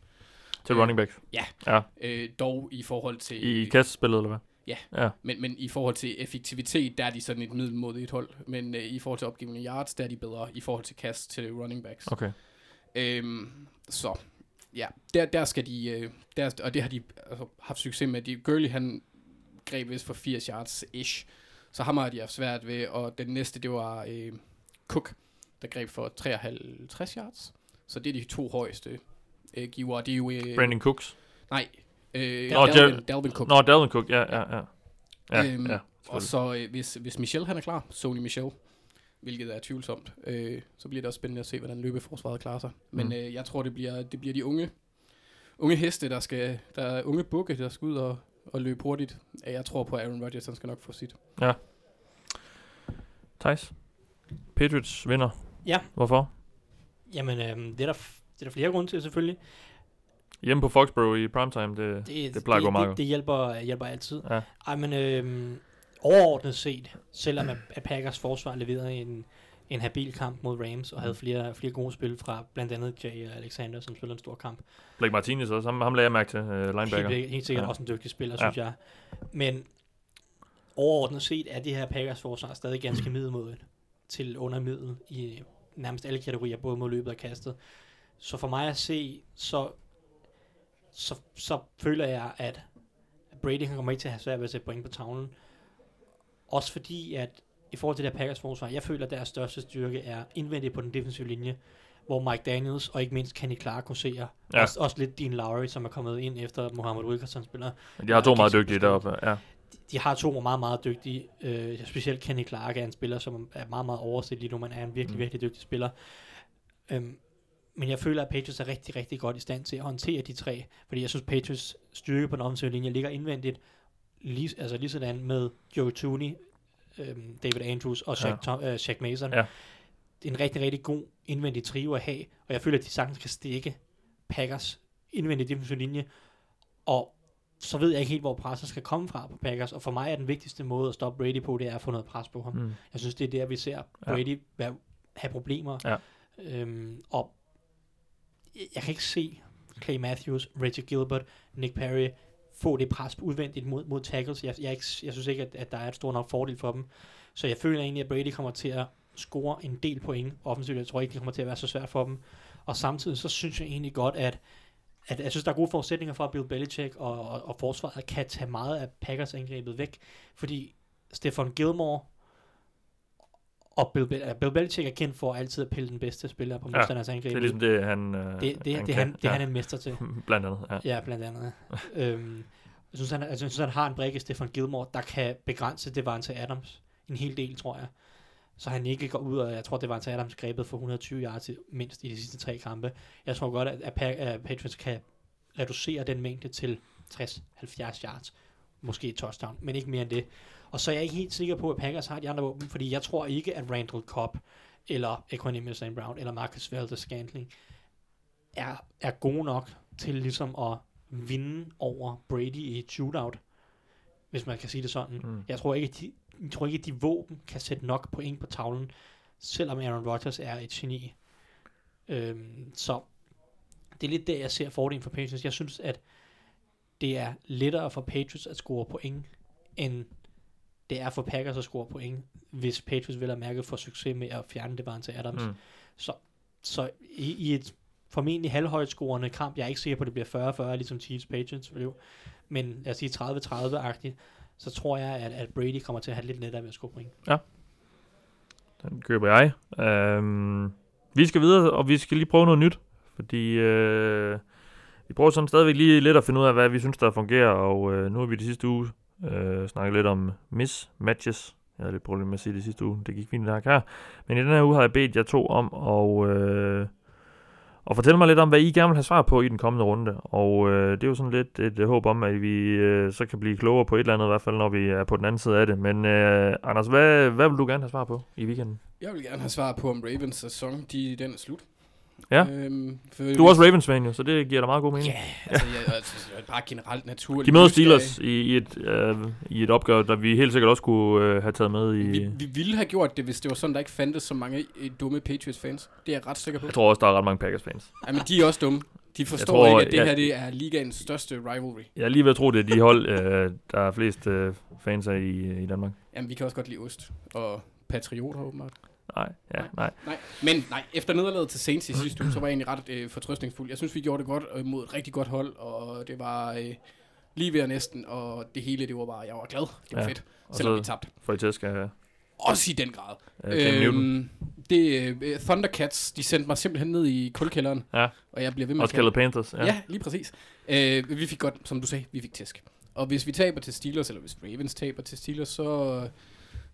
Til Øh, running back. Ja. Ja. Øh, dog i forhold til... I kastespillet, eller hvad? Ja. Ja. Men, men i forhold til effektivitet, der er de sådan et middelmodigt hold. Men øh, i forhold til opgivende yards, der er de bedre i forhold til kast til running backs. Okay. Øhm, så ja, der, der skal de, øh, der, og det har de altså, haft succes med. De, Gurley, han greb vist for 80 yards ish, så ham har de haft svært ved, og den næste, det var øh, Cook, der greb for 53 yards. Så det er de to højeste øh, giver. Det er jo... Øh, Brandon Cooks. Nej, øh, Nå, Dalvin, Jer- Dalvin Cook. Nå, Dalvin Cook, ja, ja, ja. Ja, Øhm, ja. Og så øh, hvis, hvis Michel han er klar, Sony Michel, hvilket er tvivlsomt, øh, så bliver det også spændende at se, hvordan løbeforsvaret klarer sig. Men Mm. øh, jeg tror, det bliver, det bliver de unge, unge heste, der skal, der er unge bukke, der skal ud og, og løbe hurtigt. Øh, Jeg tror på, at Aaron Rodgers, han skal nok få sit. Thijs. Patriots vinder. Ja. Hvorfor? Jamen, øhm, det, er der, det er der flere grunde til, selvfølgelig. Hjemme på Foxborough i primetime, det, det, det plejer at gå meget det, det hjælper, hjælper altid. Ja. Ej, men øhm, overordnet set, selvom at, Packers forsvar leverede en, en habil kamp mod Rams, og havde Mm. flere, flere gode spil fra blandt andet Jay Alexander, som spiller en stor kamp. Blake Martinez også, ham, ham lagde jeg mærke til, uh, linebacker. Helt, helt sikkert Ja. også en dygtig spiller, Ja. synes jeg. Men overordnet set er det her Packers forsvar stadig ganske middelmodigt til under middel i nærmest alle kategorier, både mod løbet og kastet. Så for mig at se, så, så, så føler jeg, at Brady kommer ikke til at have svært ved at sætte point på tavlen. Også fordi, at i forhold til det Packers forsvar, jeg føler, at deres største styrke er indvendigt på den defensive linje, hvor Mike Daniels og ikke mindst Kenny Clark huserer. Ja. Også, også lidt Dean Lowry, som er kommet ind efter Mohamed Wilkerson spiller. De har to meget dygtige deroppe. Ja. De har to meget, meget dygtige. Øh, specielt Kenny Clark er en spiller, som er meget, meget overset lige nu. Man er en virkelig, mm. virkelig dygtig spiller. Øhm, men jeg føler, at Patriots er rigtig, rigtig godt i stand til at håndtere de tre. Fordi jeg synes, Patriots styrke på den offensive linje ligger indvendigt. Lige, altså lige sådan med Joe Tooney, øhm, David Andrews og Shaq, Ja. Tom, øh, Shaq Mason. Ja. Det er en rigtig, rigtig god indvendig trio at have. Og jeg føler, at de sagtens kan stikke Packers indvendig defensive linje. Og så ved jeg ikke helt, hvor presset skal komme fra på Packers. Og for mig er den vigtigste måde at stoppe Brady på, det er at få noget pres på ham. Mm. Jeg synes, det er der, vi ser Brady være, have problemer. Ja. Øhm, og jeg kan ikke se Clay Matthews, Reggie Gilbert, Nick Perry få det pres udvendigt mod, mod tackles. Jeg, jeg, ikke, jeg synes ikke, at, at der er et stort nok fordel for dem. Så jeg føler egentlig, at Brady kommer til at score en del point offensivt. Jeg tror ikke, det kommer til at være så svært for dem. Og samtidig så synes jeg egentlig godt, at at jeg synes, der er gode forudsætninger for, at Bill Belichick og, og, og forsvaret kan tage meget af Packers angrebet væk, fordi Stefan Gilmore og Bill, Bel- Bill Belichick er kendt for altid at pille den bedste spiller på Ja, modstanders angreb. Det er ligesom det, han... Øh, det, det, han det, han, det ja. han er en mester til. <laughs> Blandt andet, ja. Ja, blandt andet. <laughs> øhm, jeg, synes, han, altså, jeg synes, han har en brik i Stefan Gilmore, der kan begrænse Devante Adams en hel del, tror jeg. Så han ikke går ud, og jeg tror, Devante Adams grebet for 120 yards mindst i de sidste tre kampe. Jeg tror godt, at, at, at Patriots kan reducere den mængde til 60-70 yards. Måske et touchdown, men ikke mere end det. Og så er jeg ikke helt sikker på, at Packers har de andre våben, fordi jeg tror ikke, at Randall Cobb, eller Equanimous St. Brown, eller Marcus Valdez Scantling er, er gode nok til ligesom at vinde over Brady i et shootout, hvis man kan sige det sådan. Mm. Jeg tror ikke, at de, jeg tror ikke, at de våben kan sætte nok point på tavlen, selvom Aaron Rodgers er et geni. Øhm, så det er lidt der, jeg ser fordelen for Patriots. Jeg synes, at det er lettere for Patriots at score point, end det er for Packers at score point, hvis Patriots vil have mærket for succes med at fjerne Devante Adams. Mm. Så, så i, i et formentlig halvhøjt scorende kamp, jeg er ikke sikker på, at det bliver 40-40, ligesom Chiefs Patriots blev, men lad os sige 30-30-agtigt, så tror jeg, at, at Brady kommer til at have lidt lettere ved at score point. Den køber jeg. Øhm, vi skal videre, og vi skal lige prøve noget nyt. Fordi øh, vi prøver sådan stadigvæk lige lidt at finde ud af, hvad vi synes, der fungerer. Og øh, nu har vi de sidste uge øh, snakke lidt om mismatches. Jeg havde lidt problemer med at sige det sidste uge. Det gik fint der her. Men i den her uge har jeg bedt jer to om at, øh, at fortælle mig lidt om, hvad I gerne vil have svar på i den kommende runde. Og øh, det er jo sådan lidt et, et håb om, at vi øh, så kan blive klogere på et eller andet, i hvert fald når vi er på den anden side af det. Men øh, Anders, hvad, hvad vil du gerne have svar på i weekenden? Jeg vil gerne have svar på, om Ravens sæson, de, den er slut. Ja. Øhm, for Du er også Ravens-fan jo, så det giver dig meget god mening. Ja, altså, jeg, altså, jeg bare generelt naturligt. De møder. Steelers i, i, et, øh, i et opgør, der vi helt sikkert også kunne øh, have taget med i... Vi, vi ville have gjort det, hvis det var sådan, der ikke fandtes så mange øh, dumme Patriots-fans. Det er jeg ret sikker på. Jeg tror også, der er ret mange Packers-fans. Jamen, de er også dumme. De forstår tror, ikke, at det jeg- her det er ligaens største rivalry. Jeg er lige ved at tro, det er de hold, øh, der er flest øh, fans af i, i Danmark. Jamen, vi kan også godt lide ost. Og patrioter, åbenbart. Nej, ja, nej. Nej, men nej, efter nederlaget til Saints i sidste uge, så var jeg egentlig ret øh, fortrøstningsfuld. Jeg synes, vi gjorde det godt øh, mod et rigtig godt hold, og det var øh, lige ved at næsten, og det hele, det var bare, jeg var glad. Det var Ja, ja. fedt, og selvom så- vi tabte. For I tæsk af Også i den grad. øh, Newton. Øhm, det, øh, Thundercats, de sendte mig simpelthen ned i kulkælderen, Ja, og jeg bliver ved med også at kalde- Panthers. Ja. Ja. ja, lige præcis. Øh, vi fik godt, som du sagde, vi fik tæsk. Og hvis vi taber til Steelers, eller hvis Ravens taber til Steelers, så,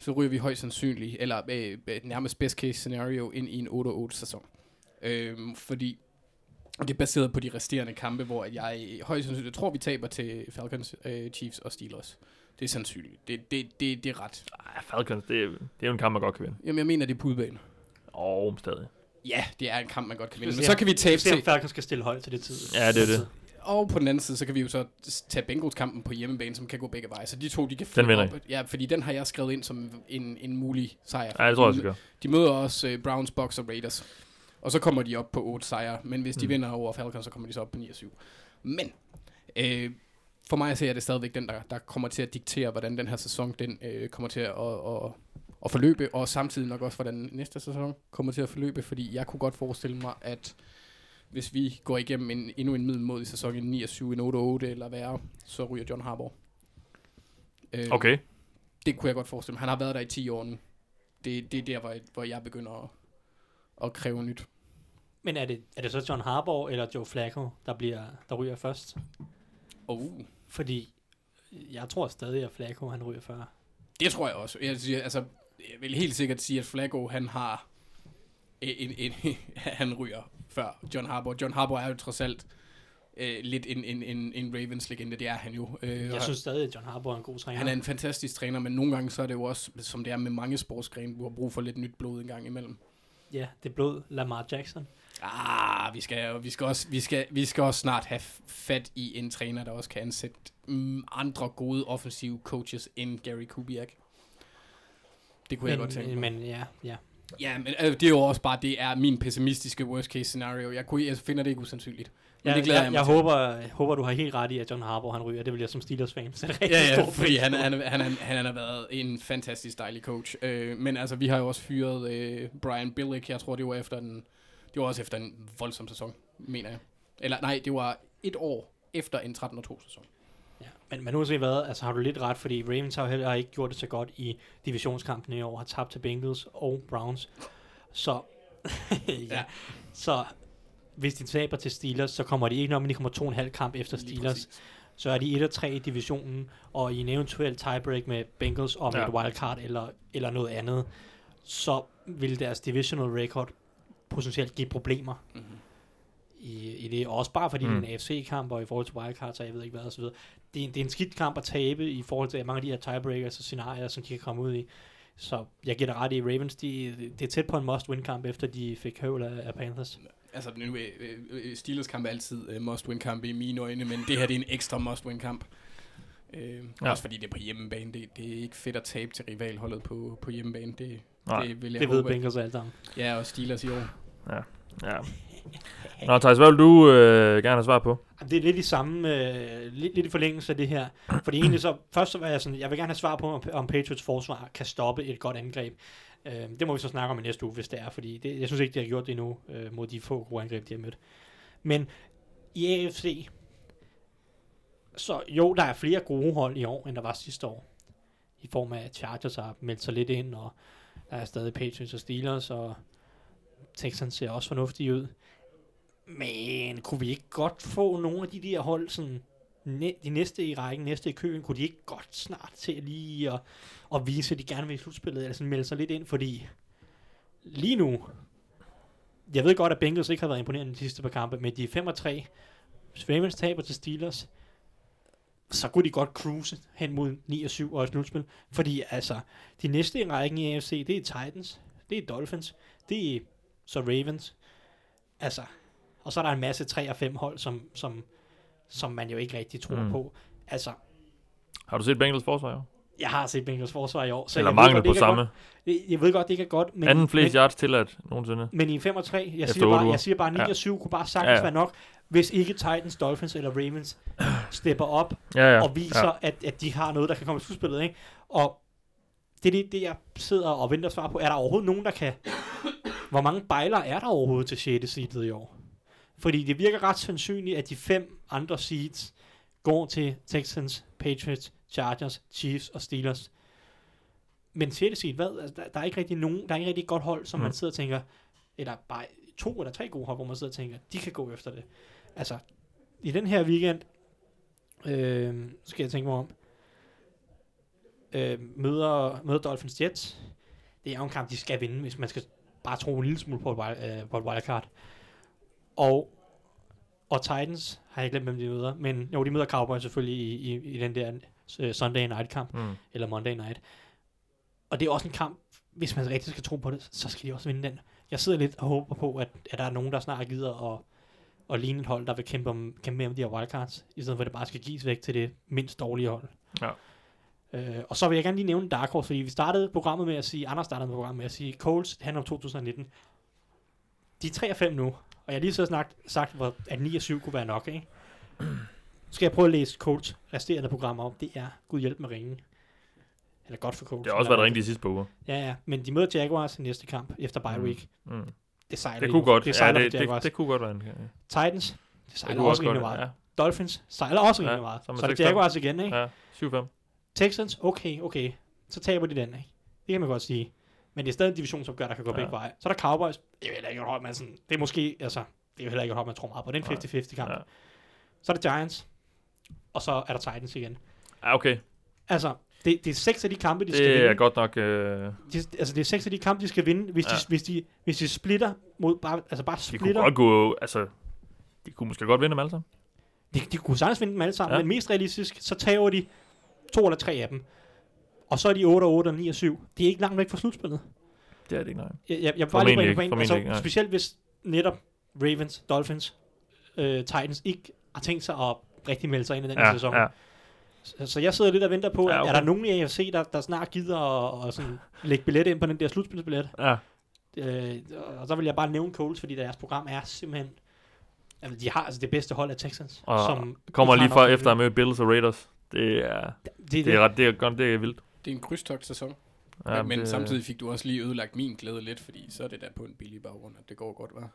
så ryger vi højst sandsynligt, eller øh, øh, nærmest best case scenario, ind i en 8-8 sæson. Øh, fordi det er baseret på de resterende kampe, hvor jeg højst sandsynligt, jeg tror, vi taber til Falcons, øh, Chiefs og Steelers. Det er sandsynligt. Det, det, det, det er ret. Ej, Falcons, det er, det er jo en kamp, man godt kan vinde. Jamen, jeg mener, det er på udebane. Åh, oh, stadig. Ja, det er en kamp, man godt kan vinde. Men så kan vi tabe til... Falcons skal stille hold til det tid. Ja, det er det. Og på den anden side, så kan vi jo så tage Bengals-kampen på hjemmebane, som kan gå begge veje. Så de to, de kan Den vinder op. Ja, fordi den har jeg skrevet ind som en, en mulig sejr. Ja, det tror jeg, de, også, gør. de møder også uh, Browns, Bucks og Raiders. Og så kommer de op på 8 sejre. Men hvis de Mm. vinder over Falcons, så kommer de så op på 9 og 7. Men øh, for mig ser jeg det stadigvæk den, der, der kommer til at diktere, hvordan den her sæson den, øh, kommer til at, at, at, at forløbe. Og samtidig nok også, hvordan næste sæson kommer til at forløbe. Fordi jeg kunne godt forestille mig, at hvis vi går igennem en, endnu en middelmodig sæson, en 9 og 7, en 8 og 8 eller værre, så ryger John Harbaugh. Øh, Okay. Det kunne jeg godt forestille mig. Han har været der i 10 år nu. Det, det er der, hvor, hvor jeg begynder at, at kræve nyt. Men er det, er det så John Harbaugh eller Joe Flacco, der, bliver, der ryger først? Oh. Fordi jeg tror stadig, at Flacco han ryger før. Det tror jeg også. Jeg, altså, jeg vil helt sikkert sige, at Flacco, han har en, en, en, <laughs> han ryger før John Harbaugh. John Harbaugh er jo trods alt øh, lidt en, en, en, en Ravens-legende, det er han jo. Øh, Jeg synes stadig, at John Harbaugh er en god træner. han er en fantastisk træner, men nogle gange så er det jo også, som det er med mange sportsgrene, du har brug for lidt nyt blod en gang imellem. Ja, det er blod Lamar Jackson. Ah, vi skal, vi skal, også, vi skal, vi skal også snart have fat i en træner, der også kan ansætte mm, andre gode offensive coaches end Gary Kubiak. Det kunne jeg godt tænke men, mig. men ja, ja. Ja, men øh, det er jo også bare, det er min pessimistiske worst case scenario. Jeg, kunne, jeg finder det ikke usandsynligt. Men jeg, det glæder jeg, jeg, mig jeg, til. håber, jeg håber, du har helt ret i, at John Harbaugh han ryger. Det vil jeg som Steelers-fan sætte rigtig Ja, ja, stor fordi han, han, han, han, han har været en fantastisk dejlig coach. Øh, men altså, vi har jo også fyret øh, Brian Billick. Jeg tror, det var efter en, det var også efter en voldsom sæson, mener jeg. Eller nej, det var et år efter en 13-2 sæson. Men, men uanset hvad, altså har du lidt ret, fordi Ravens har heller ikke gjort det så godt i divisionskampen i år, har tabt til Bengals og Browns. Så, <laughs> ja. Ja. så hvis de taber til Steelers, så kommer de ikke nok, men de kommer to og en halv kamp efter Steelers. Så er de 1 og 3 i divisionen, og i en eventuel tiebreak med Bengals om Ja. et wildcard eller, eller noget andet, så vil deres divisional record potentielt give problemer Mhm. I, i det. Også bare fordi Mm. mm. det er en AFC-kamp, og i forhold til wildcards, og jeg ved ikke hvad, og så videre. Det er, en- det er en skidt kamp at tabe i forhold til mange af de her tiebreakers og scenarier, som de kan komme ud i. Så jeg giver dig ret i, Ravens, de, det er tæt på en must-win-kamp, efter de fik høvl af, af Panthers. Altså, nu er øh, øh, Steelers kamp er altid øh, must-win-kamp i mine øjne, men det her det er en ekstra must-win-kamp. Øh, Ja. ja. Også fordi det er på hjemmebane. Det, det er ikke fedt at tabe til rivalholdet på, på hjemmebane. Det, Nej, det vil jeg Det ved håbe. Bengals alle sammen. Ja, og Steelers i år. Ja. <laughs> Nå, Thijs, hvad vil du øh, gerne have svar på? Det er lidt i samme, øh, lidt, lidt i forlængelse af det her. Fordi egentlig så, <clears throat> først så var jeg sådan, jeg vil gerne have svar på, om, om Patriots forsvar kan stoppe et godt angreb. Øh, det må vi så snakke om i næste uge, hvis det er, fordi det, jeg synes ikke, de har gjort det endnu, øh, mod de få gode angreb, de har mødt. Men i AFC, så jo, der er flere gode hold i år, end der var sidste år. I form af, Chargers har meldt sig lidt ind, og der er stadig Patriots og Steelers, og Texans ser også fornuftige ud. Men kunne vi ikke godt få nogle af de der hold, sådan, næ- de næste i rækken, næste i køen, kunne de ikke godt snart til lige at, at vise, at de gerne vil i slutspillet, eller sådan melde sig lidt ind, fordi lige nu, jeg ved godt, at Bengals ikke har været imponerende de sidste par kampe, men de er 5 og 3. Hvis Ravens taber til Steelers, så kunne de godt cruise hen mod 9 og 7 og et slutspil. Fordi altså, de næste i rækken i AFC, det er Titans, det er Dolphins, det er så Ravens. Altså, og så er der en masse 3 og 5 hold, som, som, som man jo ikke rigtig tror Mm. på. Altså, Har du set Bengals forsvar i år? jeg har set Bengals forsvar i år. Så Eller jeg mangel godt, på samme. Godt. Jeg, ved godt, det ikke er godt, men, Anden flest men, yards tilladt nogensinde. men i 5 og 3, jeg siger, bare, jeg siger bare 9 Ja. og 7 kunne bare sagtens Ja, ja. være nok, hvis ikke Titans, Dolphins eller Ravens <clears throat> stepper op Ja, ja. og viser, ja. at, at de har noget, der kan komme i slutspillet. Ikke? Og det er det, det, jeg sidder og venter svar på. Er der overhovedet nogen, der kan... Hvor mange bejler er der overhovedet til 6. seedet i år? Fordi det virker ret sandsynligt, at de fem andre seeds går til Texans, Patriots, Chargers, Chiefs og Steelers. Men 6. seed, hvad? Altså, der, der, er ikke rigtig nogen, der er ikke rigtig et godt hold, som Mm. man sidder og tænker, eller bare to eller tre gode hold, hvor man sidder og tænker, de kan gå efter det. Altså, i den her weekend, øh, skal jeg tænke mig om, øh, møder, møder Dolphins Jets. Det er jo en kamp, de skal vinde, hvis man skal bare tro en lille smule på et, wild, øh, på et wildcard. Og, og Titans har jeg glemt, hvem de møder, men jo, de møder Cowboys selvfølgelig i, i, i den der øh, Sunday night kamp, Mm. eller Monday night. Og det er også en kamp, hvis man rigtig skal tro på det, så skal de også vinde den. Jeg sidder lidt og håber på, at, at der er nogen, der snart gider at, at ligne et hold, der vil kæmpe, om, kæmpe med om de her wildcards, i stedet for at det bare skal gives væk til det mindst dårlige hold. Ja. Øh, og så vil jeg gerne lige nævne Dark Horse, fordi vi startede programmet med at sige, Anders startede programmet med at sige, Coles handler om 2019. De er 3 og 5 nu, og jeg har lige så snart sagt, at 9 og 7 kunne være nok, ikke? Skal jeg prøve at læse Coles resterende programmer om? Det er Gud hjælp med ringen. Eller godt for Coles. Det har også været rigtigt de sidste par uger. Ja, ja, men de møder Jaguars i næste kamp efter bye Mm. week. Mm. Det sejler Det kunne godt. Det Ja, sejler det, for det, Jaguars. det kunne godt være en. Ja. Titans, det Det sejler kunne også rimelig meget. Ja. Dolphins sejler også Ja, rimelig meget. så er Så er det 6-5. Jaguars igen, ikke? ja. 7-5. Texans, okay, okay. Så taber de den, ikke? Det kan man godt sige. Men det er stadig en divisionsopgør, der kan gå Ja. begge veje. Så er der Cowboys. Det er jo heller ikke et hold, man sådan, det er måske, altså, det er jo heller ikke et hold, man tror meget på. Det er en 50-50 kamp. Ja. Så er der Giants. Og så er der Titans igen. Ja, okay. Altså, det, det er seks af de kampe, de skal Det vinde. er godt nok... Øh, De, altså, det er seks af de kampe, de skal vinde, hvis, ja. De, hvis, de, hvis de splitter mod, bare, altså bare de kunne splitter. godt gå... Altså, de kunne måske godt vinde dem alle sammen. De, de kunne sagtens vinde dem alle sammen. Ja. men mest realistisk, så tager de to eller tre af dem. Og så er de 8 og 8 og 9 og 7. Det er ikke langt væk fra slutspillet. Det er det ikke, nej. Jeg, jeg, jeg var lige på Formentlig en Altså, ikke, nej. specielt hvis netop Ravens, Dolphins, øh, Titans ikke har tænkt sig at rigtig melde sig ind i den Ja, sæson. ja. Så, så jeg sidder lidt og venter på, Ja, okay. er der nogen i AFC, der, der snart gider at, at sådan lægge billet ind på den der slutspilsbillet? ja. Øh, og så vil jeg bare nævne Colts, fordi deres program er simpelthen... Altså, de har altså det bedste hold af Texans. Og som Kommer lige nok- efter at møde Bills og Raiders. Det er, Det, det, det er, ret, det er, godt, det er vildt. Det er en krydstogt sæson. Ja, Ja, men det, samtidig fik du også lige ødelagt min glæde lidt, fordi så er det der på en billig baggrund, at det går godt, var.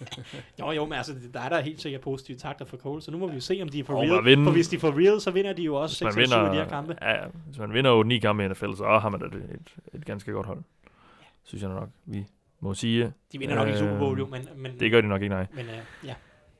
<laughs> Jo, jo, men altså, der er der helt sikkert positive takter for Colts, så nu må vi jo se, om de er for Og real. vinde- For hvis de er for real, så vinder de jo også hvis 6 man eller 7 vinder, af de her kampe. Ja, ja, hvis man vinder 8-9 kampe i NFL, så har man da et, et, ganske godt hold. Synes jeg nok, vi må sige. De vinder nok ikke Super Bowl, Øh, jo, men, men, Det gør de nok ikke, nej. men øh, ja.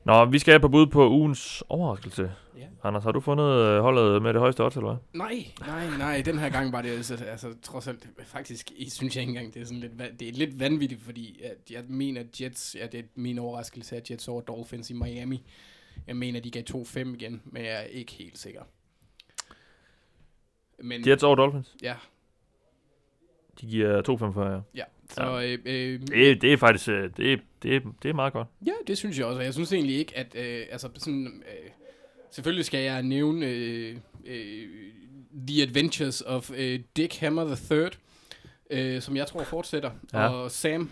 Nå, vi skal have på bud på ugens overraskelse. Ja. Anders, har du fundet øh, holdet med det højeste odds, eller hvad? Nej, nej, nej, den her gang var det altså, altså trods alt, faktisk, jeg synes jeg ikke engang, det er sådan lidt, det er lidt vanvittigt, fordi at jeg mener, at Jets, ja, det er min overraskelse, at Jets over Dolphins i Miami. Jeg mener, de gav 2-5 igen, men jeg er ikke helt sikker. Men, Jets over Dolphins. Ja, De giver 2,45, ja. ja. Så, øh, øh, Det, er- det er faktisk øh, det, det, det er meget godt. Ja, det synes jeg også. og Jeg synes egentlig ikke, at... Øh, altså, sådan, øh, selvfølgelig skal jeg nævne øh, øh, The Adventures of øh, Dick Hammer the Third, øh, som jeg tror fortsætter. Ja. Og Sam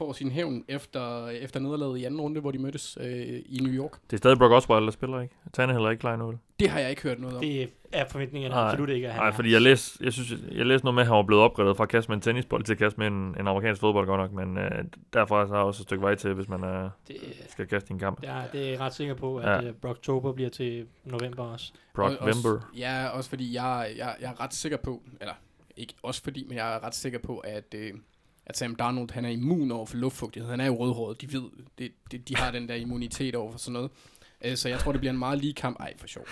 får sin hævn efter, efter nederlaget i anden runde, hvor de mødtes øh, i New York. Det er stadig Brock Osweiler, der spiller, ikke? Tannehill er ikke klar? Det har jeg ikke hørt noget om. Det er forventningerne Nej. absolut ikke, at han Nej, fordi jeg læste, jeg synes, jeg læste noget med, at han var blevet opgraderet fra at kaste med en tennisbold til at kaste med en, en amerikansk fodbold godt nok, men øh, derfra så er også et stykke vej til, hvis man øh, Det, skal kaste en kamp. ja, det er jeg ret sikker på, at Ja. uh, Brocktober bliver til november også. Brock Og-. Ja, også fordi jeg, jeg, jeg er ret sikker på, eller ikke også fordi, men jeg er ret sikker på, at, øh, at Sam Darnold, han er immun over for luftfugtighed. Han er jo rødhåret, de ved, det, det, de har den der immunitet over for sådan noget. Øh, så jeg tror, det bliver en meget lige kamp. Ej, for sjov.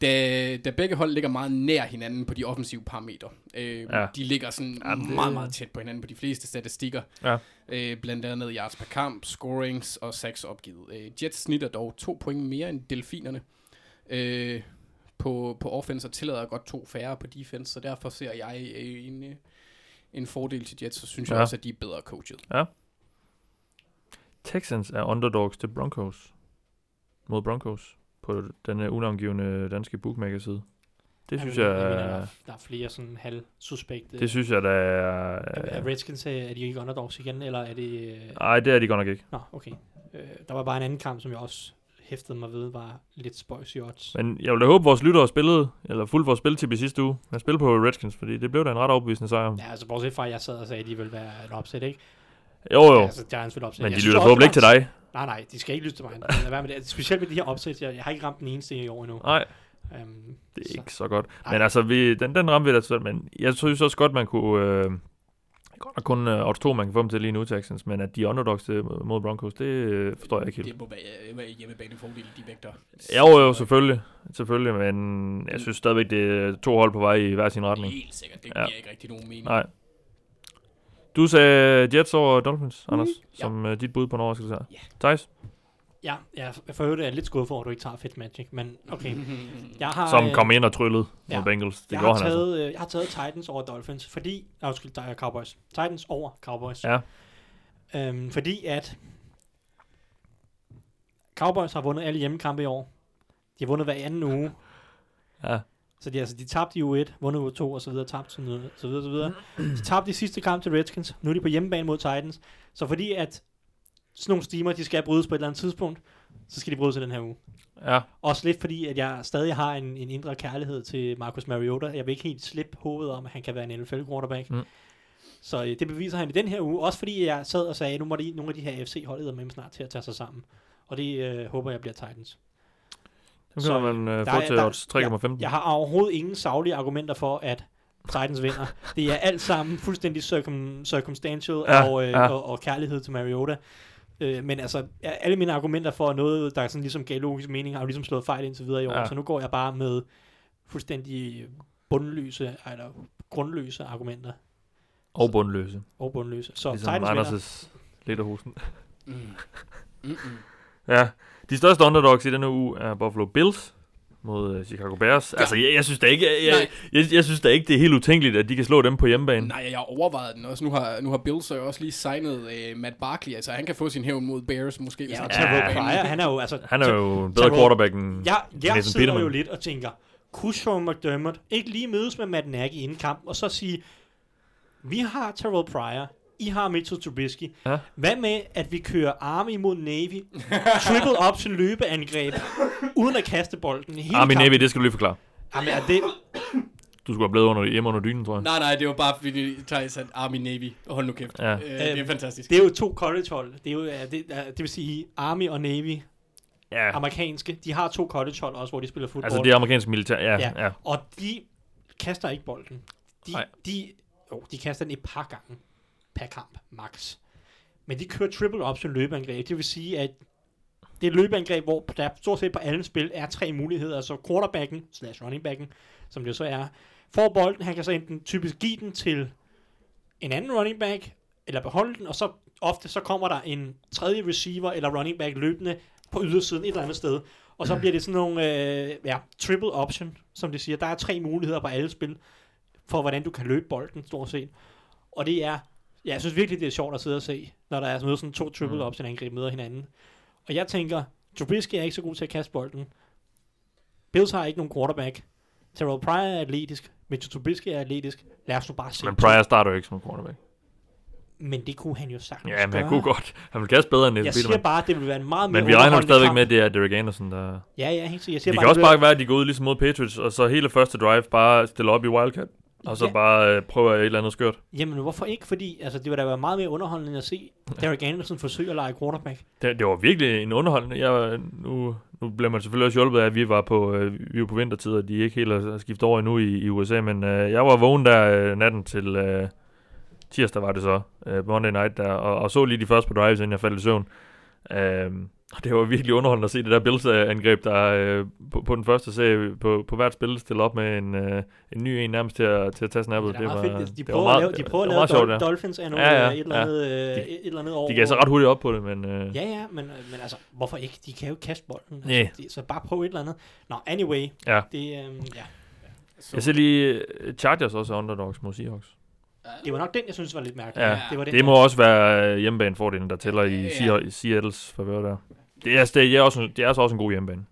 Da, da begge hold ligger meget nær hinanden på de offensive parametre. Øh, Ja. De ligger sådan Jamen, det- meget, meget tæt på hinanden på de fleste statistikker. Ja. Øh, blandt andet yards per kamp, scorings og sacks opgivet. Øh, Jets snitter dog to point mere end delfinerne. Øh, på, på offense og tillader godt to færre på defense, så derfor ser jeg øh, en, øh, en fordel til Jets, så synes ja. Ja. jeg også, at de er bedre coachet. Texans er underdogs til Broncos. Mod Broncos. På den øh, unavngivende danske bookmaker-side. Det synes jeg, jeg mener, der, er- er, der er flere sådan halvsuspekte. det synes jeg, der er... er, er Redskins, øh, er de ikke underdogs igen, eller er det... Øh... Nej, det er de godt nok ikke. Nå, okay. Øh, der var bare en anden kamp, som jeg også hæftede mig ved, var lidt spøjs i odds. Men jeg vil da håbe, vores lyttere spillede, eller fuldt vores spiltip i sidste uge, at spille på Redskins, fordi det blev da en ret overbevisende sejr. Ja, altså bortset fra, at jeg sad og sagde, at de ville være et opsæt, ikke? Jo, jo, Altså, Giants vil opsæt. men de lytter forhåbentlig ikke til dig. Nej, nej, de skal ikke lytte til mig. Lad være med det. Specielt med de her opsæt, jeg, jeg har ikke ramt den eneste i år endnu. Nej, Um, det er så. ikke så godt. Nej. Men altså, vi, den, den ramte vi da selv, men jeg synes også godt, man kunne... Øh, godt nok kun øh, odds 2, man kan få dem til lige nu, Texans, men at de er underdogs til, mod Broncos, det øh, forstår jeg ikke helt. Det må være, øh, hjemmebanefordel, de vægter. Jo, jo, selvfølgelig. Selvfølgelig, men jeg synes stadigvæk, det er to hold på vej i hver sin retning. Helt sikkert, det Ja. giver ikke rigtig nogen mening. Nej. Du sagde Jets over Dolphins, Anders, ja. som uh, dit bud på en overraskelse her. Ja. Thijs, Ja, jeg for øvrigt er jeg lidt skuffet over, at du ikke tager Fitzmagic, men okay. <laughs> Jeg har, som øh, kom ind og tryllede ja. mod Bengals. Det jeg gjorde har, han altså. taget, øh, jeg har taget Titans over Dolphins, fordi... Nej, undskyld, der er Cowboys. Titans over Cowboys. Ja. Øhm, fordi at... Cowboys har vundet alle hjemmekampe i år. De har vundet hver anden uge. Ja. Så de, altså, de tabte i uge 1, vundet uge 2 og så videre, tabte så videre, så videre, så videre. De tabte de sidste kamp til Redskins. Nu er de på hjemmebane mod Titans. Så fordi at sådan nogle stimer, de skal brydes på et eller andet tidspunkt, så skal de brydes i den her uge. Ja, Også lidt fordi, at jeg stadig har en, en indre kærlighed til Marcus Mariota. Jeg vil ikke helt slippe håbet om, at han kan være en NFL quarterback. Mm. Så øh, det beviser han i den her uge. Også fordi jeg sad og sagde, at nu må de, nogle af de her FC-hold med snart til at tage sig sammen. Og det øh, håber jeg bliver Titans. Så, kan man uh, der få er- til der- odds 3,15. Jeg har overhovedet ingen saglige argumenter for, at Titans vinder. Det er alt sammen fuldstændig circum, circumstantial Ja, og, øh, ja. og, og kærlighed til Mariota. Øh, men altså, alle mine argumenter for noget, der er sådan ligesom gav logisk mening, har jo ligesom slået fejl indtil videre i år. Ja. Så nu går jeg bare med fuldstændig bundløse, eller grundløse argumenter. Og bundløse. Og bundløse. Så Ligesom Titans vinder. Anders' lederhosen. Mm. Mm-mm. <laughs> Ja, de største underdogs i denne uge er Buffalo Bills mod uh, Chicago Bears. Ja. Altså, jeg, jeg synes da ikke, jeg, jeg, jeg, jeg synes da ikke, det er helt utænkeligt, at de kan slå dem på hjemmebane. Nej, jeg overvejede den også. Nu har, nu har Bills jo også lige signet uh, Matt Barkley, altså han kan få sin hævn mod Bears måske. hvis Ja, og han Terrell Ja. Pryor, han er jo, altså... Han er jo en bedre quarterback end Jeg, jeg Nathan sidder Peterman. jo lidt og tænker, kunne Sean McDermott ikke lige mødes med Matt Nagy inden kamp, og så sige, vi har Terrell Pryor, I har Mitchell Trubisky. Ja. Hvad med, at vi kører Army mod Navy, triple option løbeangreb, uden at kaste bolden hele Army kampen? Navy, det skal du lige forklare. Jamen, er det, Du skulle have blevet under, hjemme under dynen, tror jeg. Nej, nej, det var bare fordi Thijs sagde Army Navy. Hold nu kæft. Ja. Øh, det er fantastisk. det er jo to collegehold. Det, er jo, det, det vil sige, Army og Navy, Ja, amerikanske, de har to collegehold også, hvor de spiller fodbold. altså det er amerikansk militær. Ja, Ja. ja. Og de kaster ikke bolden. De, Nej. de, jo, de kaster den et par gange per kamp, max. Men de kører triple option løbeangreb. Det vil sige, at det er et løbeangreb, hvor der stort set på alle spil er tre muligheder. Så quarterbacken, slash running backen, som det jo så er, får bolden. Han kan så enten typisk give den til en anden running back, eller beholde den, og så ofte så kommer der en tredje receiver eller running back løbende på ydersiden et eller andet sted. Og så bliver det sådan nogle, øh, ja, triple option, som det siger. Der er tre muligheder på alle spil, for hvordan du kan løbe bolden, stort set. Og det er, ja, jeg synes virkelig, det er sjovt at sidde og se, når der er sådan noget sådan to triple Mm. option angreb møder hinanden. Og jeg tænker, Trubisky er ikke så god til at kaste bolden. Bills har ikke nogen quarterback. Terrell Pryor er atletisk. Mitchell Trubisky er atletisk. Lad os nu bare se. Men Pryor starter jo ikke som quarterback. Men det kunne han jo sagtens Ja, men han gøre. kunne godt. Han vil kaste bedre end Jeg Nathan siger Peterman. bare, at det vil være en meget mere Men vi regner stadigvæk kamp. med, at det er Derek Anderson, der... Ja, ja, helt sikkert. Jeg siger Det bare, kan også bare være, at de går ud ligesom mod Patriots, og så hele første drive bare stiller op i Wildcat. Og så Ja. bare øh, prøver et eller andet skørt. Jamen, hvorfor ikke? Fordi altså, det vil da være meget mere underholdende end at se Derek Anderson forsøge at lege quarterback. Det, det var virkelig en underholdende. Jeg, var- nu, nu bliver man selvfølgelig også hjulpet af, at vi var på, øh, vi var på vintertid, og de ikke helt har skiftet over endnu i, i USA. Men øh, jeg var vågen der øh, natten til øh, tirsdag, var det så, øh, Monday night der, og, og så lige de første på drives, inden jeg faldt i søvn. Øh, det var virkelig underholdende at se det der Bills-angreb, der øh, på, på den første serie på, på hvert spil stille op med en, øh, en ny en nærmest til at, til at tage snappet. Det er meget fedt. De det var prøver meget- at lave, de prøver at det lave var sjovt, Dol- ja. Dolphins af noget, Ja, ja, et, eller ja. andet, øh, De- et eller andet år. De gav sig ret hurtigt op på det, men... Øh, Ja, ja, men, men altså, hvorfor ikke? De kan jo kaste bolden. Altså, de, så bare prøv et eller andet. Nå, anyway. Ja. Det, øhm, ja. Jeg ser lige øh, Chargers også er underdogs mod Seahawks. det var nok den, jeg synes var lidt mærkelig. Ja, det, var den, Det må også være øh, hjemmebanefordelen, der tæller i Ja. Sea- Seattles favør der. Det er, det, er også, det er altså også en god hjemmebane.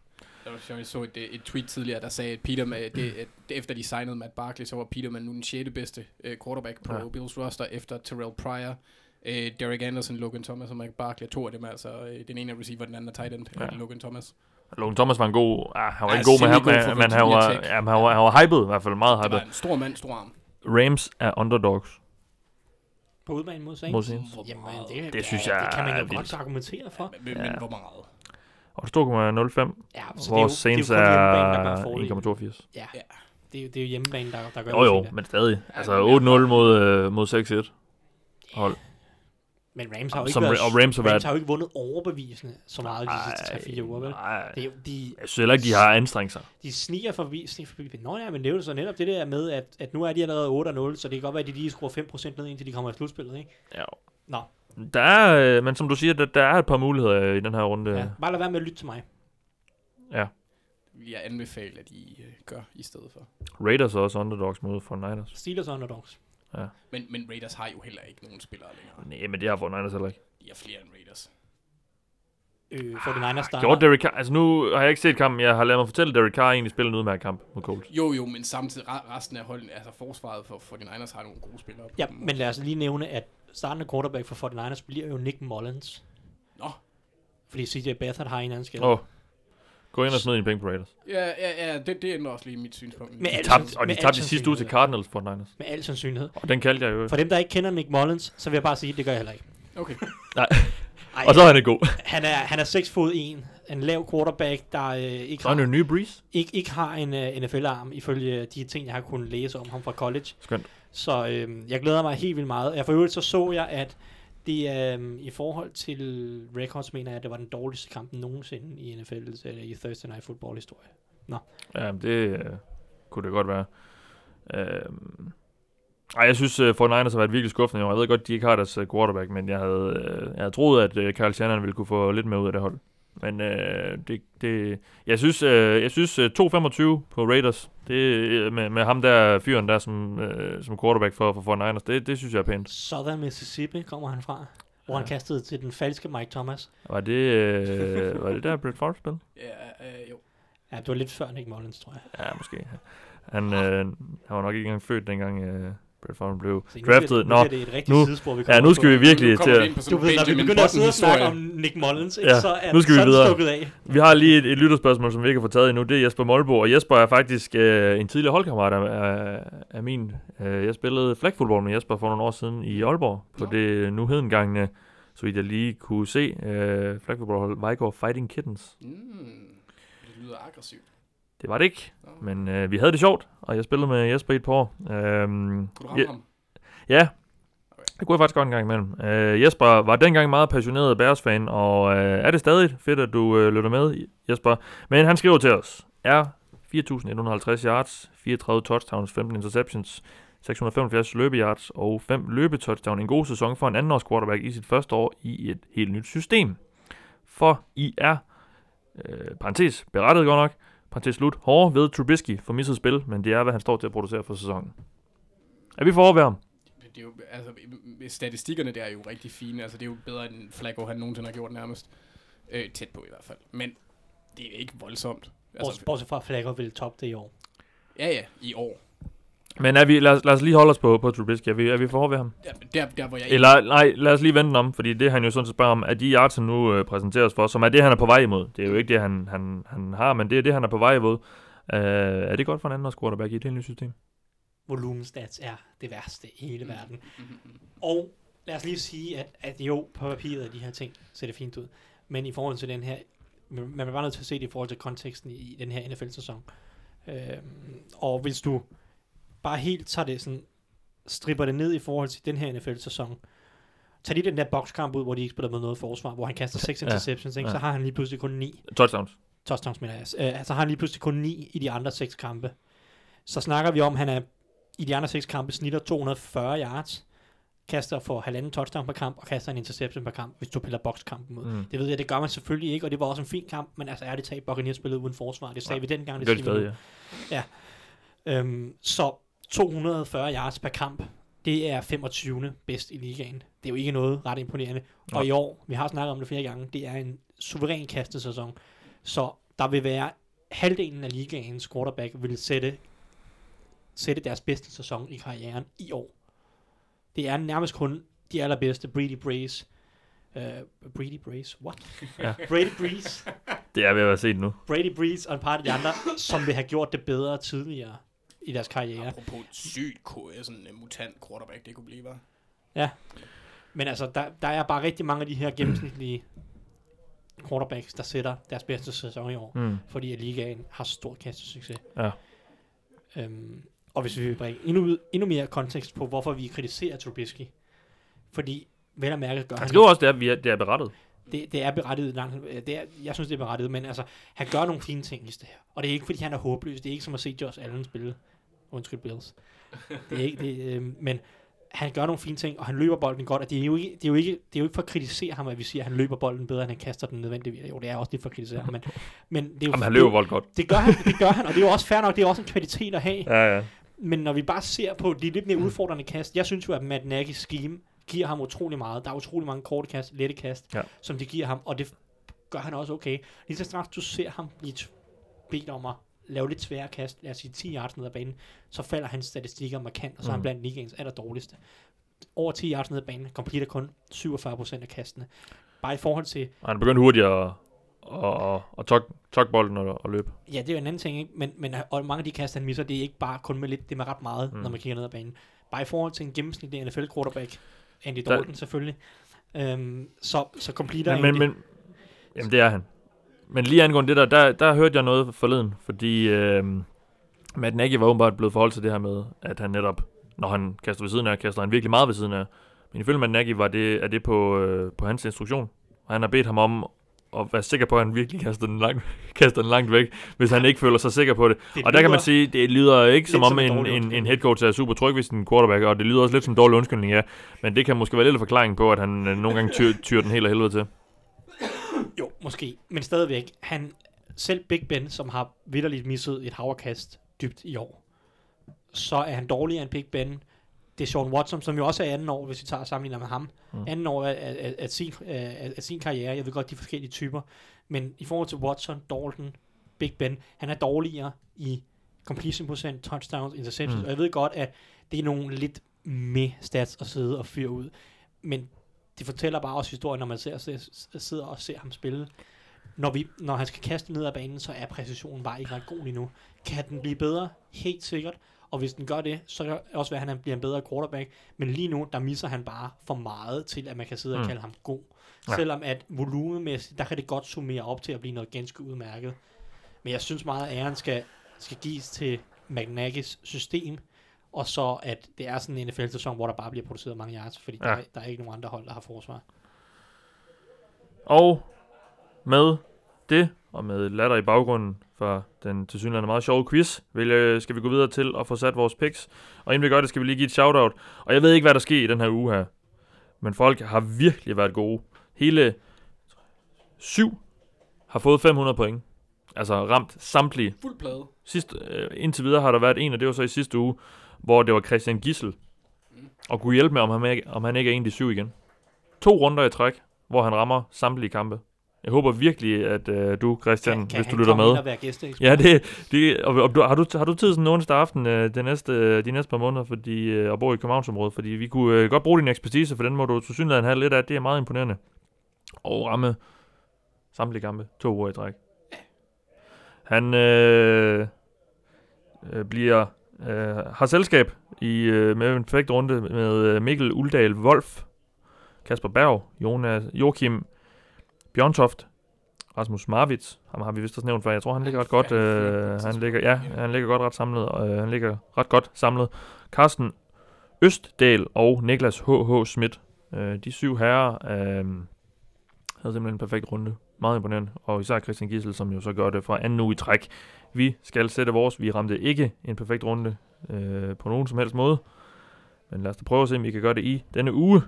Der var sjovt, Jeg så et, et tweet tidligere, der sagde, at Peterman, det, at det, efter de signede Matt Barkley, så var Peterman nu den 6. bedste uh, quarterback på Ja. Bills roster, efter Terrell Pryor, uh, Derek Anderson, Logan Thomas og Mike Barkley. To af dem altså, uh, den ene er receiver, den anden er tight end, Ja. Logan Thomas. Logan Thomas var en god... Ah, han var Ja, ikke god, men, han, men, han, var, Virginia Tech. ja, men han, var, han var hyped i hvert fald. Meget Det var hyped. en stor mand, stor arm. Rams er underdogs På udbanen mod Saints. mod Saints. Jamen, det, Det synes jeg det kan man er jo godt vildt. argumentere for. Men, Ja. men hvor meget? Og 2,05, Ja, så hvor Saints det er, jo, det er, jo er fordelen. 1,82. Ja, Ja. det er, jo, det er jo hjemmebane, der, der gør Jo jo, det. men stadig. Ja, Altså men jeg 8-0 mod, øh, mod 6-1. Hold. Men Rams har jo ikke, Som, været, og Rams har været... Rams har jo ikke vundet overbevisende så meget de sidste 3-4 uger, vel? Nej, Det er de, jeg synes heller ikke, de har anstrengt sig. de sniger forbi, sniger forbi. Nå ja, men det er jo så netop det der med, at, at nu er de allerede 8-0, så det kan godt være, at de lige skruer 5% ned, indtil de kommer i slutspillet, ikke? Ja. Nå, Der er, øh, men som du siger, der, der er et par muligheder i den her runde. ja. bare lad være med at lytte til mig. Jeg anbefaler, at I uh, gør i stedet for. Raiders er også underdogs mod 49ers. Steelers og underdogs. Men, men Raiders har jo heller ikke nogen spillere længere. Nej, men det har 49ers heller ikke. De har flere end Raiders. Øh, for den egen starter. Gjorde Derek Carr, altså nu har jeg ikke set kampen, jeg har ladet mig fortælle, at Derek Carr egentlig spillede en udmærket kamp mod Colts. Jo, jo, men samtidig re- resten af holden, altså forsvaret for, for de Niners har nogle gode spillere. Ja, men lad os lige nævne, at startende quarterback for 49ers bliver jo Nick Mullins. Nå. Fordi CJ Beathard har en anden skade. Åh, oh, gå ind og smid en penge på Raiders. Ja, ja, ja, det, det ændrer også lige mit synspunkt. Men De alt- tabte, og de med tabte al i sidste uge til sandsynlighed. Cardinals for Niners. Med al sandsynlighed. Og den kaldte jeg jo. For dem, der ikke kender Nick Mullins, så vil jeg bare sige, at det gør jeg heller ikke. Okay. <laughs> Ej, Og så er han ikke god. <laughs> han er, han er 6 fod 1, en lav quarterback, der øh, ikke, Så er han jo har, en ny Breeze. ikke, ikke har en uh, NFL-arm, ifølge de ting, jeg har kunnet læse om ham fra college. Skønt. Så øh, jeg glæder mig helt vildt meget. Jeg for øvrigt så så jeg, at det er um, i forhold til records, mener jeg, at det var den dårligste kamp nogensinde i NFL, eller øh, i Thursday Night Football-historie. Ja, det øh, kunne det godt være. Øh, ej, jeg synes, uh, 49ers har været virkelig skuffende. i år. Jeg ved godt, de ikke har deres uh, quarterback, men jeg havde, uh, jeg havde troet, at uh, Kyle Shannon ville kunne få lidt mere ud af det hold. Men uh, det, det, jeg synes, uh, jeg synes uh, 2-25 på Raiders, det, uh, med, med ham der fyren der som, uh, som quarterback for, for 49ers, det, det synes jeg er pænt. Southern Mississippi kommer han fra, hvor Ja. han kastede til den falske Mike Thomas. Var det, uh, var det der Brett Favre spil? <laughs> Ja, øh, jo. Ja, det var lidt før Nick Mullins, tror jeg. Ja, måske. Han, uh, han var nok ikke engang født, dengang uh, Brett Favre blev Se, nu bliver draftet. det- Nu Nå, bliver det et rigtigt nu- sidespor, vi ja, nu skal på. vi virkelig Nu til at... Du ved, når vi begynder at sidde og snakke om Nick Mullins, ikke, Ja, så er nu skal vi videre. stukket af. Vi har lige et, et lytterspørgsmål, som vi ikke har fået taget endnu. Det er Jesper Molbo, og Jesper er faktisk øh, en tidligere holdkammerat af, af min. Øh, jeg spillede flagfodbold med Jesper for nogle år siden i Aalborg, på Nå. det nu hedengangne, så vidt jeg lige kunne se, øh, flagfodboldhold Vejgaard Fighting Kittens. Mm, det lyder aggressivt. Det var det ikke, men øh, vi havde det sjovt, og jeg spillede med Jesper i et par år. Øhm, Kunne du ja, ham? Ja, det kunne jeg faktisk godt en gang imellem. Øh, Jesper var dengang meget passioneret Bears-fan, og øh, er det stadig fedt, at du øh, lytter med, Jesper. Men han skriver til os, er 4.150 yards, 34 touchdowns, 15 interceptions, 675 løbeyards og 5 løbetouchdown. En god sæson for en andenårs quarterback i sit første år i et helt nyt system. For I er, øh, parentes, berettet godt nok, parentes slut, hårde ved Trubisky for misset spil, men det er, hvad han står til at producere for sæsonen. Er vi for over ved ham? Det er jo, altså, statistikkerne der er jo rigtig fine. Altså, det er jo bedre end Flacco, han nogensinde har gjort nærmest. Øh, tæt på i hvert fald. Men det er ikke voldsomt. Bortset, Altså, bortset fra, at Flacco ville top det i år. ja, ja, i år. Men er vi, lad, os, lad os lige holde os på, på Trubisky. Er vi, er vi for ved ham? Der, der, der hvor jeg Eller nej, lad os lige vente om, fordi det han jo sådan set spørger om, er de yards, han nu øh, præsenteres for, som er det, han er på vej imod. Det er jo ikke det, han, han, han har, men det er det, han er på vej imod. Øh, er det godt for en anden quarterback i et helt nyt system? Volumenstats er det værste i hele Mm. verden. Og lad os lige sige, at, at jo, på papiret af de her ting ser det fint ud. Men i forhold til den her, man er bare nødt til at se det i forhold til konteksten i, i den her NFL-sæson. Øhm, og hvis du bare helt tager det sådan, stripper det ned i forhold til den her NFL-sæson, tag lige den der bokskamp ud, hvor de ikke spiller med noget forsvar, hvor han kaster 6 Ja, interceptions, ikke? ja. så har han lige pludselig kun 9 Touchdowns. touchdowns, mener jeg. Øh, så har han lige pludselig kun 9 i de andre 6 kampe. Så snakker vi om, at han er i de andre 6 kampe snitter 240 yards, kaster for halvanden touchdown per kamp, og kaster en interception per kamp, hvis du piller bokskampen ud. Mm. Det ved jeg, det gør man selvfølgelig ikke, og det var også en fin kamp, men altså ærligt talt, Buccaneers spillede uden forsvar. Det sagde Ja, vi dengang, Det det, det vi nu. ja. Øhm, så 240 yards per kamp, det er 25. bedst i ligaen. Det er jo ikke noget ret imponerende. Nej. Og i år, vi har snakket om det flere gange, det er en suveræn kastesæson. Så der vil være halvdelen af ligaens quarterback vil sætte, sætte deres bedste sæson i karrieren i år. Det er nærmest kun de allerbedste, Brady Brace, uh, Brady Brace, what? Ja. Brady Breeze, Det er ved at være set nu. Brady Breeze og en par af de andre, som vil have gjort det bedre tidligere i deres karriere. Apropos et sygt sådan en mutant quarterback, det kunne blive, var. Men altså, der, der er bare rigtig mange af de her gennemsnitlige quarterbacks, der sætter deres bedste sæson i år, Mm. fordi at ligaen har stor kastesucces. Ja. Øhm, og hvis vi vil bringe endnu, endnu mere kontekst på, hvorfor vi kritiserer Trubisky, fordi vel at mærke gør Han han, skriver også, det er, vi er, det er berettet. det, det er berettiget langt, det er, jeg synes det er berettiget, men altså, han gør nogle fine ting i det her. Og det er ikke fordi han er håbløs, det er ikke som at se Josh Allen spille, undskyld Bills. Det er ikke det, øh, men han gør nogle fine ting, og han løber bolden godt, og det er jo ikke, det er jo ikke, det er jo ikke for at kritisere ham, at vi siger, at han løber bolden bedre, end han kaster den nødvendigvis. Jo, det er også lidt for at kritisere ham, men, men det er jo, Jamen, han er løber vold godt. det gør han, det gør han, og det er jo også fair nok, det er også en kvalitet at have. Ja, ja. Men når vi bare ser på de lidt mere udfordrende kast, jeg synes jo, at Matt Nagy's scheme giver ham utrolig meget. Der er utrolig mange korte kast, lette kast, Ja. som det giver ham, og det gør han også okay. Lige så snart du ser ham blive bedt om at lave lidt svære kast, lad os sige 10 yards ned ad banen, så falder hans statistikker markant, og så er han Mm. blandt ligaens aller dårligste. Over 10 yards ned ad banen, completer kun 47% af kastene. Bare i forhold til, Og han begyndte hurtigt at, at, at, at tok, tok bolden og, og løbe. Ja, det er jo en anden ting, ikke? Men, men og mange af de kast, han misser, det er ikke bare kun med lidt, det er med ret meget, Mm. når man kigger ned ad banen. Bare i forhold til en gennemsnitlig NFL-quarterback, Andy Der- Dalton selvfølgelig, øhm, så, så completer Men, men, men, jamen, det er han. Men lige angående det der, der, der hørte jeg noget forleden, fordi øh, Matt Nagy var åbenbart blevet forholdt til det her med, at han netop, når han kaster ved siden af, kaster han virkelig meget ved siden af. Men ifølge Matt Nagy var det, er det på, øh, på hans instruktion. Og han har bedt ham om at være sikker på, at han virkelig kaster den langt, <laughs> kaster den langt væk, hvis han ikke føler sig sikker på det. Det Og der kan man sige, det lyder ikke som om som en en, en, en head coach er super tryg ved sin quarterback, og det lyder også lidt som en dårlig undskyldning, ja. Men det kan måske være lidt af forklaring på, at han øh, nogle gange tyr, tyr den helt af helvede til. Måske. Men stadigvæk, han, selv Big Ben, som har vidderligt misset et haverkast dybt i år, så er han dårligere end Big Ben. Det er Sean Watson, som jo også er anden år, hvis vi tager sammenligner med ham. Mm. Anden år af, af, af, sin, af, af sin karriere. Jeg ved godt, de forskellige typer. Men i forhold til Watson, Dalton, Big Ben, han er dårligere i completion procent, touchdowns, interceptions. Mm. Og jeg ved godt, at det er nogle lidt med stats at sidde og fyre ud. Men det fortæller bare også historien, når man ser, ser, sidder og ser ham spille. Når, vi, når han skal kaste ned ad banen, så er præcisionen bare ikke ret god lige nu. Kan den blive bedre? Helt sikkert. Og hvis den gør det, så kan det også være, at han bliver en bedre quarterback. Men lige nu, der misser han bare for meget til, at man kan sidde og Mm. kalde ham god. Ja. Selvom at volumenmæssigt, der kan det godt summere op til at blive noget ganske udmærket. Men jeg synes meget, at æren skal, skal gives til McNaggis system, og så at det er sådan en NFL-sæson, hvor der bare bliver produceret mange yards, fordi Ja. der, er- der er ikke nogen andre hold, der har forsvar. Og med det, og med latter i baggrunden for den tilsyneladende meget sjove quiz, vil, skal vi gå videre til at få sat vores picks. Og inden vi gør det, skal vi lige give et shout-out. Og jeg ved ikke, hvad der sker i den her uge her. Men folk har virkelig været gode. Hele syv har fået 500 point. Altså ramt samtlige. Fuld plade. Sidst, øh, indtil videre har der været en, og det var så i sidste uge, hvor det var Christian Gissel. Og kunne hjælpe med, om han, ikke, om han ikke er en af de syv igen. To runder i træk, hvor han rammer samtlige kampe. Jeg håber virkelig, at øh, du, Christian, Kan, kan hvis du lytter komme ind med. og være? Ja, det, det og, og, har, du, har du tid sådan en onsdag aften øh, de, næste, øh, de næste par måneder fordi, øh, at bo i Københavnsområdet? Fordi vi kunne øh, godt bruge din ekspertise, for den må du til synligheden have lidt af. Det er meget imponerende. Og ramme samtlige kampe. To uger i træk. Han øh, øh, bliver øh, har selskab i øh, med en perfekt runde med øh, Mikkel Uldal Wolf, Kasper Berg, Jonas, Joachim Bjørntoft, Rasmus Marvits, ham har vi vist også nævnt før. Jeg tror, han ligger ret godt. Øh, han ligger, ja, han ligger godt ret samlet. Og, øh, han ligger ret godt samlet. Carsten Østdal og Niklas H.H. Schmidt. Øh, de syv herrer øh, havde simpelthen en perfekt runde. Meget imponerende. Og især Christian Gissel, som jo så gør det fra anden uge i træk. Vi skal sætte vores. Vi ramte ikke en perfekt runde øh, på nogen som helst måde. Men lad os da prøve at se, om vi kan gøre det i denne uge.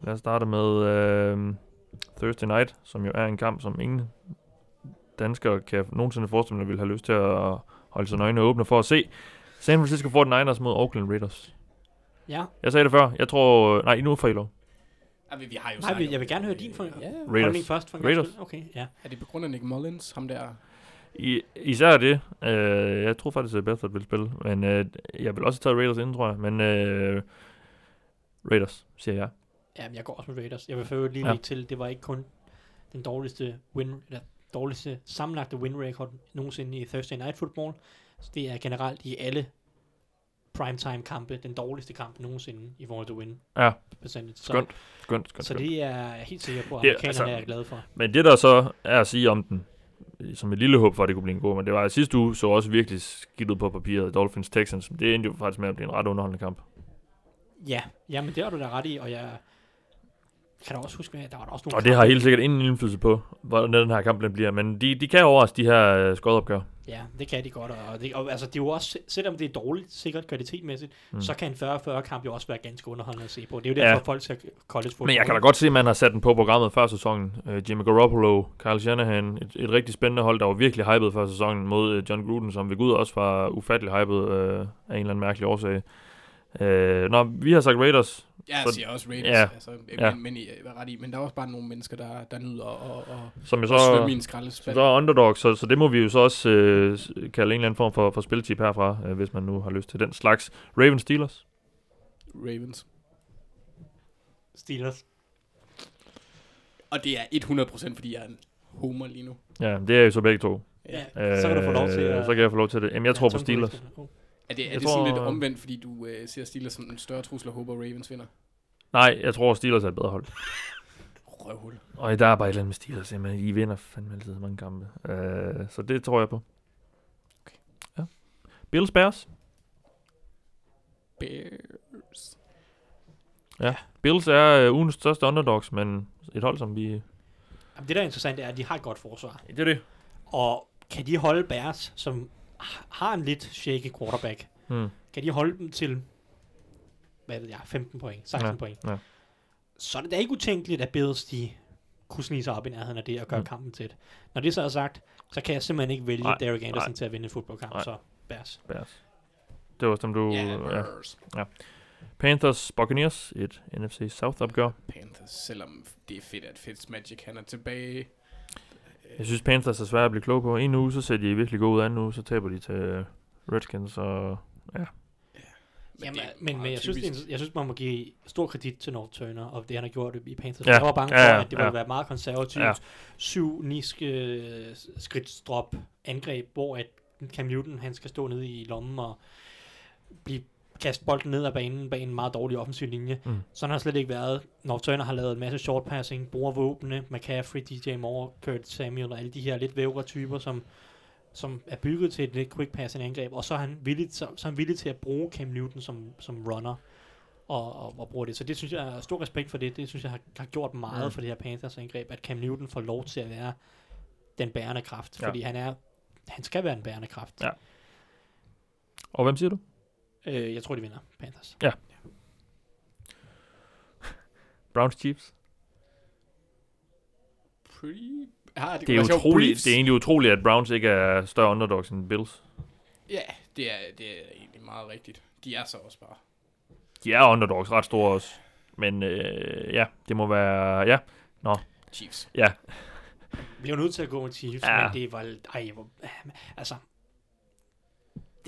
Lad os starte med øh, Thursday Night, som jo er en kamp, som ingen danskere kan nogensinde forestille mig, vil have lyst til at holde sine øjne åbne for at se. San Francisco 49ers mod Oakland Raiders. Ja. Jeg sagde det før. Jeg tror... Nej, nu får I lov. Ja, vi, vi har jo Nej, jeg vil gerne høre din for, Ja, Raiders. holdning først. For Raiders. Okay, ja. er det på grund af Nick Mullins, ham der? I, især det. Øh, jeg tror faktisk, at Bedford vil spille. Men øh, jeg vil også tage Raiders inden, tror jeg. Men øh, Raiders, siger jeg. Ja, men jeg går også med Raiders. Jeg vil øvrigt lige Ja. ja. til, det var ikke kun den dårligste win, eller dårligste sammenlagte win record nogensinde i Thursday Night Football. Så det er generelt i alle primetime kampe den dårligste kamp nogensinde i forhold til win Ja. percentage. Så, Skønt. Skønt, skønt, så det er jeg helt sikker på, at Det er- amerikanerne altså- er glade for. Men det der så er at sige om den, som et lille håb for, at det kunne blive en god, men det var at sidste uge så også virkelig skidt ud på papiret, Dolphins Texans. Det endte jo faktisk med at blive en ret underholdende kamp. Ja, ja, men det har du da ret i, og jeg kan da også huske, at der var der også nogle Og det har helt sikkert ingen indflydelse på, hvordan den her kamp den bliver. Men de, de kan overraske de her øh, skodopgør. Ja, det kan de godt, og, det, og altså, det er jo også, selvom det er dårligt, sikkert kvalitetmæssigt, Mm. så kan en 40-40 kamp jo også være ganske underholdende at se på. Det er jo derfor, Ja. folk ser college football. Men jeg kan da godt se, at man har sat den på programmet før sæsonen. Uh, Jimmy Garoppolo, Kyle Shanahan, et, et rigtig spændende hold, der var virkelig hypet før sæsonen mod uh, John Gruden, som ved Gud også var ufattelig hypet uh, af en eller anden mærkelig årsag. Uh, når vi har sagt Raiders, Jeg Så- siger også Raiders, ja, ja, altså, ja. ja. men, men I er ret i. Men der er også bare nogle mennesker, der, der nyder at, at, som at, så... at svømme i en Så skraldespand. så er underdog, så, så det må vi jo så også øh, kalde en eller anden form for, for spiltip herfra, øh, hvis man nu har lyst til den slags. Ravens Steelers. Ravens. Steelers. Og det er 100% fordi jeg er en homer lige nu. Ja, det er jo så begge to. Ja, så kan du få lov til Øh, at... Så kan jeg få lov til det. Jamen, jeg tror på Steelers. Er det, er Jeg det sådan tror- lidt omvendt, fordi du øh, ser Steelers som en større trussel og håber Ravens vinder? Nej, jeg tror Steelers er et bedre hold. røvhul. Og der er bare et eller andet med Steelers, simpelthen. I vinder fandme altid mange kampe. Uh, så det tror jeg på. Okay. Ja. Bills Bears. Bears. Bills er uh, ugens største underdogs, men et hold, som vi... Jamen, det, der er interessant, er, at de har et godt forsvar. Det er det. Og kan de holde Bears, som har en lidt shaky quarterback, Hmm. kan de holde dem til, hvad ved jeg, 15 point, 16 Ja, point, ja. så er det da ikke utænkeligt, at Bills, de kunne snige sig op i nærheden af det og gøre Mm. kampen tæt. Når det så er sagt, så kan jeg simpelthen ikke vælge Nej, Derek Anderson nej. til at vinde en fodboldkamp, Nej. så Bears. Bears. Det var dem, du... Ja, ja. Bears. Panthers Buccaneers. Et NFC South opgør. Panthers, selvom det er fedt, at Fitzmagic han er tilbage. Jeg synes, Panthers er svært at blive klog på. En uge, så ser de virkelig gode ud. Anden uge, så taber de til Redskins. Og Men, Jamen, men, men jeg, synes, det jeg synes, man må give stor kredit til North Turner og det, han har gjort i Panthers. Ja, Jeg var bange ja, for, ja, at det ville ja. være meget konservativt. Ja. Syv niske skridtstrop angreb, hvor at Cam Newton han skal stå nede i lommen og blive kaste bolden ned ad banen bag en meget dårlig offensiv linje. Mm. Sådan har det slet ikke været. North Turner har lavet en masse short passing, bruger våbne, McCaffrey, DJ Moore, Kurt Samuel og alle de her lidt vævre typer, som, som er bygget til et lidt quick passing angreb, og så er han villig, så, så er han villig til at bruge Cam Newton som, som runner og, og, og bruge det. Så det synes jeg er stor respekt for det. Det synes jeg har, har gjort meget mm. for det her Panthers angreb, at Cam Newton får lov til at være den bærende kraft, Ja. fordi han er han skal være en bærende kraft. Ja. Og hvem siger du? Øh, jeg tror, de vinder Panthers. <laughs> Browns Chiefs. Pretty... Ah, det, Det er, utroligt, det er egentlig utroligt, at Browns ikke er større underdogs end Bills. Ja, det er, det er egentlig meget rigtigt. De er så også bare. De er underdogs ret store også. Men øh, ja, det må være... Ja, Chiefs. ja. <laughs> Vi bliver nødt til at gå med Chiefs, Ja. ja. men det var... Ej, hvor, altså...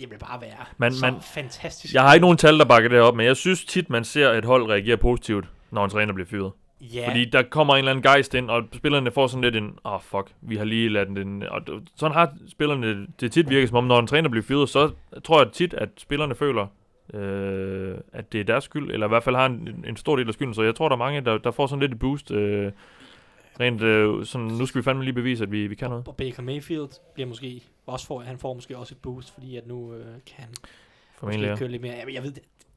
Det vil bare være Men- så men- fantastisk. Jeg har ikke nogen tal, der bakker det op, men jeg synes tit, man ser et hold reagere positivt, når en træner bliver fyret. ja, Fordi der kommer en eller anden gejst ind, og spillerne får sådan lidt en, åh oh, fuck, vi har lige ladet den, og sådan har spillerne, det tit virker som om, når en træner bliver fyret, så tror jeg tit, at spillerne føler, øh, at det er deres skyld, eller i hvert fald har en, en stor del af skylden, så jeg tror, der er mange, der, der får sådan lidt et boost, øh, rent øh, sådan, nu skal vi fandme lige bevise, at vi, vi kan noget. og Baker Mayfield bliver måske også får, han får måske også et boost, fordi at nu øh, kan han Formentlig, måske ja. køre lidt mere. Jeg, jeg ved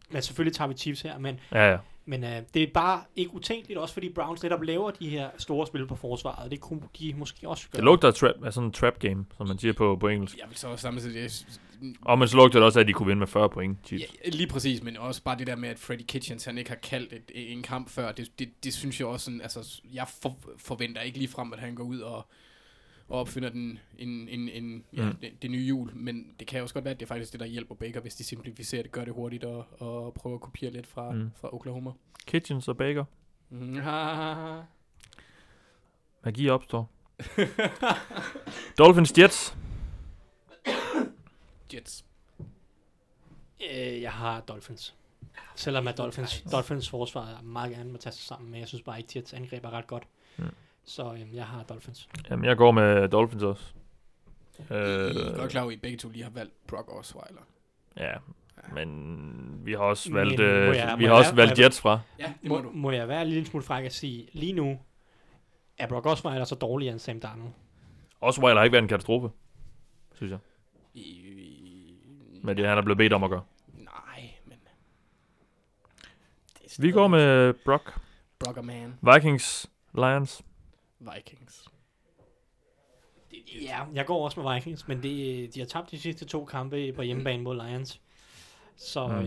men selvfølgelig tager vi Chiefs her, men, Ja, ja. Men øh, det er bare ikke utænkeligt, også fordi Browns netop laver de her store spil på forsvaret, og det kunne de måske også gøre. Det lugter af, trap, af sådan en trap game, som man siger på, på engelsk. Jeg vil så også samtidig... Jeg, Og men så lugter det også at de kunne vinde med 40 point, Chiefs. Ja, lige præcis, men også bare det der med, at Freddie Kitchens, han ikke har kaldt et, en kamp før, det, det, det synes jeg også sådan, altså, jeg for, forventer ikke lige frem, at han går ud og, og opfinder den, en, en, en, ja, Mm. det, det, nye hjul, men det kan også godt være, at det er faktisk det, der hjælper Baker, hvis de simplificerer det, gør det hurtigt og, og prøver at kopiere lidt fra, Mm. fra Oklahoma. Kitchens og Baker. Mm. Magi opstår. <laughs> Dolphins Jets. Jets. Øh, jeg har Dolphins. Selvom at Dolphins, Dolphins forsvar er meget gerne må tage sig sammen, men jeg synes bare ikke, at Jets angreb er ret godt. Mm. Så øhm, jeg har Dolphins. Jamen, jeg går med Dolphins også. Øh, I er godt klar over, at I begge to lige har valgt Brock Osweiler. ja, men vi har også Men valgt, må øh, jeg- vi har jeg- også må valgt jeg- Jets fra. Ja, det Må, må du. må jeg være en lille smule fræk at sige, lige nu er Brock Osweiler så dårlig end Sam Darnold. Osweiler har ikke været en katastrofe, synes jeg. I, Med det, han er blevet bedt om at gøre. Nej, men... Det er Vi går med Brock. Brockerman. Vikings, Lions. Vikings. Ja, jeg går også med Vikings, men det, de har tabt de sidste to kampe på hjemmebane mod Lions. Så Mm. mm.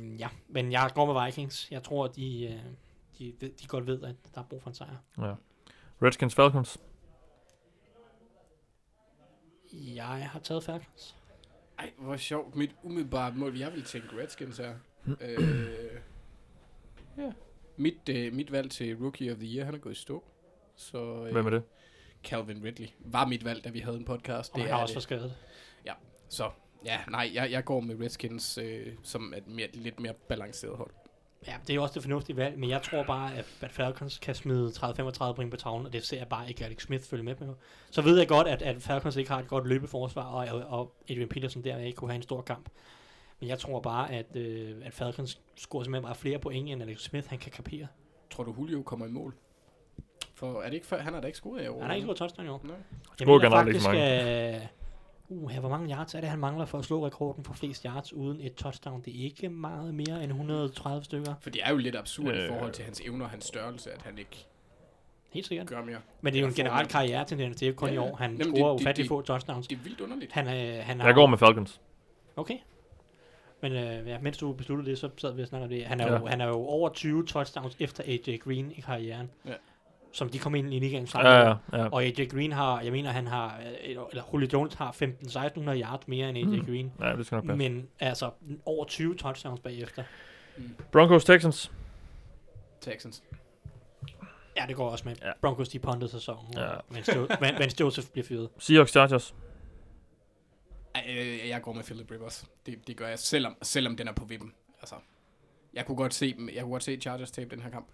øhm, ja, men jeg går med Vikings. Jeg tror, de, øh, de, de godt ved, at der er brug for en sejr. Ja. Redskins, Falcons. Jeg har taget Falcons. Ej, hvor sjovt. Mit umiddelbare mål, jeg vil tænke Redskins her. øh, ja. Mit, øh, mit valg til Rookie of the Year, han er gået i stå. Så øh, Hvem er det? Calvin Ridley var mit valg, da vi havde en podcast. Og han er har også det. for skadet. Så ja, nej, jeg, jeg går med Redskins øh, som et mere, lidt mere balanceret hold. Ja, det er også det fornuftige valg, men jeg tror bare, at, at Falcons kan smide 30-35 point på tavlen, og det ser jeg bare ikke Alex Smith følge med med. Så ved jeg godt, at, at Falcons ikke har et godt løbeforsvar, og, og, Adrian Peterson der ikke kunne have en stor kamp. Men jeg tror bare, at, øh, at Falcons scorer simpelthen bare flere point, end Alex Smith han kan kapere. Tror du, Julio kommer i mål? For er det ikke før, han har da ikke scoret i år? Han har ikke fået touchdown i år. Nej. Jeg mener generelt ikke faktisk, så uh, uh, hvor mange yards er det, han mangler for at slå rekorden for flest yards uden et touchdown? Det er ikke meget mere end 130 stykker. For det er jo lidt absurd øh, i Øh. forhold til hans evner og hans størrelse, at han ikke Helt sikkert. gør mere. Men det er jo en generel karriere-tendens. Det er jo kun Ja, i ja. år. Han Jamen, scorer det- ufattelig det- få touchdowns. Det er vildt underligt. Han, er, han har, Jeg går med Falcons. Okay. Men øh, ja, mens du besluttede det, så sad vi og snakkede om det. Han er, Ja. jo, han er jo over 20 touchdowns efter AJ Green i karrieren. Ja. Som de kom ind i ligaen sammen. Ja, ja, ja. Og AJ Green har, jeg mener, han har, øh, eller Julio Jones har 15-1600 yards mere end AJ Mm. Green. ja det skal nok passe. Men altså over 20 touchdowns bagefter. Broncos Texans. Texans. Ja, det går også med. Ja. Broncos, de pondede sæsonen. Ja. Mens, jo, men, <laughs> mens Joseph bliver fyret. Seahawks Chargers. Ej, øh, jeg går med Philip Rivers. Det, det gør jeg, selvom, selvom den er på vippen. Altså, jeg kunne godt se, dem- jeg kunne godt se Chargers tabe den her kamp.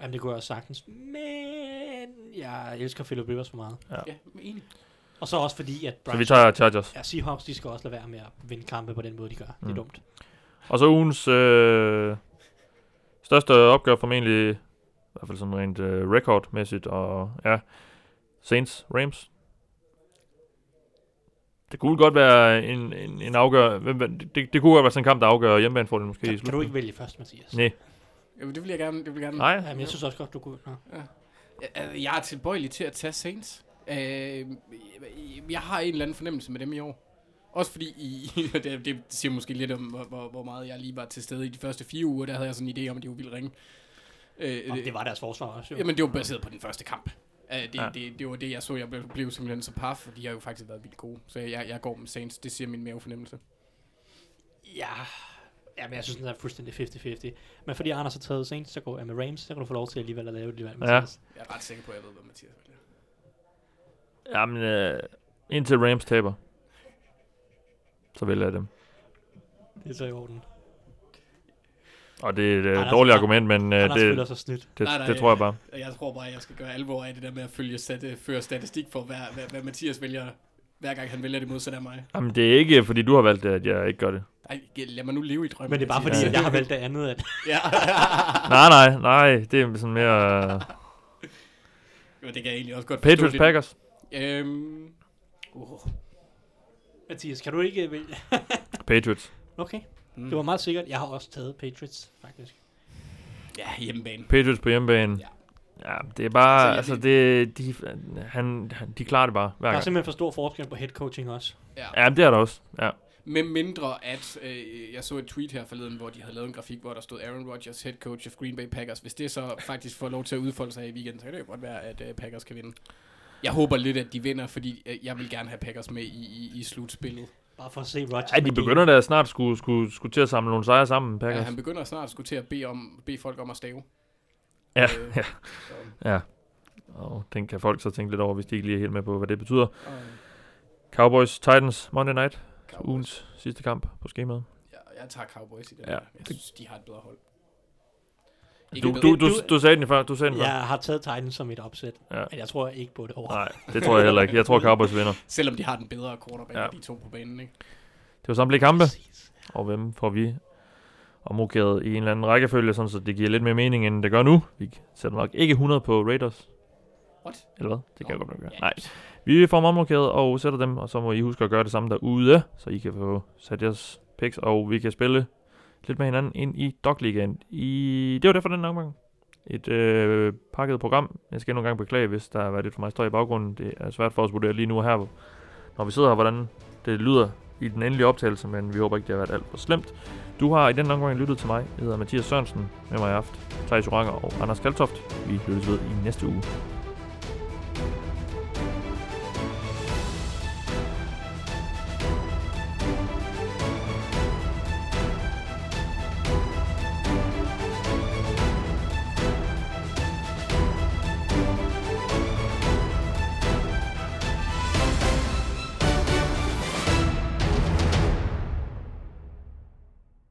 Jamen, det kunne jeg også sagtens. Men jeg elsker Philip Rivers for meget. Ja. Ja, enig. Og så også fordi, at Så vi tager Chargers. ja, Seahawks, de skal også lade være med at vinde kampe på den måde, de gør. Det er Mm. dumt. Og så ugens øh, største opgør formentlig, i hvert fald sådan rent øh, rekordmæssigt, og ja, Saints, Rams. Det kunne godt være en, en, en afgør... Det, det kunne godt være sådan en kamp, der afgør hjemmebanefordelen måske i Kan, kan du ikke vælge først, Mathias? Nej. Jo, det vil jeg gerne. Det vil jeg gerne. Nej, Jamen, jeg synes også godt, du kunne. Nå. Jeg, jeg er tilbøjelig til at tage Saints. Øh, jeg har en eller anden fornemmelse med dem i år. Også fordi, I, <laughs> det, det siger måske lidt om, hvor, hvor, meget jeg lige var til stede i de første fire uger. Der havde jeg sådan en idé om, at de var vildt ringe. Øh, Og det var deres forsvar også, jo. Jamen, det var baseret på den første kamp. Uh, det, Ja. ja. det, det, var det, jeg så. Jeg blev, blev simpelthen så paf, for de har jo faktisk været vildt gode. Så jeg, jeg går med Saints. Det siger min mavefornemmelse. Ja. Ja, men jeg synes, den er fuldstændig 50-50. Men fordi Anders har taget Saints, så går jeg med Rams. Så kan du få lov til alligevel at lave det valg, Mathias. Jeg er ret sikker på, at jeg ved, hvad Mathias vil. Jamen, øh, indtil Rams taber, så vælger jeg dem. Det er så i orden. Og det er et øh, Anders- dårligt argument, men øh, Anders det, føler sig snydt. det, Nej, nej, det tror jeg bare. Jeg tror bare, at jeg skal gøre alvor af det der med at følge stat, føre statistik for, hvad, hvad, hvad Mathias vælger, hver gang han vælger det modsatte af mig. Jamen, det er ikke, fordi du har valgt det, at jeg ikke gør det. Ej, lad mig nu leve i drømmen. Men det er bare fordi, at jeg har valgt det andet. At <laughs> ja. Nej, nej, nej. Det er sådan mere... Øh, Jo, det kan jeg egentlig også godt Patriots forstå lidt. Packers. Øhm, uh, Mathias, kan du ikke vælge? <laughs> Patriots. Okay, mm. det var meget sikkert. Jeg har også taget Patriots, faktisk. Ja, hjemmebane. Patriots på hjemmebane. Ja. Ja, det er bare, Altså, altså, det, de, han, han- de klarer det bare hver Der er gang. simpelthen for stor forskel på head coaching også. Ja. Ja, det er der også. Ja. Med mindre at, øh, jeg så et tweet her forleden, hvor de havde lavet en grafik, hvor der stod Aaron Rodgers, head coach of Green Bay Packers. Hvis det så faktisk får lov til at udfolde sig i weekenden, så kan det jo godt være, at øh, Packers kan vinde. Jeg håber lidt, at de vinder, fordi øh, jeg vil gerne have Packers med i, i, i slutspillet. Bare for at se Rodgers. ja, de begynder da snart skulle, skulle, skulle til at samle nogle sejre sammen, Ja, Packers. han begynder snart at skulle til at bede, om, bede folk om at stave. Ja, Øh, <laughs> ja, så, ja. Og den kan folk så tænke lidt over, hvis de ikke lige er helt med på, hvad det betyder. og, Cowboys, Titans, Monday Night. Cowboys. Ugens sidste kamp på skemaet. Ja, jeg tager Cowboys i den Ja. Jeg synes, de har et bedre hold. Ikke Du, du, du, du- du sagde den før. Du sagde den før. Jeg har taget Titans som et opsæt, Ja. men jeg tror ikke på det over. Nej, det tror jeg heller ikke. Jeg tror, <laughs> Cowboys vinder. Selvom de har den bedre quarterback, Ja. ja. de to på banen, ikke? Det var samtlige kampe. Præcis. og hvem får vi omrokeret i en eller anden rækkefølge, sådan så det giver lidt mere mening, end det gør nu. Vi sætter nok ikke 100 på Raiders. What? Eller hvad? Det kan jeg Nå, godt nok gøre. ja. Nej. Vi får omrokeret og sætter dem, og så må I huske at gøre det samme derude, så I kan få sat jeres picks, og vi kan spille lidt med hinanden ind i Dogligaen. I... Det var det for den omgang. Et øh, pakket program. Jeg skal nogle gange beklage, hvis der har været lidt for meget støj i baggrunden. Det er svært for os at vurdere lige nu her, når vi sidder her, hvordan det lyder i den endelige optagelse, men vi håber ikke, det har været alt for slemt. Du har i den omgang lyttet til mig. Jeg hedder Mathias Sørensen. Med mig i aften. Thijs Joranger og Anders Kaltoft. Vi lyttes ved i næste uge.